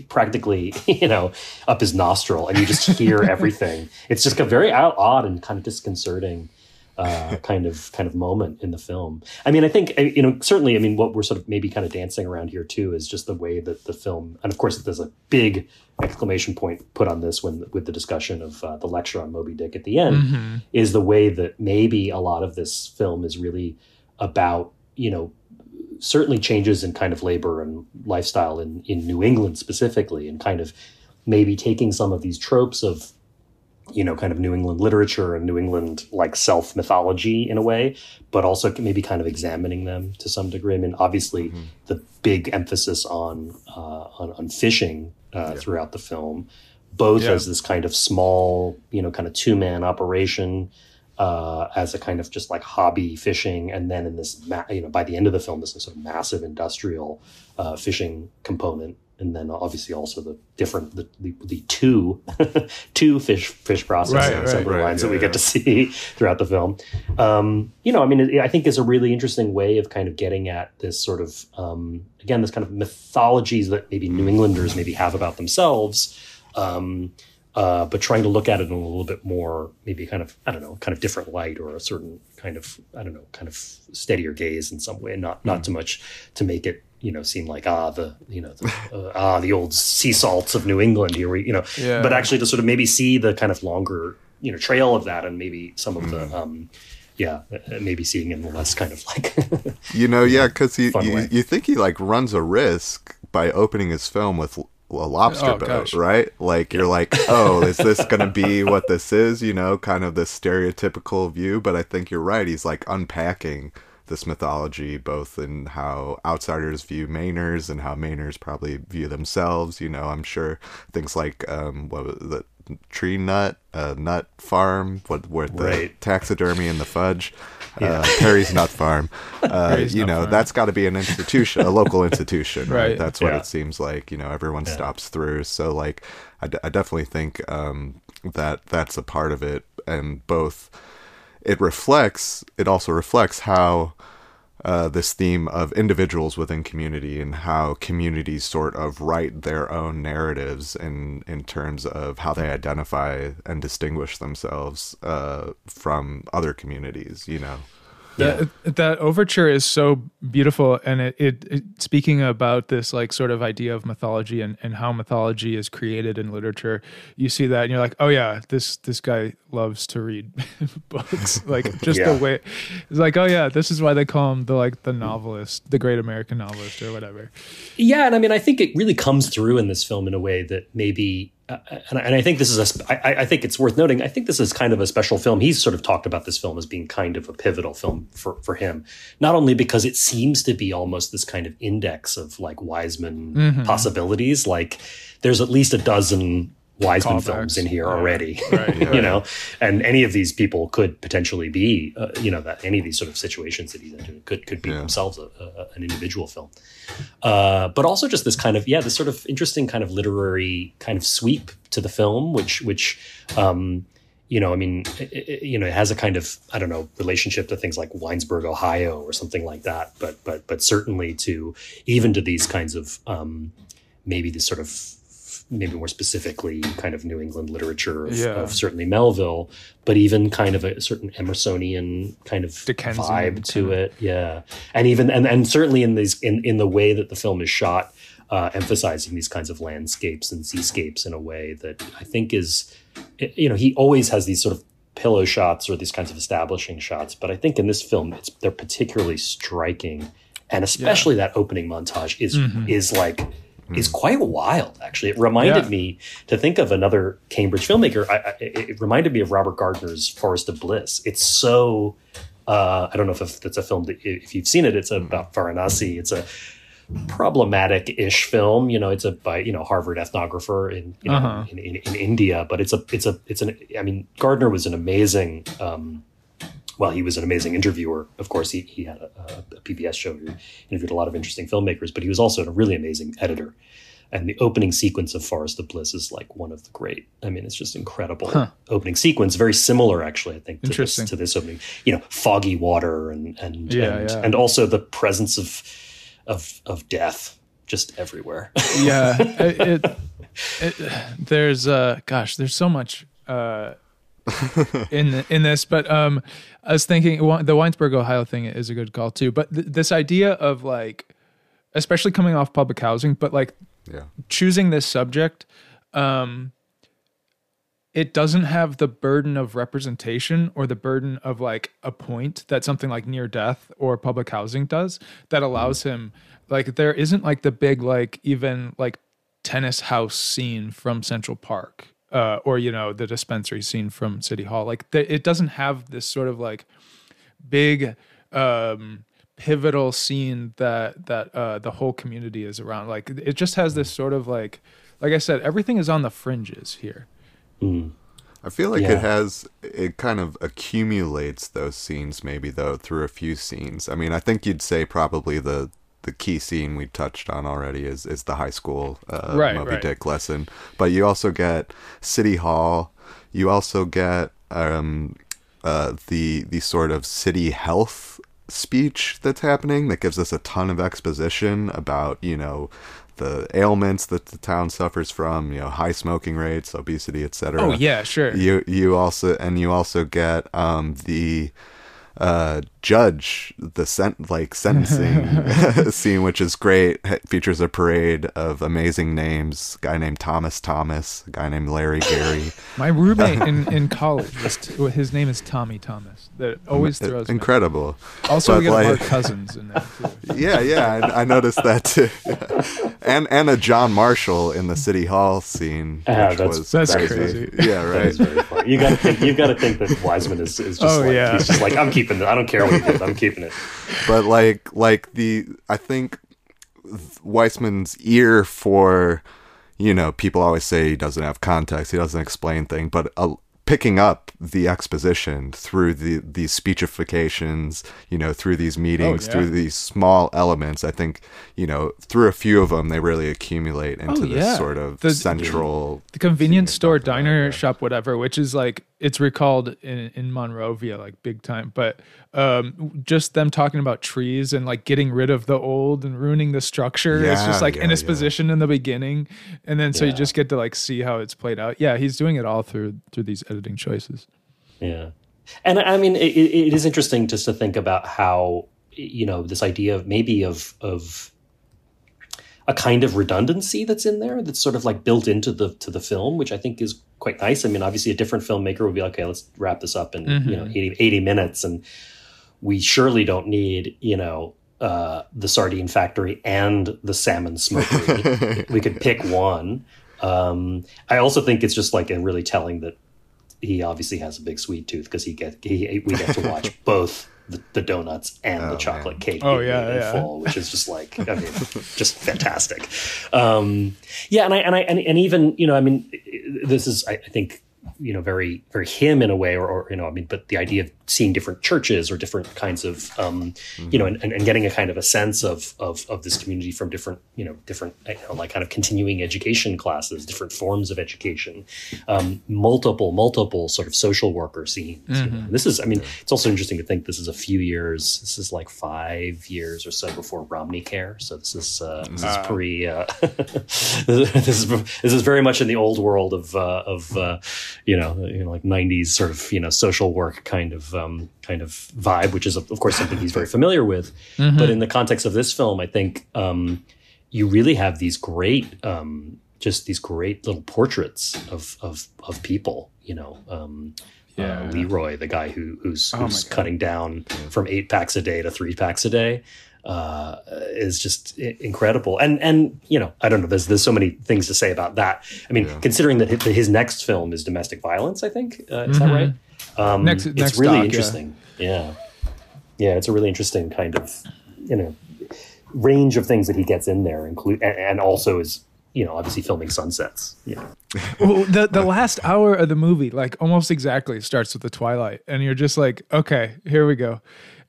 practically you know up his nostril and you just hear everything it's just a very odd and kind of disconcerting uh, kind of kind of moment in the film. I mean, I think you know certainly. I mean, what we're sort of maybe kind of dancing around here too is just the way that the film, and of course, there's a big exclamation point put on this when with the discussion of uh, the lecture on Moby Dick at the end, Mhm. is the way that maybe a lot of this film is really about you know certainly changes in kind of labor and lifestyle in in New England specifically, and kind of maybe taking some of these tropes of you know, kind of New England literature and New England like self mythology in a way, but also maybe kind of examining them to some degree. I mean, obviously, the big emphasis on uh, on, on fishing uh, throughout the film, both Yeah. as this kind of small, you know, kind of two man operation. Uh, as a kind of just like hobby fishing, and then in this, ma- you know, by the end of the film, this is sort of massive industrial uh, fishing component, and then obviously also the different the the, the two two fish fish processing Right, right, assembly right, lines that yeah, we get to see throughout the film. Um, you know, I mean, it, I think is a really interesting way of kind of getting at this sort of um, again this kind of mythologies that maybe New Englanders maybe have about themselves. Um, uh, but trying to look at it in a little bit more, maybe kind of, I don't know, kind of different light or a certain kind of, I don't know, kind of steadier gaze in some way, not not too much to make it, you know, seem like ah the, you know, the, uh, ah the old sea salts of New England here, we, you know, Yeah. but actually to sort of maybe see the kind of longer, you know, trail of that and maybe some of the, um, yeah, uh, maybe seeing in the less kind of like, You know, yeah, because you, you you think he like runs a risk by opening his film with a lobster Oh, boat, gosh. right? Like you're like, oh, is this gonna be what this is? You know, kind of the stereotypical view. But I think you're right. He's like unpacking this mythology, both in how outsiders view Mainers and how Mainers probably view themselves. You know, I'm sure things like um, what was the tree nut, uh, nut farm, what where the Right. taxidermy and the fudge. Yeah. Uh, Perry's Nut Farm. Uh, Perry's you Nut know, Farm. that's got to be an institution, a local institution, right? Right. That's what Yeah. it seems like. You know, everyone stops through. So, like, I, d- I definitely think um, that that's a part of it, and both it reflects. It also reflects how uh, this theme of individuals within community and how communities sort of write their own narratives in in terms of how they identify and distinguish themselves uh, from other communities. You know. That, that overture is so beautiful, and it, it, it speaking about this like sort of idea of mythology and, and how mythology is created in literature. You see that, and you're like, oh yeah, this this guy loves to read books. Like just Yeah. the way it's like, oh yeah, this is why they call him the like the novelist, the great American novelist, or whatever. Yeah, and I mean, I think it really comes through in this film in a way that maybe, uh, and, I, and I think this is a, I, I think it's worth noting. I think this is kind of a special film. He's sort of talked about this film as being kind of a pivotal film for for him, not only because it seems to be almost this kind of index of like Wiseman Mhm. possibilities. Like, there's at least a dozen Wiseman Callbacks. films in here Yeah. already, Right, you know, and any of these people could potentially be, uh, you know, that any of these sort of situations that he's into could could be themselves a, a, an individual film uh, but also just this kind of yeah, this sort of interesting kind of literary kind of sweep to the film, which which um, you know, I mean, it, it- you know, it has a kind of I don't know relationship to things like Winesburg, Ohio, or something like that. But but but certainly to even to these kinds of um, maybe this sort of maybe more specifically kind of New England literature of, Yeah. of certainly Melville, but even kind of a certain Emersonian kind of Dickensian vibe to kind of- it. Yeah, and even and and certainly in these in in the way that the film is shot, uh, emphasizing these kinds of landscapes and seascapes in a way that I think is, you know, he always has these sort of pillow shots or these kinds of establishing shots, but I think in this film it's they're particularly striking, and especially that opening montage is Mhm. is like. Is quite wild, actually. It reminded Yeah. me to think of another Cambridge filmmaker. I, I, it reminded me of Robert Gardner's Forest of Bliss. It's so uh, I don't know if it's a film that if you've seen it, it's about Varanasi. It's a problematic-ish film. You know, it's a by you know Harvard ethnographer in you know Uh-huh. in, in, in India, but it's a it's a it's an. I mean, Gardner was an amazing. Um, well, he was an amazing interviewer. Of course, he, he had a, a PBS show. He interviewed a lot of interesting filmmakers, but he was also a really amazing editor. And the opening sequence of Forest of Bliss is like one of the great. I mean, it's just incredible Huh. opening sequence. Very similar, actually. I think to this, to this opening. You know, foggy water and and Yeah, and, yeah. and also the presence of of of death just everywhere. yeah it, it, it, there's uh gosh there's so much uh in in this but um i was thinking the Winesburg ohio thing is a good call too but th- this idea of like especially coming off public housing but like Yeah. choosing this subject um it doesn't have the burden of representation or the burden of like a point that something like near death or public housing does that allows him like there isn't like the big like even like tennis house scene from central park uh or you know the dispensary scene from city hall like th- it doesn't have this sort of like big um pivotal scene that that uh the whole community is around like it just has this sort of like like i said everything is on the fringes here I feel like Yeah. it has it kind of accumulates those scenes maybe though through a few scenes. I mean, I think you'd say probably the the key scene we touched on already is is the high school uh, Right, Moby right. Dick lesson, but you also get City Hall. You also get um, uh, the the sort of city health speech that's happening that gives us a ton of exposition about you know the ailments that the town suffers from, you know, high smoking rates, obesity, etc. Oh yeah, sure. You you also and you also get um, the uh, judge the sent like sentencing scene, which is great. It features a parade of amazing names. A guy named Thomas Thomas, a guy named Larry Gary. My roommate in, in college was t- his name is Tommy Thomas. That always throws me. incredible. Also, But, we got like- Mark Cousins in there too. yeah, yeah, I, I noticed that too. and and a John Marshall in the city hall scene, Ah, which that's- was that's crazy. crazy. Yeah, right. is very funny. You got to think. You've got to think that Wiseman is, is just Oh, like yeah. he's just like I'm keeping it. I don't care what he did. I'm keeping it. but like like the I think Wiseman's ear for you know people always say he doesn't have context, he doesn't explain things, but uh, picking up the exposition through the these speechifications, you know, through these meetings, oh, yeah. through these small elements, I think you know through a few of them they really accumulate oh, into Oh, this sort of The- central. the convenience store, diner, shop, whatever, which is like it's recalled in in Monrovia like big time. But um, just them talking about trees and like getting rid of the old and ruining the structure. it's just like yeah, in its yeah. position in the beginning, and then so you just get to like see how it's played out. Yeah, he's doing it all through through these editing choices. Yeah, and I mean, it, it is interesting just to think about how you know this idea of maybe of of a kind of redundancy that's in there that's sort of like built into the to the film, which I think is quite nice. I mean, obviously, a different filmmaker would be like, okay, let's wrap this up in you know 80, 80 minutes, and we surely don't need you know. Uh, the sardine factory and the salmon smokery. we could pick one. Um, I also think it's just like a really telling that he obviously has a big sweet tooth because he get he we get to watch both the, the donuts and the chocolate cake Oh, yeah, in yeah. full, which is just like I mean, just fantastic. Um, yeah, and I and I and, and even you know I mean this is I, I think you know very very him in a way or, or you know I mean but the idea of seeing different churches or different kinds of um, you know and, and, and getting a kind of a sense of, of of this community from different you know different you know, like kind of continuing education classes different forms of education um, multiple multiple sort of social worker scenes you know. this is I mean it's also interesting to think this is a few years this is like five years or so before Romney Care. So this is uh, this is pre uh, this is this is very much in the old world of uh, of uh, you know you know like 90s sort of you know social work kind of um, kind of vibe which is of course something he's very familiar with but in the context of this film I think um, you really have these great um, just these great little portraits of of of people you know um, Yeah. uh, Leroy the guy who who's, Oh who's cutting down from eight packs a day to three packs a day uh, is just incredible. And and you know, I don't know. There's there's so many things to say about that. I mean, considering that his, next film is domestic violence, I think uh, is that right? Um, Next- it's next really doc, interesting. Yeah. yeah, It's a really interesting kind of you know range of things that he gets in there, include and, and also is you know obviously filming sunsets. Yeah. well, the the last hour of the movie, like almost exactly, starts with the twilight, and you're just like, okay, here we go.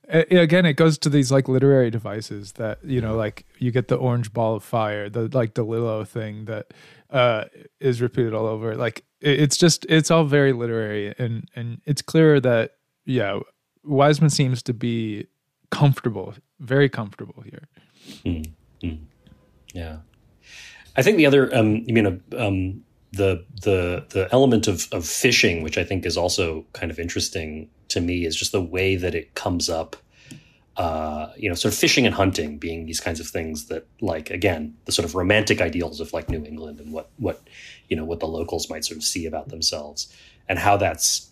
A- again, it goes to these like literary devices that you know, like you get the orange ball of fire, the like the Lilo thing that uh, is repeated all over. Like it's just it's all very literary, and and it's clear that yeah, Wiseman seems to be comfortable, very comfortable here. Hmm. Yeah, I think the other, um, you mean, uh, um, the the the element of of fishing, which I think is also kind of interesting to me, is just the way that it comes up. Uh, you know, sort of fishing and hunting being these kinds of things that, like, again, the sort of romantic ideals of like New England and what what you know what the locals might sort of see about themselves, and how that's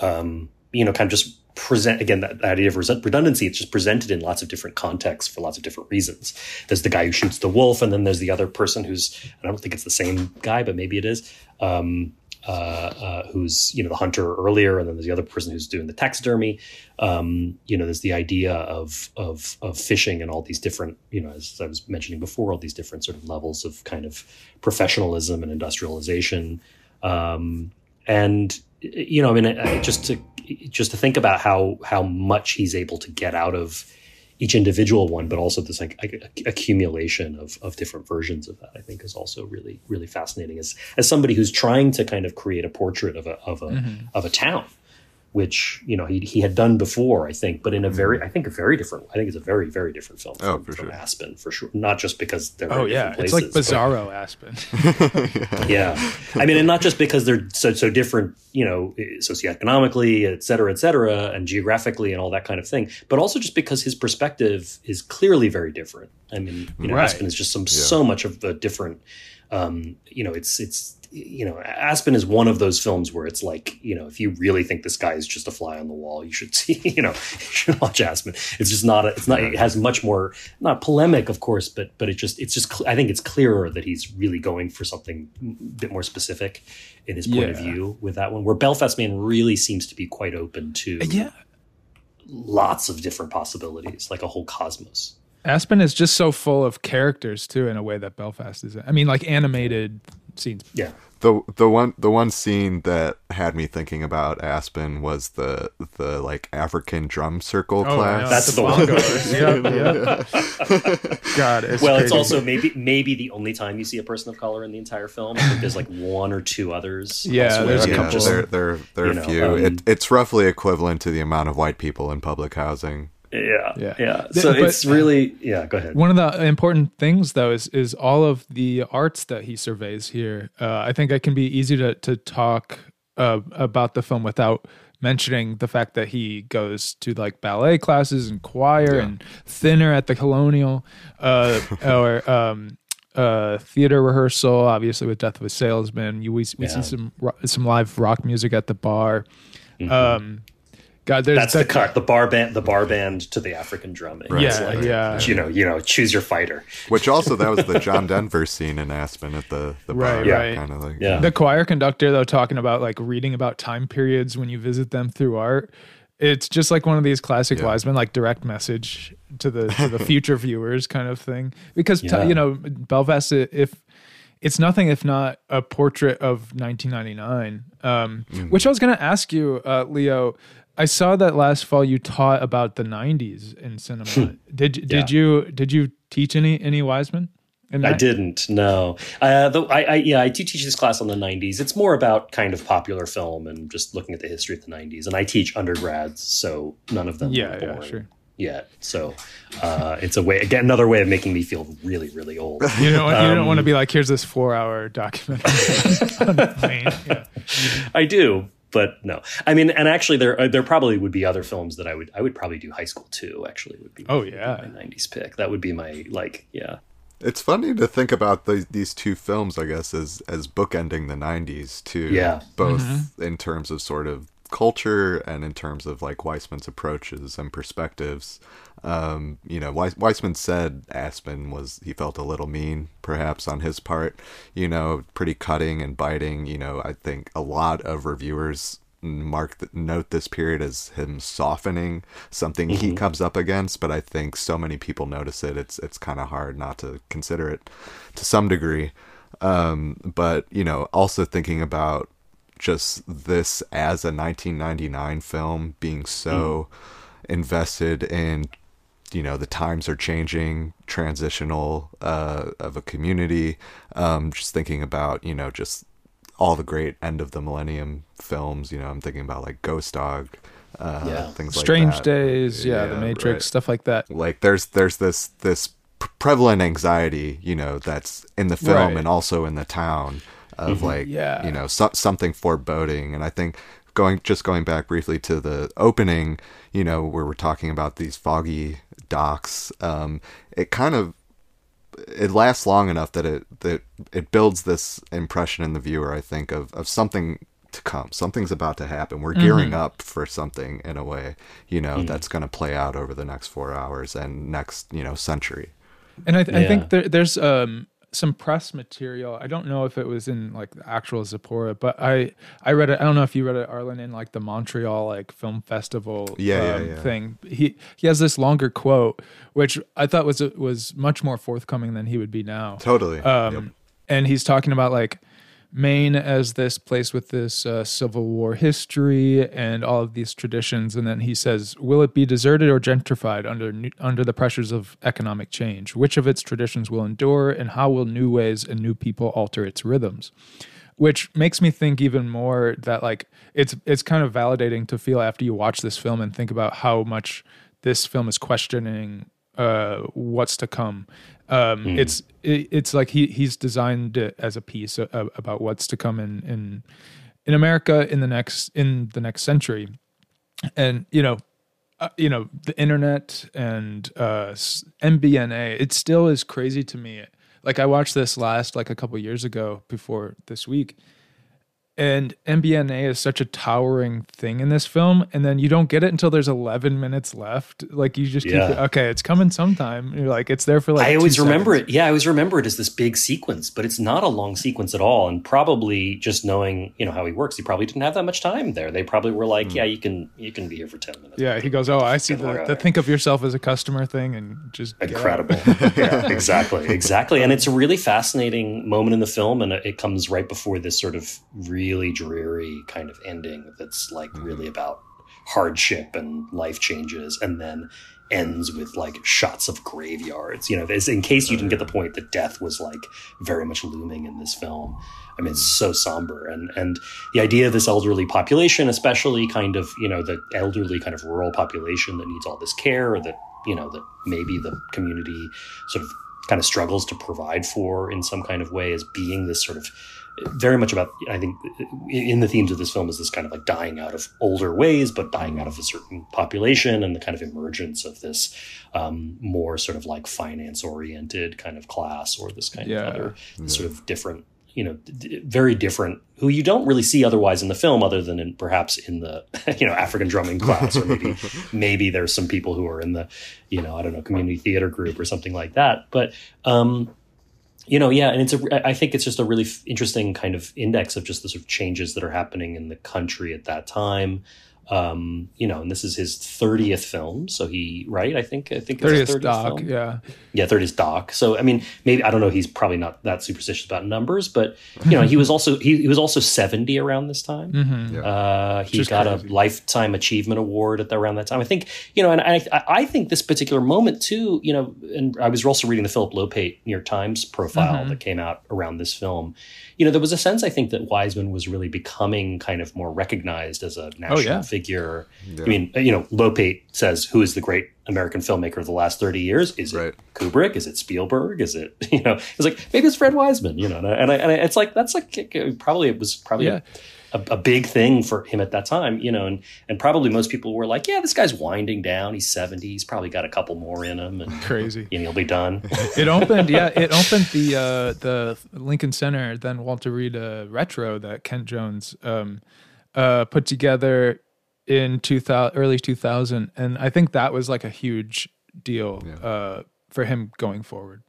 um, you know, kind of just present again that, that idea of redundancy. It's just presented in lots of different contexts for lots of different reasons. There's the guy who shoots the wolf, and then there's the other person who's I don't think it's the same guy, but maybe it is. Um, uh, uh, who's you know the hunter earlier, and then there's the other person who's doing the taxidermy. Um, you know, there's the idea of of of fishing and all these different you know, as I was mentioning before, all these different sort of levels of kind of professionalism and industrialization. Um, and you know, I mean, I- just to just to think about how how much he's able to get out of each individual one, but also this like ac- accumulation of of different versions of that, I think is also really really fascinating. As as somebody who's trying to kind of create a portrait of a of a mm-hmm. of a town, which you know he he had done before, I think, but in a very I think a very different. I think it's a very very different film. Oh, from, for from sure. Aspen for sure. Not just because they're Oh yeah, different it's like places, but- Bizarro Aspen. yeah i mean and not just because they're so so different you know socioeconomically et cetera et cetera and geographically and all that kind of thing but also just because his perspective is clearly very different i mean you know Right. aspen is just some so much of a different um you know it's it's you know aspen is one of those films where it's like you know if you really think this guy is just a fly on the wall you should see you know you should watch aspen. It's just not a, it's not it has much more not polemic of course but but it just it's just cl- i think it's clearer that he's really going for something a bit more specific in his point of view with that one where belfast man really seems to be quite open to uh, yeah. lots of different possibilities like a whole cosmos. Aspen is just so full of characters too, in a way that Belfast is. I mean, like animated scenes. Yeah. The the one the one scene that had me thinking about Aspen was the the like African drum circle Oh, class. yeah, That's the one. Yep, yep. God, it's well, it's also maybe maybe the only time you see a person of color in the entire film. I think there's like one or two others. Yeah, elsewhere. there's a couple. there there there are You a know, few. um, it, it's roughly equivalent to the amount of white people in public housing. Yeah, Yeah. yeah, So but- it's really yeah. Go ahead. One of the important things, though, is is all of the arts that he surveys here. Uh, I think it can be easy to to talk uh, about the film without mentioning the fact that he goes to like ballet classes and choir Yeah. and thinner at the Colonial, uh, or um, uh, theater rehearsal. Obviously, with Death of a Salesman, you we, we Yeah. see some some live rock music at the bar. Um, God, there's. That's that, the cut. The bar band, the bar band to the African drumming. Right. Yeah, like, yeah. You know, you know, choose your fighter. Which also that was the John Denver scene in Aspen at the the bar, Right, right. kind of like Yeah. the choir conductor though talking about like reading about time periods when you visit them through art it's just like one of these classic Yeah. wiseman like direct message to the to the future viewers kind of thing because t- you know belfast if it's nothing if not a portrait of 1999 um, Mm. which i was going to ask you uh, leo i saw that last fall you taught about the 90s in cinema did did Yeah. you did you teach any any wiseman I didn't. No. Uh, the, I, I yeah, I do teach this class on the '90s. It's more about kind of popular film and just looking at the history of the '90s. And I teach undergrads, so none of them Yeah, yeah, sure. yet. So uh, it's a way again another way of making me feel really really old. You don't, you don't Um, want to be like, here's this four hour documentary on the plane. Yeah. I do, but no. I mean, and actually, there uh, there probably would be other films that I would I would probably do high school too. Actually, would be Oh, yeah. my '90s pick. That would be my like yeah. It's funny to think about the, these two films, I guess, as as bookending the '90s too. Yeah. both Mm-hmm. in terms of sort of culture and in terms of like Wiseman's approaches and perspectives. Um, you know, Weiss, Wiseman said Aspen was he felt a little mean, perhaps on his part. You know, pretty cutting and biting. You know, I think a lot of reviewers mark th- note this period as him softening something he comes up against but i think so many people notice it it's it's kind of hard not to consider it to some degree um but you know also thinking about just this as a 1999 film being so invested in you know the times are changing transitional uh of a community um just thinking about you know just all the great end of the millennium films you know i'm thinking about like ghost dog uh Yeah. things Strange like that Days, yeah, The Matrix, right. stuff like that. like there's there's this this p- prevalent anxiety you know that's in the film Right. and also in the town of like Yeah. you know so, something foreboding. And i think going just going back briefly to the opening you know where we're talking about these foggy docks um it kind of it lasts long enough that it that it builds this impression in the viewer i think of of something to come. Something's about to happen. We're gearing up for something in a way you know that's going to play out over the next four hours and next you know century. And I, th- I think there, there's um, some press material. I don't know if it was in like the actual Zipporah, but I I read it. I don't know if you read it, Arlen, in like the Montreal like film festival Yeah, yeah, um, yeah. thing. He he has this longer quote, which I thought was was much more forthcoming than he would be now. totally Um, Yep. And he's talking about like Maine as this place with this uh, Civil War history and all of these traditions, and then he says, "Will it be deserted or gentrified under under the pressures of economic change? Which of its traditions will endure, and how will new ways and new people alter its rhythms?" which makes me think even more that like it's it's kind of validating to feel after you watch this film and think about how much this film is questioning uh, what's to come. Um, Mm. It's it, it's like he he's designed it as a piece a, a- about what's to come in in in America in the next in the next century, and you know. Uh, you know the internet and uh, MBNA. It still is crazy to me. Like I watched this last like a couple years ago before this week, and MBNA is such a towering thing in this film, and then you don't get it until there's 11 minutes left. Like you just Yeah. it, okay, it's coming sometime. You're like it's there for like. I always remember seconds. it. Yeah, I always remember it as this big sequence, but it's not a long sequence at all. And probably just knowing, you know, how he works, he probably didn't have that much time there. They probably were like, hmm. "Yeah, you can, you can be here for ten minutes." Yeah, he goes, "Oh, I see the, the think of yourself as a customer thing, and just. Incredible. yeah, exactly, exactly. And it's a really fascinating moment in the film, and it comes right before this sort of really dreary kind of ending that's like mm-hmm. really about hardship and life changes, and then ends with like shots of graveyards. You know, in case you didn't get the mm. point that death was like very much looming in this film. I mean, it's so somber, and and the idea of this elderly population, especially kind of you know the elderly kind of rural population that needs all this care, or that you know that maybe the community sort of kind of struggles to provide for in some kind of way, as being this sort of very much about I think in the themes of this film is this kind of like dying out of older ways, but dying out of a certain population and the kind of emergence of this um, more sort of like finance oriented kind of class or this kind Yeah. of other sort of different you know d- d- very different who you don't really see otherwise in the film other than in perhaps in the you know african drumming class or maybe maybe there's some people who are in the you know i don't know community theater group or something like that but um you know yeah and it's a i think it's just a really f- interesting kind of index of just the sort of changes that are happening in the country at that time um you know and this is his 30th film so he right i think i think it's his 30th doc, film. yeah. Yeah, 30th doc. So I mean, maybe I don't know. He's probably not that superstitious about numbers, but you know, he was also he, he was also 70 around this time. Mhm. Yeah. Uh, he Just got crazy. a lifetime achievement award at the, around that time. I think you know, and I I- I think this particular moment too. You know, and I was also reading the Philip Lopate New York Times profile Mhm. that came out around this film. You know, there was a sense I think that Wiseman was really becoming kind of more recognized as a oh, national Oh, yeah. figure. Yeah. I mean, uh, you know, Lopate says who is the great American filmmaker of the last 30 years? Is it Kubrick? Is it Spielberg? Is it, you know, it's like, maybe it's Fred Wiseman, you know, and, I, and, I, and I, it's like, that's like, probably, it was probably Yeah. a, a big thing for him at that time, you know, and, and probably most people were like, yeah, this guy's winding down. He's 70. He's probably got a couple more in him and Crazy. and he'll be done. it opened, yeah. It opened the uh, the Lincoln Center, then Walter Reade uh, retro that Kent Jones um, uh, put together in 2000, early 2000, and I think that was like a huge deal uh, for him going forward.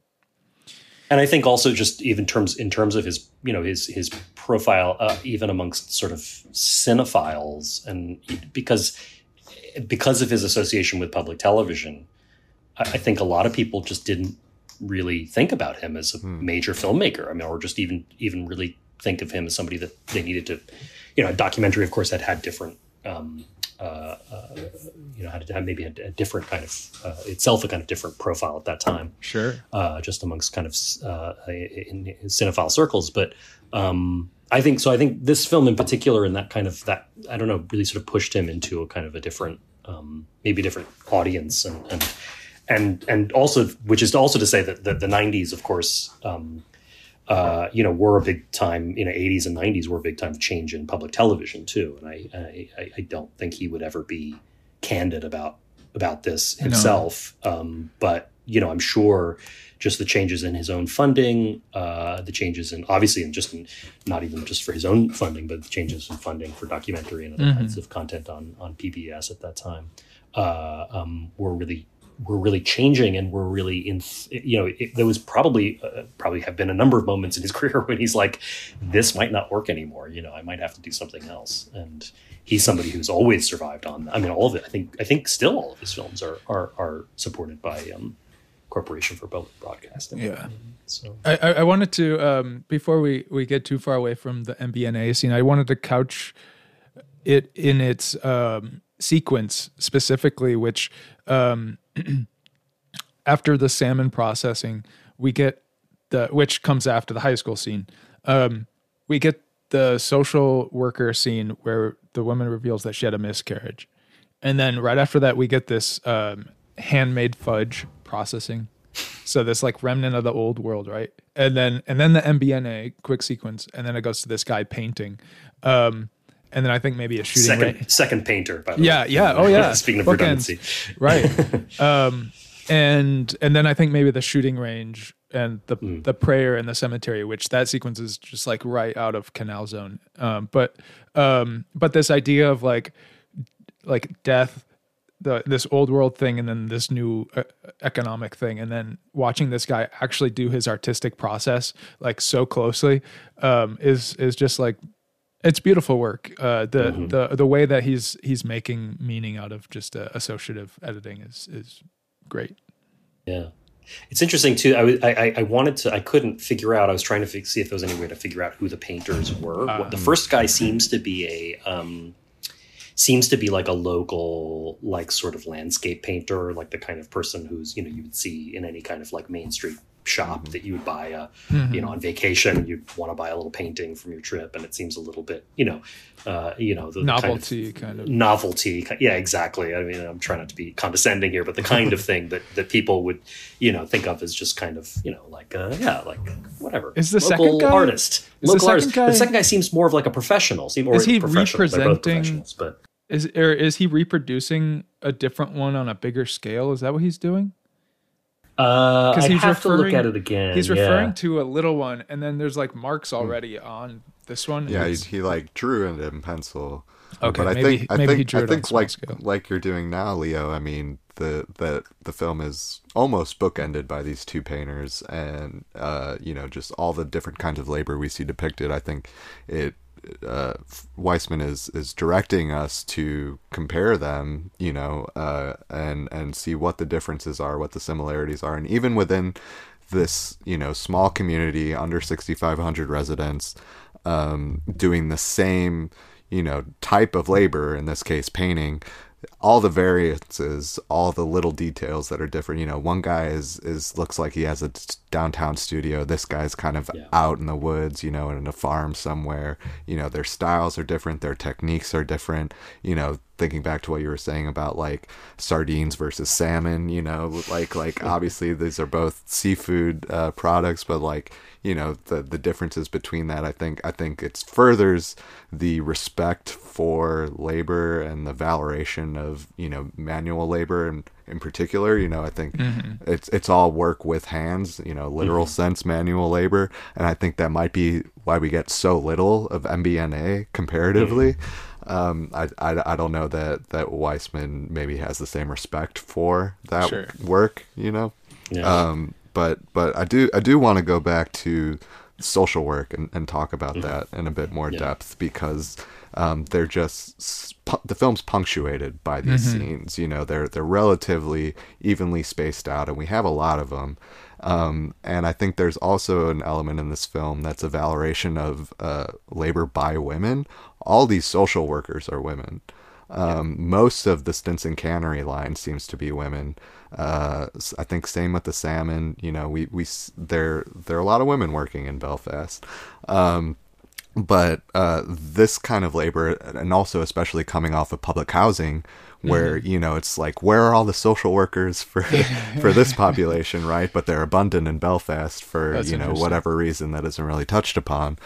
And I think also just even terms in terms of his you know his his profile uh, even amongst sort of cinephiles and because because of his association with public television, I, I think a lot of people just didn't really think about him as a major filmmaker. I mean, or just even even really think of him as somebody that they needed to, you know, a documentary, of course, had had different. Um, uh, uh, you know, had, had maybe a, a different kind of uh, itself a kind of different profile at that time Sure. uh, just amongst kind of uh, in, in cinephile circles. But um, I think so. I think this film in particular, and that kind of that I don't know, really sort of pushed him into a kind of a different, um, maybe different audience, and and and and also, which is also to say that the, the '90s, of course. Um, uh, you know, were a big time, you know, 80s and 90s were a big time change in public television too. And I, I, I- don't think he would ever be candid about about this No. himself. Um, but you know, I'm sure just the changes in his own funding, uh, the changes in obviously, and just in, not even just for his own funding, but the changes in funding for documentary and other Mhm. kinds of content on on PBS at that time uh, um, were really were really changing and were really in you know it, there was probably uh, probably have been a number of moments in his career when he's like this might not work anymore you know i might have to do something else and he's somebody who's always survived on i mean all of it i think i think still all of his films are are, are supported by um corporation for public broadcasting Yeah. so I, I I wanted to um, before we we get too far away from the MBNA scene. I wanted to couch it in its um, sequence specifically, which um, after the salmon processing, we get the which comes after the high school scene. Um, we get the social worker scene where the woman reveals that she had a miscarriage, and then right after that we get this um, handmade fudge processing. So this like remnant of the old world, right? And then and then the MBNA quick sequence, and then it goes to this guy painting. Um, and then I think maybe a shooting second range. second painter. By the Yeah, way. yeah. Yeah. Oh, yeah. Speaking of Bookends. redundancy, right? um, and and then I think maybe the shooting range and the Hmm. the prayer in the cemetery, which that sequence is just like right out of Canal Zone. Um, but um, but this idea of like like death. The, this old world thing and then this new uh, economic thing and then watching this guy actually do his artistic process like so closely um, is is just like it's beautiful work. Uh, the Mm-hmm. the the way that he's he's making meaning out of just uh, associative editing is is great. Yeah. It's interesting too. I, I I- wanted to. I couldn't figure out. I was trying to see if there was any way to figure out who the painters were. What- the Um, first guy seems to be a um, seems to be like a local, like sort of landscape painter, like the kind of person who's you know you would see in any kind of like Main Street shop that you would buy a you know on vacation you'd want to buy a little painting from your trip and it seems a little bit you know uh you know the Novelty kind of, kind of. novelty yeah exactly i mean i'm trying not to be condescending here but the kind of thing that that people would you know think of as just kind of you know like uh yeah like whatever Is the local second guy- artist is the local second artist guy- the second guy seems more of like a professional seem more Is he professional they're both representing? professionals but Is or is he reproducing a different one on a bigger scale? Is that what he's doing? Uh he's have to look referring- at it again He's yeah. referring to a little one, and then there's like marks already on this one. Yeah, he, he like drew it in pencil. Okay, but I maybe- think I maybe think he drew I it on think small like scale. like you're doing now, Leo. I mean, the the the film is almost bookended by these two painters, and uh, you know, just all the different kinds of labor we see depicted. I think it uh, Wiseman is is directing us to compare them, you know, uh, and and see what the differences are, what the similarities are, and even within this, you know, small community under 6,500 residents, um, doing the same, you know, type of labor. In this case, painting. All the variances, all the little details that are different. You know, one guy is is looks like he has a downtown studio. This guy's kind of out in the woods, you know, in a farm somewhere. You know, their styles are different, their techniques are different. You know, thinking back to what you were saying about like sardines versus salmon. You know, like like obviously these are both seafood uh, products, but like you know the the differences between that. I think I think it furthers the respect for labor and the valoration of you know manual labor and in particular you know i think Mhm. it's it's all work with hands you know literal Mhm. sense manual labor and i think that might be why we get so little of mbna comparatively um I, I i don't know that that wiseman maybe has the same respect for that Sure. work you know Yeah. um but but i do i do want to go back to social work and, and talk about that in a bit more depth because um, they're just the film's punctuated by these Mhm. scenes. You know, they're they're relatively evenly spaced out, and we have a lot of them. Um, and I think there's also an element in this film that's a valoration of uh, labor by women. All these social workers are women. Um, Most of the Stinson Cannery line seems to be women. Uh, I think same with the salmon. You know, we we there there are a lot of women working in Belfast. Um, but uh, this kind of labor, and also especially coming off of public housing, where Mm-hmm. you know it's like where are all the social workers for for this population, right? But they're abundant in Belfast for That's you know whatever reason that isn't really touched upon.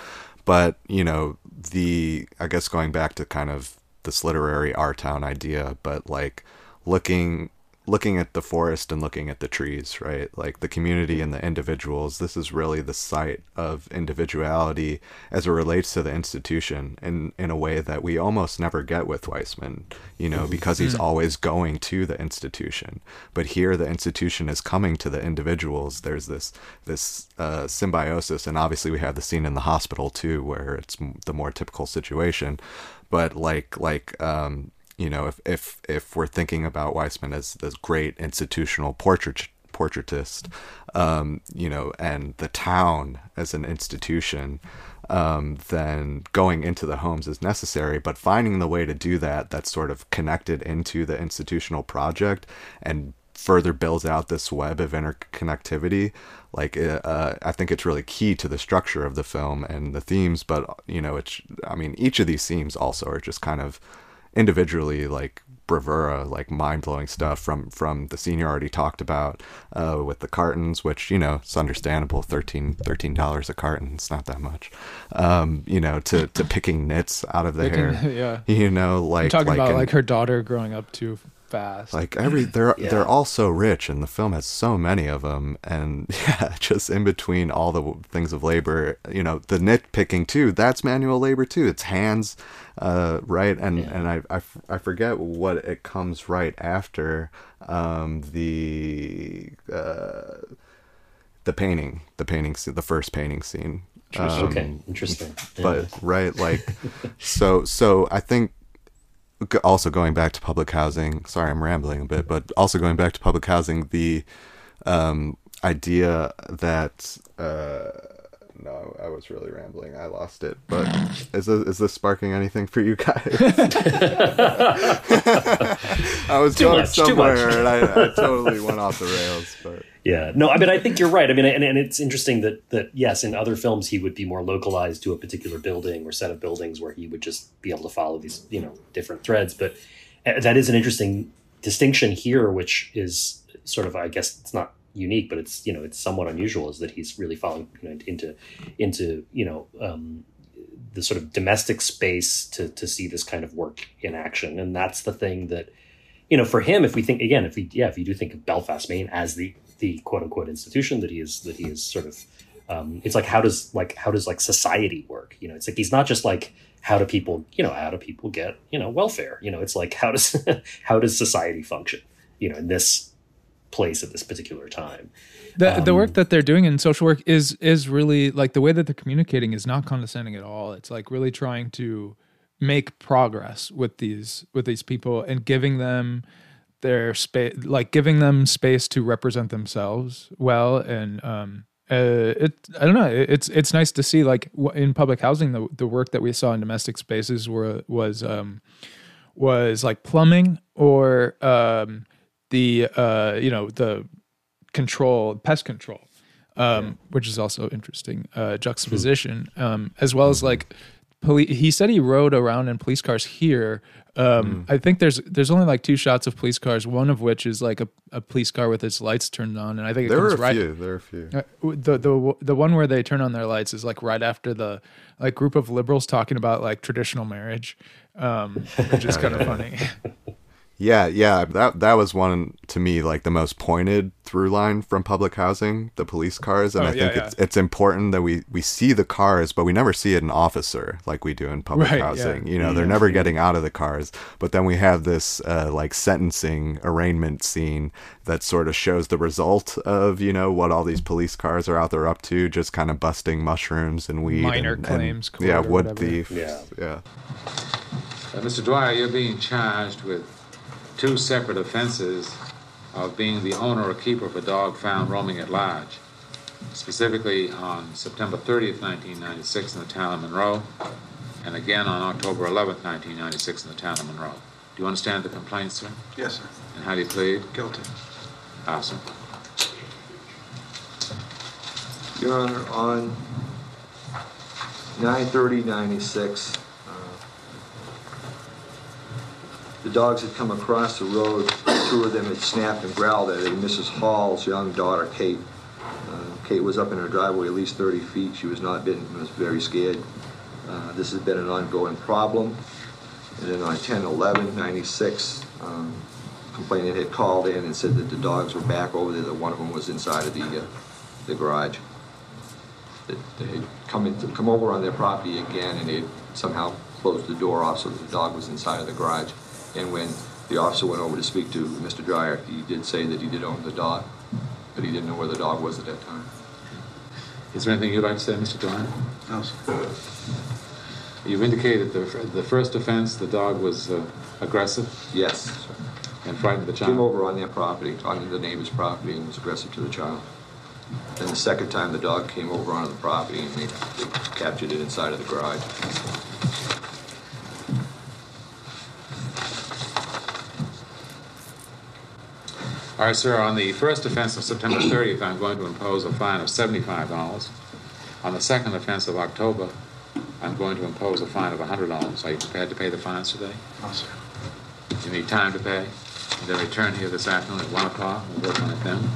But you know the I guess going back to kind of this literary our town idea, but like looking looking at the forest and looking at the trees, right? Like the community and the individuals, this is really the site of individuality as it relates to the institution in, in a way that we almost never get with Wiseman, you know, because he's Mm. always going to the institution. But here the institution is coming to the individuals. There's this this uh, symbiosis, and obviously we have the scene in the hospital too, where it's the more typical situation. But like like um, you know, if if if we're thinking about Wiseman as this great institutional portrait portraitist, um, you know, and the town as an institution, um, then going into the homes is necessary. But finding the way to do that that's sort of connected into the institutional project and further builds out this web of interconnectivity. Like, uh, uh, I think it's really key to the structure of the film and the themes. But you know, it's I mean, each of these themes also are just kind of individually like bravura, like mind blowing stuff from from the scene you already talked about uh, with the cartons, which you know it's understandable 13 dollars a carton, it's not that much. Um, you know, to to picking nits out of the Picking- hair, yeah. You know, I'm like talking about in- like her daughter growing up too fast. like every they're Yeah. they're all so rich and the film has so many of them and yeah just in between all the things of labor you know the nitpicking too that's manual labor too it's hands uh right? And and I, I f- I forget what it comes right after um the uh the painting the painting the first painting scene. Interesting. Okay, interesting. but right like so so i think also going back to public housing sorry i'm rambling a bit but also going back to public housing the um idea that uh no i was really rambling i lost it but is this, is this sparking anything for you guys i was Too going much, too much. somewhere and I, I totally went off the rails but Yeah, no, I mean, I think you're right. I mean, and, and it's interesting that that yes, in other films he would be more localized to a particular building or set of buildings where he would just be able to follow these, you know, different threads. But uh, that is an interesting distinction here, which is sort of, I guess, it's not unique, but it's you know, it's somewhat unusual, is that he's really falling you know, into into you know. Um, the sort of domestic space to to see this kind of work in action, and that's the thing that you know, for him, if we think again, if we yeah, if you do think of Belfast, Maine as the the quote unquote institution that he is that he is sort of, um, it's like how does like how does like society work? You know, it's like he's not just like how do people you know how do people get you know welfare? You know, it's like how does how does society function? You know, in this place at this particular time. The the Um, work that they're doing in social work is is really like the way that they're communicating is not condescending at all. It's like really trying to make progress with these with these people and giving them their space like giving them space to represent themselves well and um uh, it I don't know it- it's it's nice to see like in public housing the the work that we saw in domestic spaces were was um was like plumbing or um the uh you know the control pest control um which is also interesting uh juxtaposition um as well as like police he said he rode around in police cars here um i think there's there's only like two shots of police cars one of which is like a, a police car with its lights turned on and i think there were a right few there were a few. Uh, the the the one where they turn on their lights is like right after the like group of liberals talking about like traditional marriage, um, which is kind of funny. Yeah, yeah, that that was one to me like the most pointed through line from public housing, the police cars, and Oh, I yeah, think it's it's important that we we see the cars, but we never see an officer like we do in public Right, yeah. housing. You know, they're Yeah. never getting out of the cars, but then we have this uh, like sentencing arraignment scene that sort of shows the result of you know what all these police cars are out there up to, just kind of busting mushrooms and weed, Minor and, claims and, yeah, wood whatever. thief, Yeah. yeah. Uh, Mr. Dwyer, you're being charged with two separate offenses of being the owner or keeper of a dog found roaming at large, specifically on September 30th, 1996 in the town of Monroe, and again on October 11th, 1996 in the town of Monroe. Do you understand the complaint, sir? Yes, sir. And how do you plead? Guilty. Awesome. Your Honor, on 9/30/96, uh, the dogs had come across the road. Two of them had snapped and growled at it. Mrs. Hall's young daughter, Kate. Uh, Kate was up in her driveway at least 30 feet. She was not bitten and was very scared. Uh, This has been an ongoing problem. And then on 10/11/96, um, complainant had called in and said that the dogs were back over there, that one of them was inside of the, uh, the garage that they had come in, come over on their property again, and they had somehow closed the door off so that the dog was inside of the garage. And when the officer went over to speak to Mr. Dryer, he did say that he did own the dog, but he didn't know where the dog was at that time. Is there anything you'd like to say, Mr. Dwyer? No, sir. You've indicated the, the first offense, the dog was uh, aggressive? Yes. And frightened the Came child? over on their property, on the neighbor's property, and was aggressive to the child. And the second time, the dog came over onto the property, and they, they captured it inside of the garage. All right, sir. On the first offense of September 30th, I'm going to impose a fine of $75. On the second offense of October, I'm going to impose a fine of $100. Are you prepared to pay the fines today? No, sir. You need time to pay? Then return here this afternoon at 1 o'clock. We'll work on it then.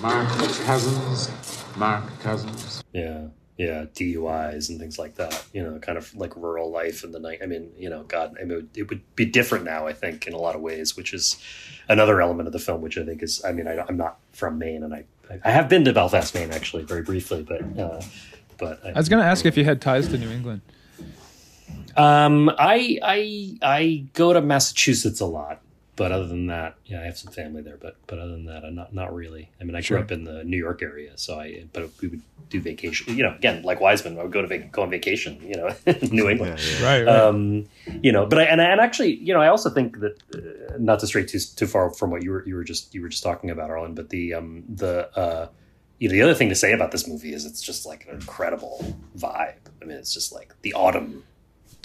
Mark Cousins. Mark Cousins. Yeah, yeah, DUIs and things like that. You know, kind of like rural life in the night. I mean, you know, God, I mean, it would, it would be different now. I think in a lot of ways, which is another element of the film, which I think is. I mean, I, I'm not from Maine, and I I have been to Belfast, Maine, actually, very briefly, but uh, but I was going to ask if you had ties to New England. Um, I I I go to Massachusetts a lot, but other than that, yeah, I have some family there. But but other than that, I'm not not really. I mean, I Sure. grew up in the New York area, so I but we would do vacation. You know, again, like Wiseman, I would go to vac- go on vacation. You know, New England, Right, right. Um, you know, but I and, and actually, you know, I also think that uh, not to stray too too far from what you were you were just you were just talking about, Arlen, but the um the uh you know the other thing to say about this movie is it's just like an incredible vibe. I mean, it's just like the autumn.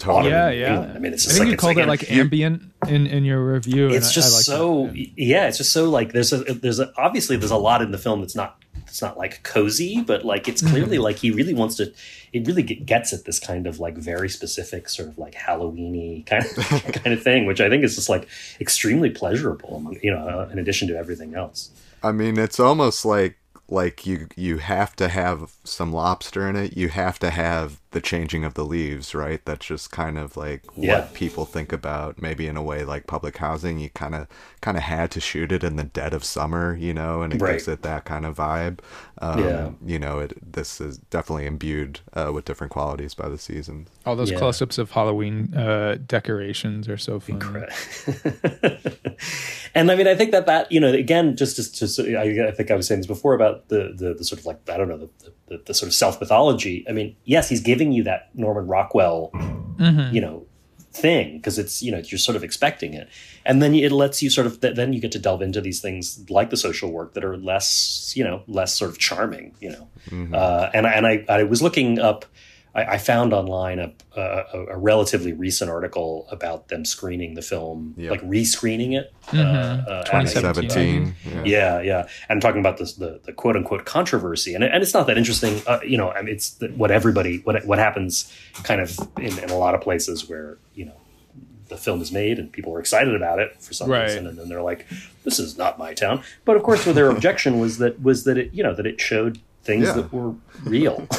Autumn yeah, in yeah. England. I mean, it's I think like you it's called like it like you're- ambient in in your review. it's I- just I like so yeah. it's just so like there's a there's a obviously there's a lot in the film that's not it's not like cozy but like it's clearly Mhm. like he really wants to it really gets at this kind of like very specific sort of like halloweeny kind of kind of thing which i think is just like extremely pleasurable among you know uh, in addition to everything else I mean, it's almost like like you you have to have some lobster in it. You have to have the changing of the leaves, right? That's just kind of like Yeah. what people think about. Maybe in a way like public housing, you kind of kind of had to shoot it in the dead of summer, you know, and it Right. gives it that kind of vibe. Um, Yeah. You know, it this is definitely imbued uh, with different qualities by the season. All those Yeah. close-ups of Halloween uh, decorations are so fun. and I mean, I think that that you know, again, just just, just I, I think I was saying this before about the the, the sort of like I don't know the, the, the sort of self mythology. I mean, yes, he's giving you that Norman Rockwell, Mhm. you know, thing because it's you know you're sort of expecting it, and then it lets you sort of then you get to delve into these things like the social work that are less you know less sort of charming, you know, uh, and and I I was looking up. I, I found online a, a, a relatively recent article about them screening the film, like re-screening it. Mhm. uh, uh, 2017, yeah. yeah. yeah, And talking about this, the, the quote unquote controversy, and, it- and it's not that interesting. Uh, you know, I mean, it's the, what everybody, what what happens, kind of in, in a lot of places where you know the film is made and people are excited about it for some Right. reason, and then they're like, "This is not my town." But of course, what their objection was that was that it, you know, that it showed things Yeah. that were real.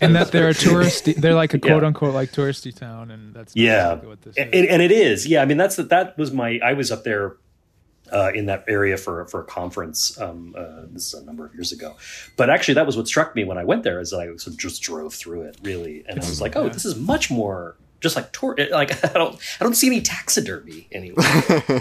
and that they're a touristy. They're like a Yeah. quote unquote like touristy town, and that's yeah. exactly what this and, and it is. Yeah i mean that's that was my i was up there uh, in that area for for a conference um, uh, this is a number of years ago. But actually that was what struck me when i went there is that i sort of just drove through it really. And i was like oh this is much more just like tour like i don't i don't see any taxidermy anywhere.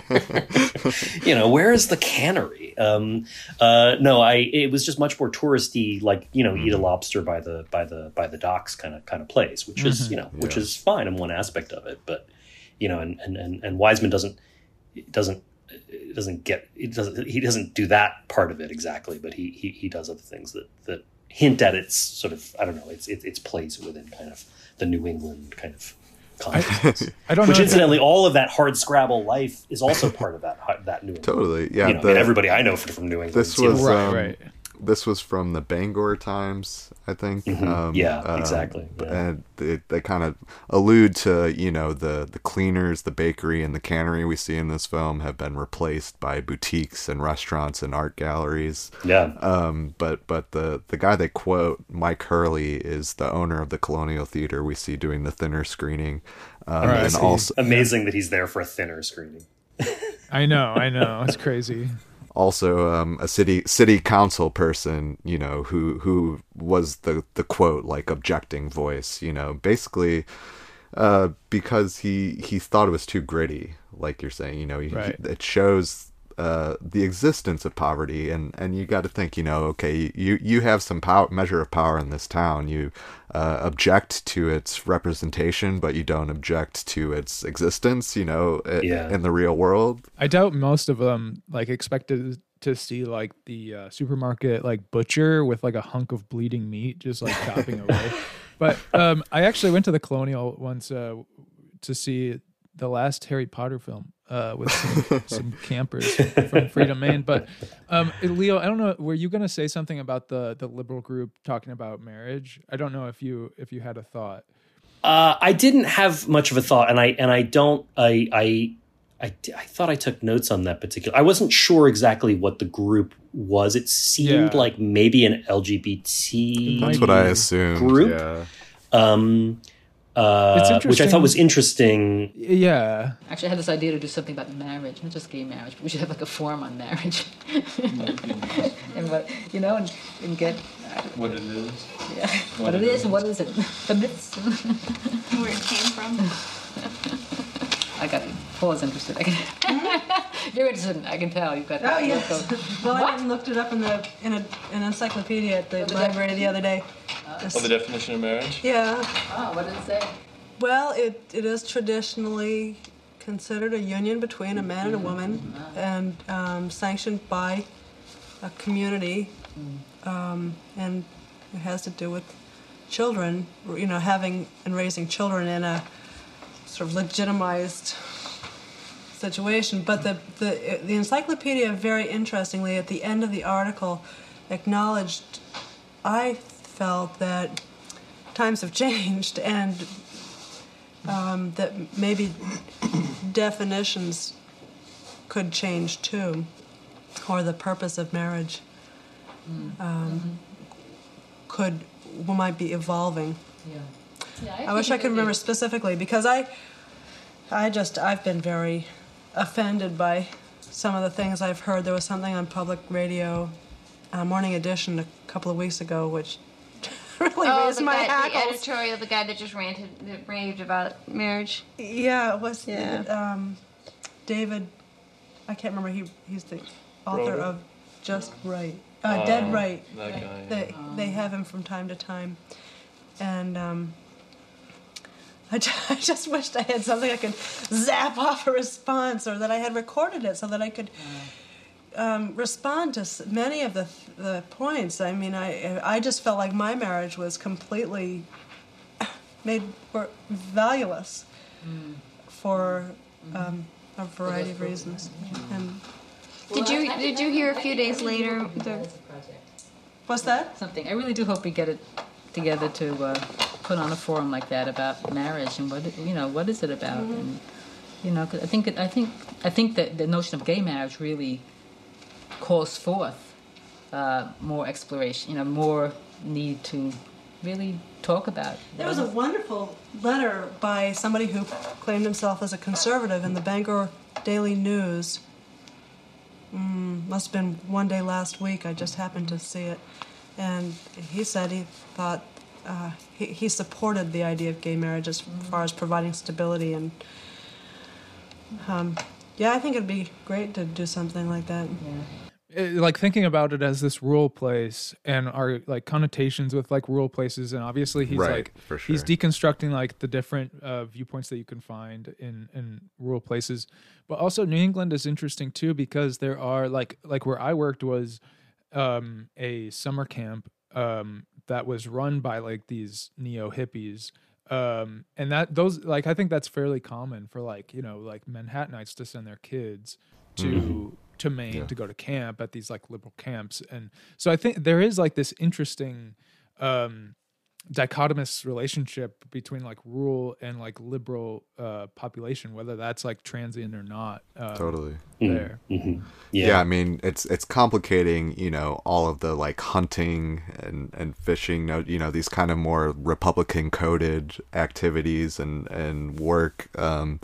You know where is the cannery? Um uh no i it was just much more touristy like you know eat a lobster by the by the by the docks kind of kind of place which is Mhm. you know which is fine in one aspect of it but you know and and and, and wiseman doesn't doesn't doesn't get it doesn't he doesn't do that part of it exactly but he he, he does other things that that hint at its sort of i don't know it's it, its place within kind of the new england kind of context I don't which know if- incidentally all of that hard scrabble life is also part of that that new england Totally, yeah. you know, I the- mean, everybody i know from, from new england This you know. was um, This was from the Bangor Times, I think. Mhm. Um, Yeah, um, exactly, yeah. And they, they kind of allude to you know the the cleaners, the bakery, and the cannery we see in this film have been replaced by boutiques and restaurants and art galleries. Yeah. Um. But but the the guy they quote, Mike Hurley, is the owner of the Colonial Theater we see doing the thinner screening. Um, and also amazing that he's there for a thinner screening I know, I know, it's crazy. Also um, a city city council person, you know, who who was the the quote like objecting voice, you know, basically uh, because he he thought it was too gritty, like you're saying, you know, he, Right. it shows uh, the existence of poverty, and and you got to think, you know, okay, you you have some power measure of power in this town, you uh, object to its representation, but you don't object to its existence, you know, Yeah. in the real world. I doubt most of them like expected to see like the uh, supermarket like butcher with like a hunk of bleeding meat just like chopping away. But um, I actually went to the Colonial once uh, to see the last Harry Potter film. Uh, with some, some campers from Freedom Maine. But um, Leo, I don't know. Were you going to say something about the the liberal group talking about marriage? I don't know if you if you had a thought. Uh, I didn't have much of a thought, and I and I don't. I I I, I thought I took notes on that particular. I wasn't sure exactly what the group was. It seemed Yeah. like maybe an LGBT. That's what I assumed. Group. Yeah. Um, uh, which I thought was interesting. interesting. Yeah. Actually, I had this idea to do something about marriage, not just gay marriage, but we should have like a forum on marriage. and what, you know, and, and get What it is. yeah, what it is and what is it. The myths. Where it came from. I got it. Paul is interested. I can, you're interested. I can tell. You've got Oh, yes. of- Well, I looked it up in the in a, an encyclopedia at the library the other day. Oh, the definition of marriage? Yeah. Oh, what does it say? Well, it, it is traditionally considered a union between a man and a woman and um, sanctioned by a community. Um, and it has to do with children, you know, having and raising children in a sort of legitimized situation. But the, the, the encyclopedia, very interestingly, at the end of the article, acknowledged, I felt that times have changed and um, that maybe definitions could change too, or the purpose of marriage um, could might be evolving. Yeah. I wish I could remember specifically because I, I just I've been very offended by some of the things I've heard. There was something on public radio, uh, Morning Edition, a couple of weeks ago, which really oh, raised the, my guy, the editorial, the guy that just ranted, that raved about marriage. Yeah, it was Yeah. um, David. I can't remember. He he's the author Broder? of Just Right, uh, Dead Oh, Right. that guy, They they have him from time to time, and um, I, ju- I just wished I had something I could zap off a response, or that I had recorded it so that I could. Um, respond to many of the the points. I mean, I I just felt like my marriage was completely made wor- valueless for um, a variety of reasons. And Did you did you hear a few days later the What's that? Something. I really do hope we get it together to uh, put on a forum like that about marriage and what you know what is it about Mm-hmm. and you know 'cause I think I think I think that the notion of gay marriage really calls forth uh, more exploration. You know, more need to really talk about. There was a wonderful letter by somebody who claimed himself as a conservative in the Bangor Daily News. Mm, must have been one day last week. I just happened to see it. And he said he thought uh, he, he supported the idea of gay marriage as far as providing stability. And um, yeah, I think it'd be great to do something like that. it- like thinking about it as this rural place and our like connotations with like rural places and obviously he's Right, like for he's deconstructing like the different uh, viewpoints that you can find in in rural places. But also new england is interesting too because there are like like where i worked was um a summer camp um that was run by like these neo hippies. Um and that those like i think that's fairly common for like you know like manhattanites to send their kids to Mhm. To Maine Yeah. to go to camp at these like liberal camps. And so I think there is like this interesting um dichotomous relationship between like rural and like liberal uh population, whether that's like transient or not. Um, Totally. There. Yeah. I mean, it's it's complicating, you know, all of the like hunting and and fishing, you know, these kind of more Republican coded activities and and work, um,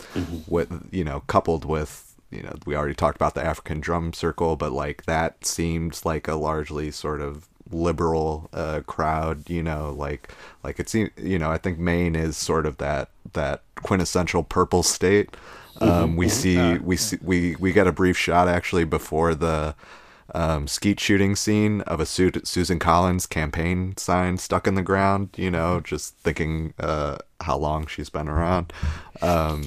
with you know, coupled with you know, we already talked about the African drum circle, but like that seems like a largely sort of liberal uh, crowd, you know, like like it seems, you know, I think Maine is sort of that that quintessential purple state. Um, Mhm. we Mhm. see Uh, we see we we get a brief shot actually before the um, skeet shooting scene of a Su- Susan Collins campaign sign stuck in the ground. You know, just thinking uh, how long she's been around. Um,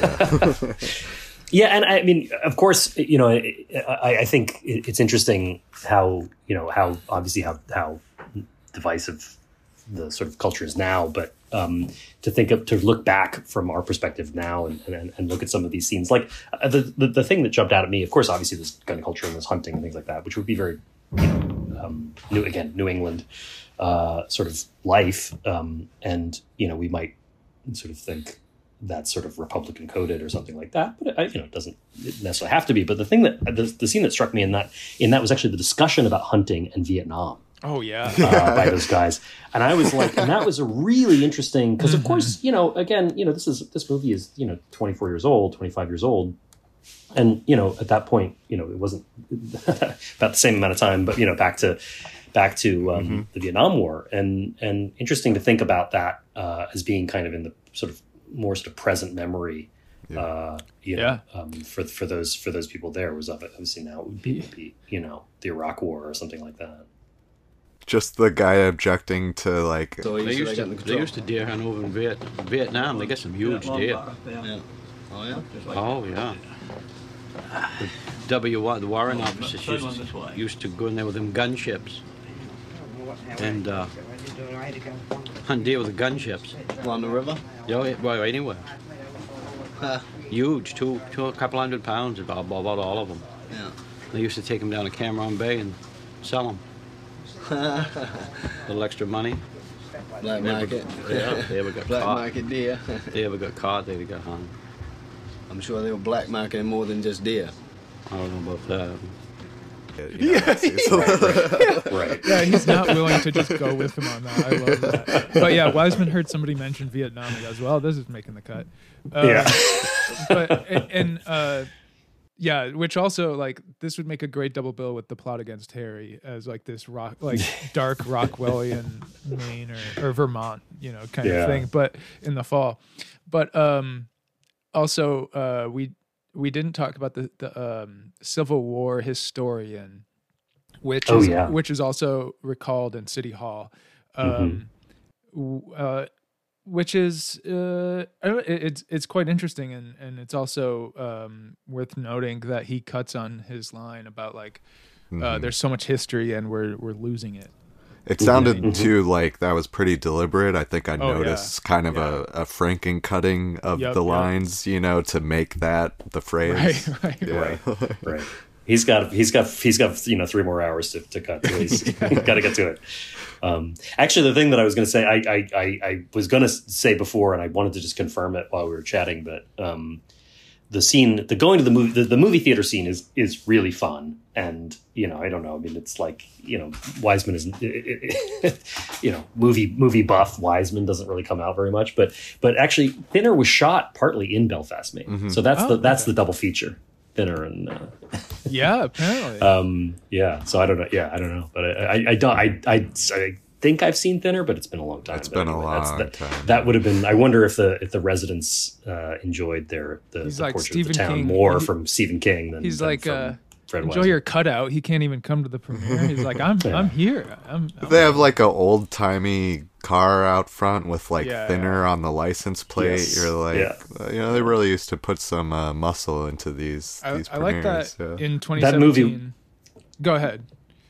yeah. Yeah, and I mean, of course, you know, I, I think it's interesting how you know how obviously how how divisive the sort of culture is now, but um, to think of to look back from our perspective now and, and, and look at some of these scenes, like uh, the, the the thing that jumped out at me, of course, obviously there's gun culture and there's hunting and things like that, which would be very you know, um, new again New England uh, sort of life, um, and you know we might sort of think that's sort of Republican coded or something like that, but it, you know it doesn't necessarily have to be. But the thing that the, the scene that struck me in that in that was actually the discussion about hunting and Vietnam Oh yeah. uh, by those guys. And I was like, and that was a really interesting because, of course, you know, again, you know, this is this movie is you know 24 years old, 25 years old, and you know, at that point, you know, it wasn't about the same amount of time, but you know, back to back to um, the Vietnam War, and and interesting to think about that uh, as being kind of in the sort of more sort of present memory. Uh, you know, um, for for those for those people there was of obviously now it would be, be you know the Iraq War or something like that. Just the guy objecting to like. they used to they used to deer hunt over in Viet, Vietnam. They got some huge deer. Yeah. Oh yeah. Oh yeah. The W the warrant officers used, used to go in there with them gunships and uh, hunt deal with the gunships. Along the river? Yeah, well, anywhere. Huge, two, two, a couple hundred pounds about, about all of them. Yeah. They used to take them down to Cam Ranh Bay and sell them. a little extra money. Black They ever- market. yeah, they ever got Black caught. market deer. They ever got caught, they got hung. I'm sure they were black marketing more than just deer. I don't know about that. Right. Yeah, he's not willing to just go with him on that. I love that. But yeah, Wiseman heard somebody mention Vietnam. He goes, "Well, this is making the cut." Uh, Yeah. but and, and uh, yeah, which also like this would make a great double bill with the plot against Harry as like this rock, like dark Rockwellian Maine or, or Vermont, you know, kind Yeah. of thing. But in the fall, but um, also uh, we we didn't talk about the the um, Civil War historian, which Oh, is yeah. which is also recalled in City Hall. Mm-hmm. Um, w- uh, which is uh, I don't- it- it's it's quite interesting and and it's also um, worth noting that he cuts on his line about like uh, Mhm. there's so much history and we're we're losing it. It sounded Mhm. too like that was pretty deliberate. I think I Oh, yeah. noticed kind of a, a franking cutting of Yep, the yep. lines, you know, to make that the phrase. Right, right, Yeah. right, right. He's got he's got he's got you know three more hours to, to cut. So he's got to get to it. Um, actually, the thing that I was going to say, I, I I I was going to say before, and I wanted to just confirm it while we were chatting, but um, the scene, the going to the movie, the, the movie theater scene is is really fun, and you know, I don't know, I mean, it's like you know, Wiseman is, you know, movie movie buff. Wiseman doesn't really come out very much, but but actually, Thinner was shot partly in Belfast, Maine, so that's Oh, the that's okay. the double feature. Thinner and uh, Yeah, apparently. um, yeah. So I don't know. Yeah, I don't know, but I, I, I don't. I, I, I think I've seen Thinner, but it's been a long time. It's But been a that's- long that, time. That would have been. I wonder if the if the residents uh, enjoyed their the, He's the like portrait Stephen of the town King. more He- from Stephen King than He's than like from uh, Fred enjoy Wiseman. your cutout. He can't even come to the premiere. He's like I'm Yeah. I'm here. I'm, I'm They have like a old timey car out front with like Yeah, thinner on the license plate. Yes. You're like, Yeah. uh, you know, they really used to put some uh, muscle into these. I, these I like that premieres, yeah. in That movie- Go ahead.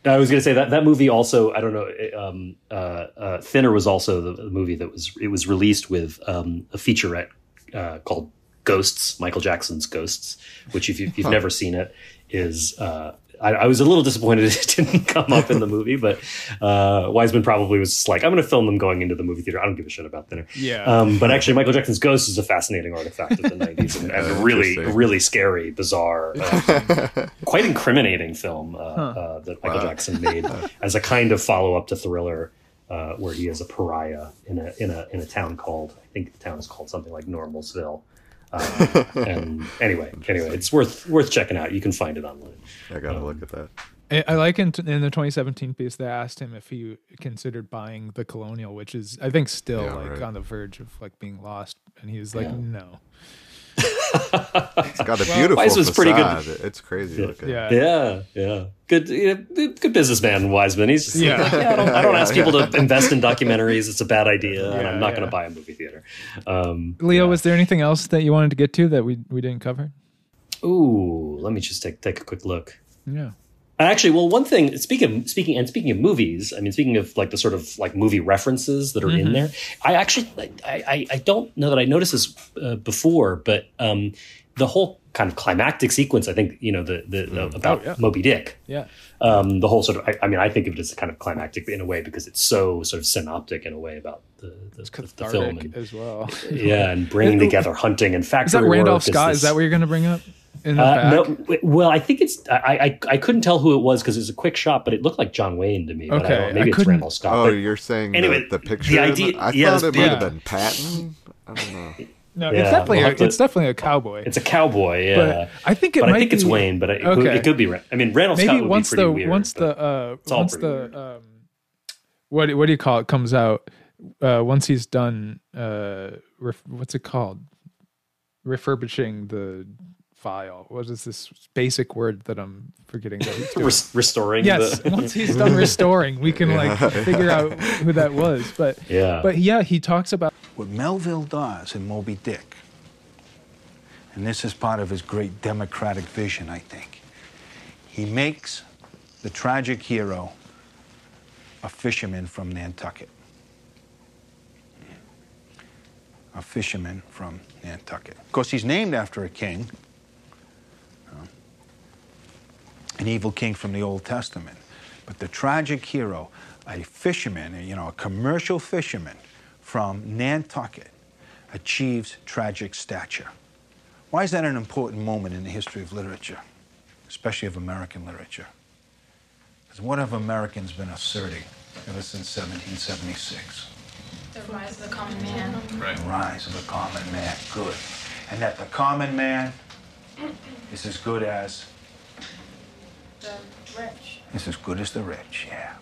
I was going to say that that movie also. I don't know. Um, uh, uh, Thinner was also the, the movie that was. It was released with um, a featurette uh, called Ghosts, Michael Jackson's Ghosts, which if, you, if you've Huh. never seen it, is. Uh, I, I was a little disappointed it didn't come up in the movie, but uh, Wiseman probably was just like, "I'm going to film them going into the movie theater. I don't give a shit about Thinner." Yeah. Um, but actually, Michael Jackson's Ghost is a fascinating artifact of the '90s and, and a really, really scary, bizarre, uh, quite incriminating film uh, Huh. uh, that Michael Wow. Jackson made as a kind of follow up to Thriller, uh, where he is a pariah in a in a in a town called I think the town is called something like Normalsville. Uh, and anyway, anyway, it's worth worth checking out. You can find it online. I gotta look at that. I, I like in, in the 2017 piece they asked him if he considered buying the Colonial, which is I think still Yeah, like right. on the verge of like being lost, and he was like, Yeah. no. It's got a Well, beautiful Wiseman's pretty good. It's crazy looking. Yeah. Yeah, yeah, good, yeah, good businessman, Wiseman. He's just Yeah. like, yeah, I don't, I don't Yeah, ask people to invest in documentaries. It's a bad idea, and I'm not going to buy a movie theater. Um, Leo, was there anything else that you wanted to get to that we we didn't cover? ooh, let me just take take a quick look. Yeah. Actually, well, one thing speaking of, speaking and speaking of movies, I mean, speaking of like the sort of like movie references that are in Mhm. there, I actually I, I I don't know that I noticed this uh, before, but um, the whole kind of climactic sequence, I think you know the the, the about Oh, yeah. Moby Dick, Yeah. um, the whole sort of I, I mean, I think of it as kind of climactic in a way because it's so sort of synoptic in a way about the the, the, the film and, as well. yeah, and bringing together hunting and factory Is that Randolph Scott? this- Is that what you're going to bring up? In the uh, back? no, well, I think it's. I, I I couldn't tell who it was because it was a quick shot, but it looked like John Wayne to me. But I Okay, don't, maybe I it's couldn't- Randall Scott. Oh, you're saying anyway, the, the picture? The in idea, I yeah, thought it the- might have been Patton. I don't know. No, Yeah, it's definitely we'll a, to- it's definitely a cowboy. It's a cowboy, yeah. But I think it But might I think it's Wayne, but it, could, Okay. it could be. I mean, Randall Maybe Scott would once be pretty the weird. once the uh, it's once the um, what what do you call it comes out uh, once he's done uh, ref, what's it called refurbishing the file. What is this basic word that I'm forgetting? That he's doing? Restoring Yes, the- once he's done restoring, we can like figure out who that was. But Yeah. but yeah, he talks about What Melville does in Moby Dick, and this is part of his great democratic vision, I think, he makes the tragic hero a fisherman from Nantucket. A fisherman from Nantucket. Of course, he's named after a king, uh, an evil king from the Old Testament. But the tragic hero, a fisherman, you know, a commercial fisherman from Nantucket, achieves tragic stature. Why is that an important moment in the history of literature, especially of American literature? Because what have Americans been asserting ever since 1776? The rise of the common man. Right. The rise of the common man. Good. And that the common man is as good as The rich. is as good as the rich. Yeah.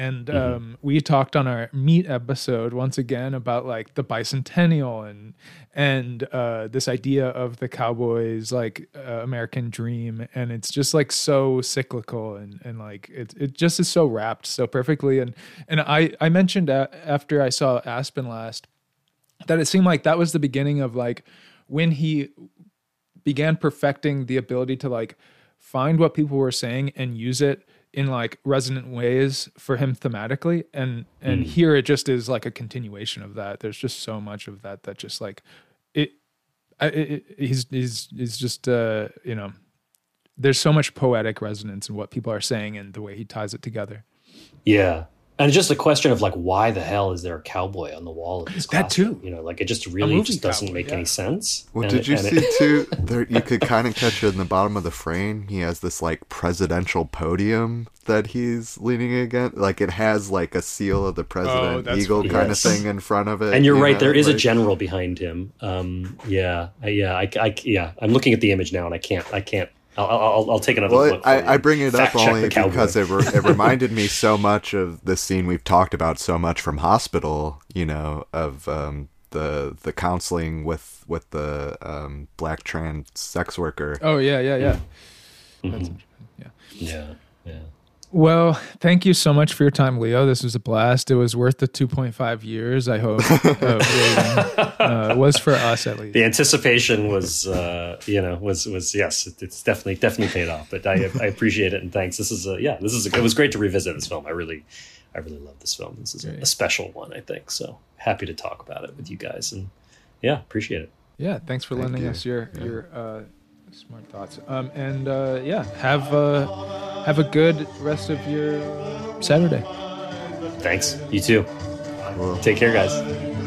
and Mhm. um, we talked on our meat episode once again about like the bicentennial and and uh, this idea of the cowboys like uh, American dream, and it's just like so cyclical and and like it it just is so wrapped so perfectly. And and I I mentioned a after I saw Aspen last that it seemed like that was the beginning of like when he began perfecting the ability to like find what people were saying and use it in like resonant ways for him thematically and and Mm. here it just is like a continuation of that there's just so much of that that just like it, I, it it- he's he's he's just uh you know there's so much poetic resonance in what people are saying and the way he ties it together Yeah. And it's just a question of like, why the hell is there a cowboy on the wall of this That too, You know, like it just really just doesn't cowboy, make yeah. any sense. Well, And- did you see it- too? There, you could kind of catch it in the bottom of the frame. He has this like presidential podium that he's leaning against. Like it has like a seal of the president that's eagle funny. kind of thing in front of it. and you're you right. know, There is a general behind him. Um, yeah, I- yeah, I, I, yeah. I'm looking at the image now, and I can't, I can't. I'll, I'll, I'll take another Well, look. I, I bring it up Fact check only because it, re- it reminded me so much of the scene we've talked about so much from Hospital. You know, of um, the the counseling with with the um, black trans sex worker. oh yeah yeah yeah Mm-hmm. That's- yeah yeah, yeah. Well, thank you so much for your time, Leo. This was a blast. It was worth the 2.5 years, I hope. of uh, it was for us, at least. the anticipation was, uh, you know, was was yes, it, it's definitely definitely paid off. But I I appreciate it and thanks. This is a yeah, this is a, it was great to revisit this film. I really I really love this film. This is a, a special one, I think. So happy to talk about it with you guys and yeah, appreciate it. Yeah, thanks for Thank lending you. us your your uh, smart thoughts. Um, and uh, yeah, have uh, have a good rest of your Saturday. Thanks. You too. Take care, guys.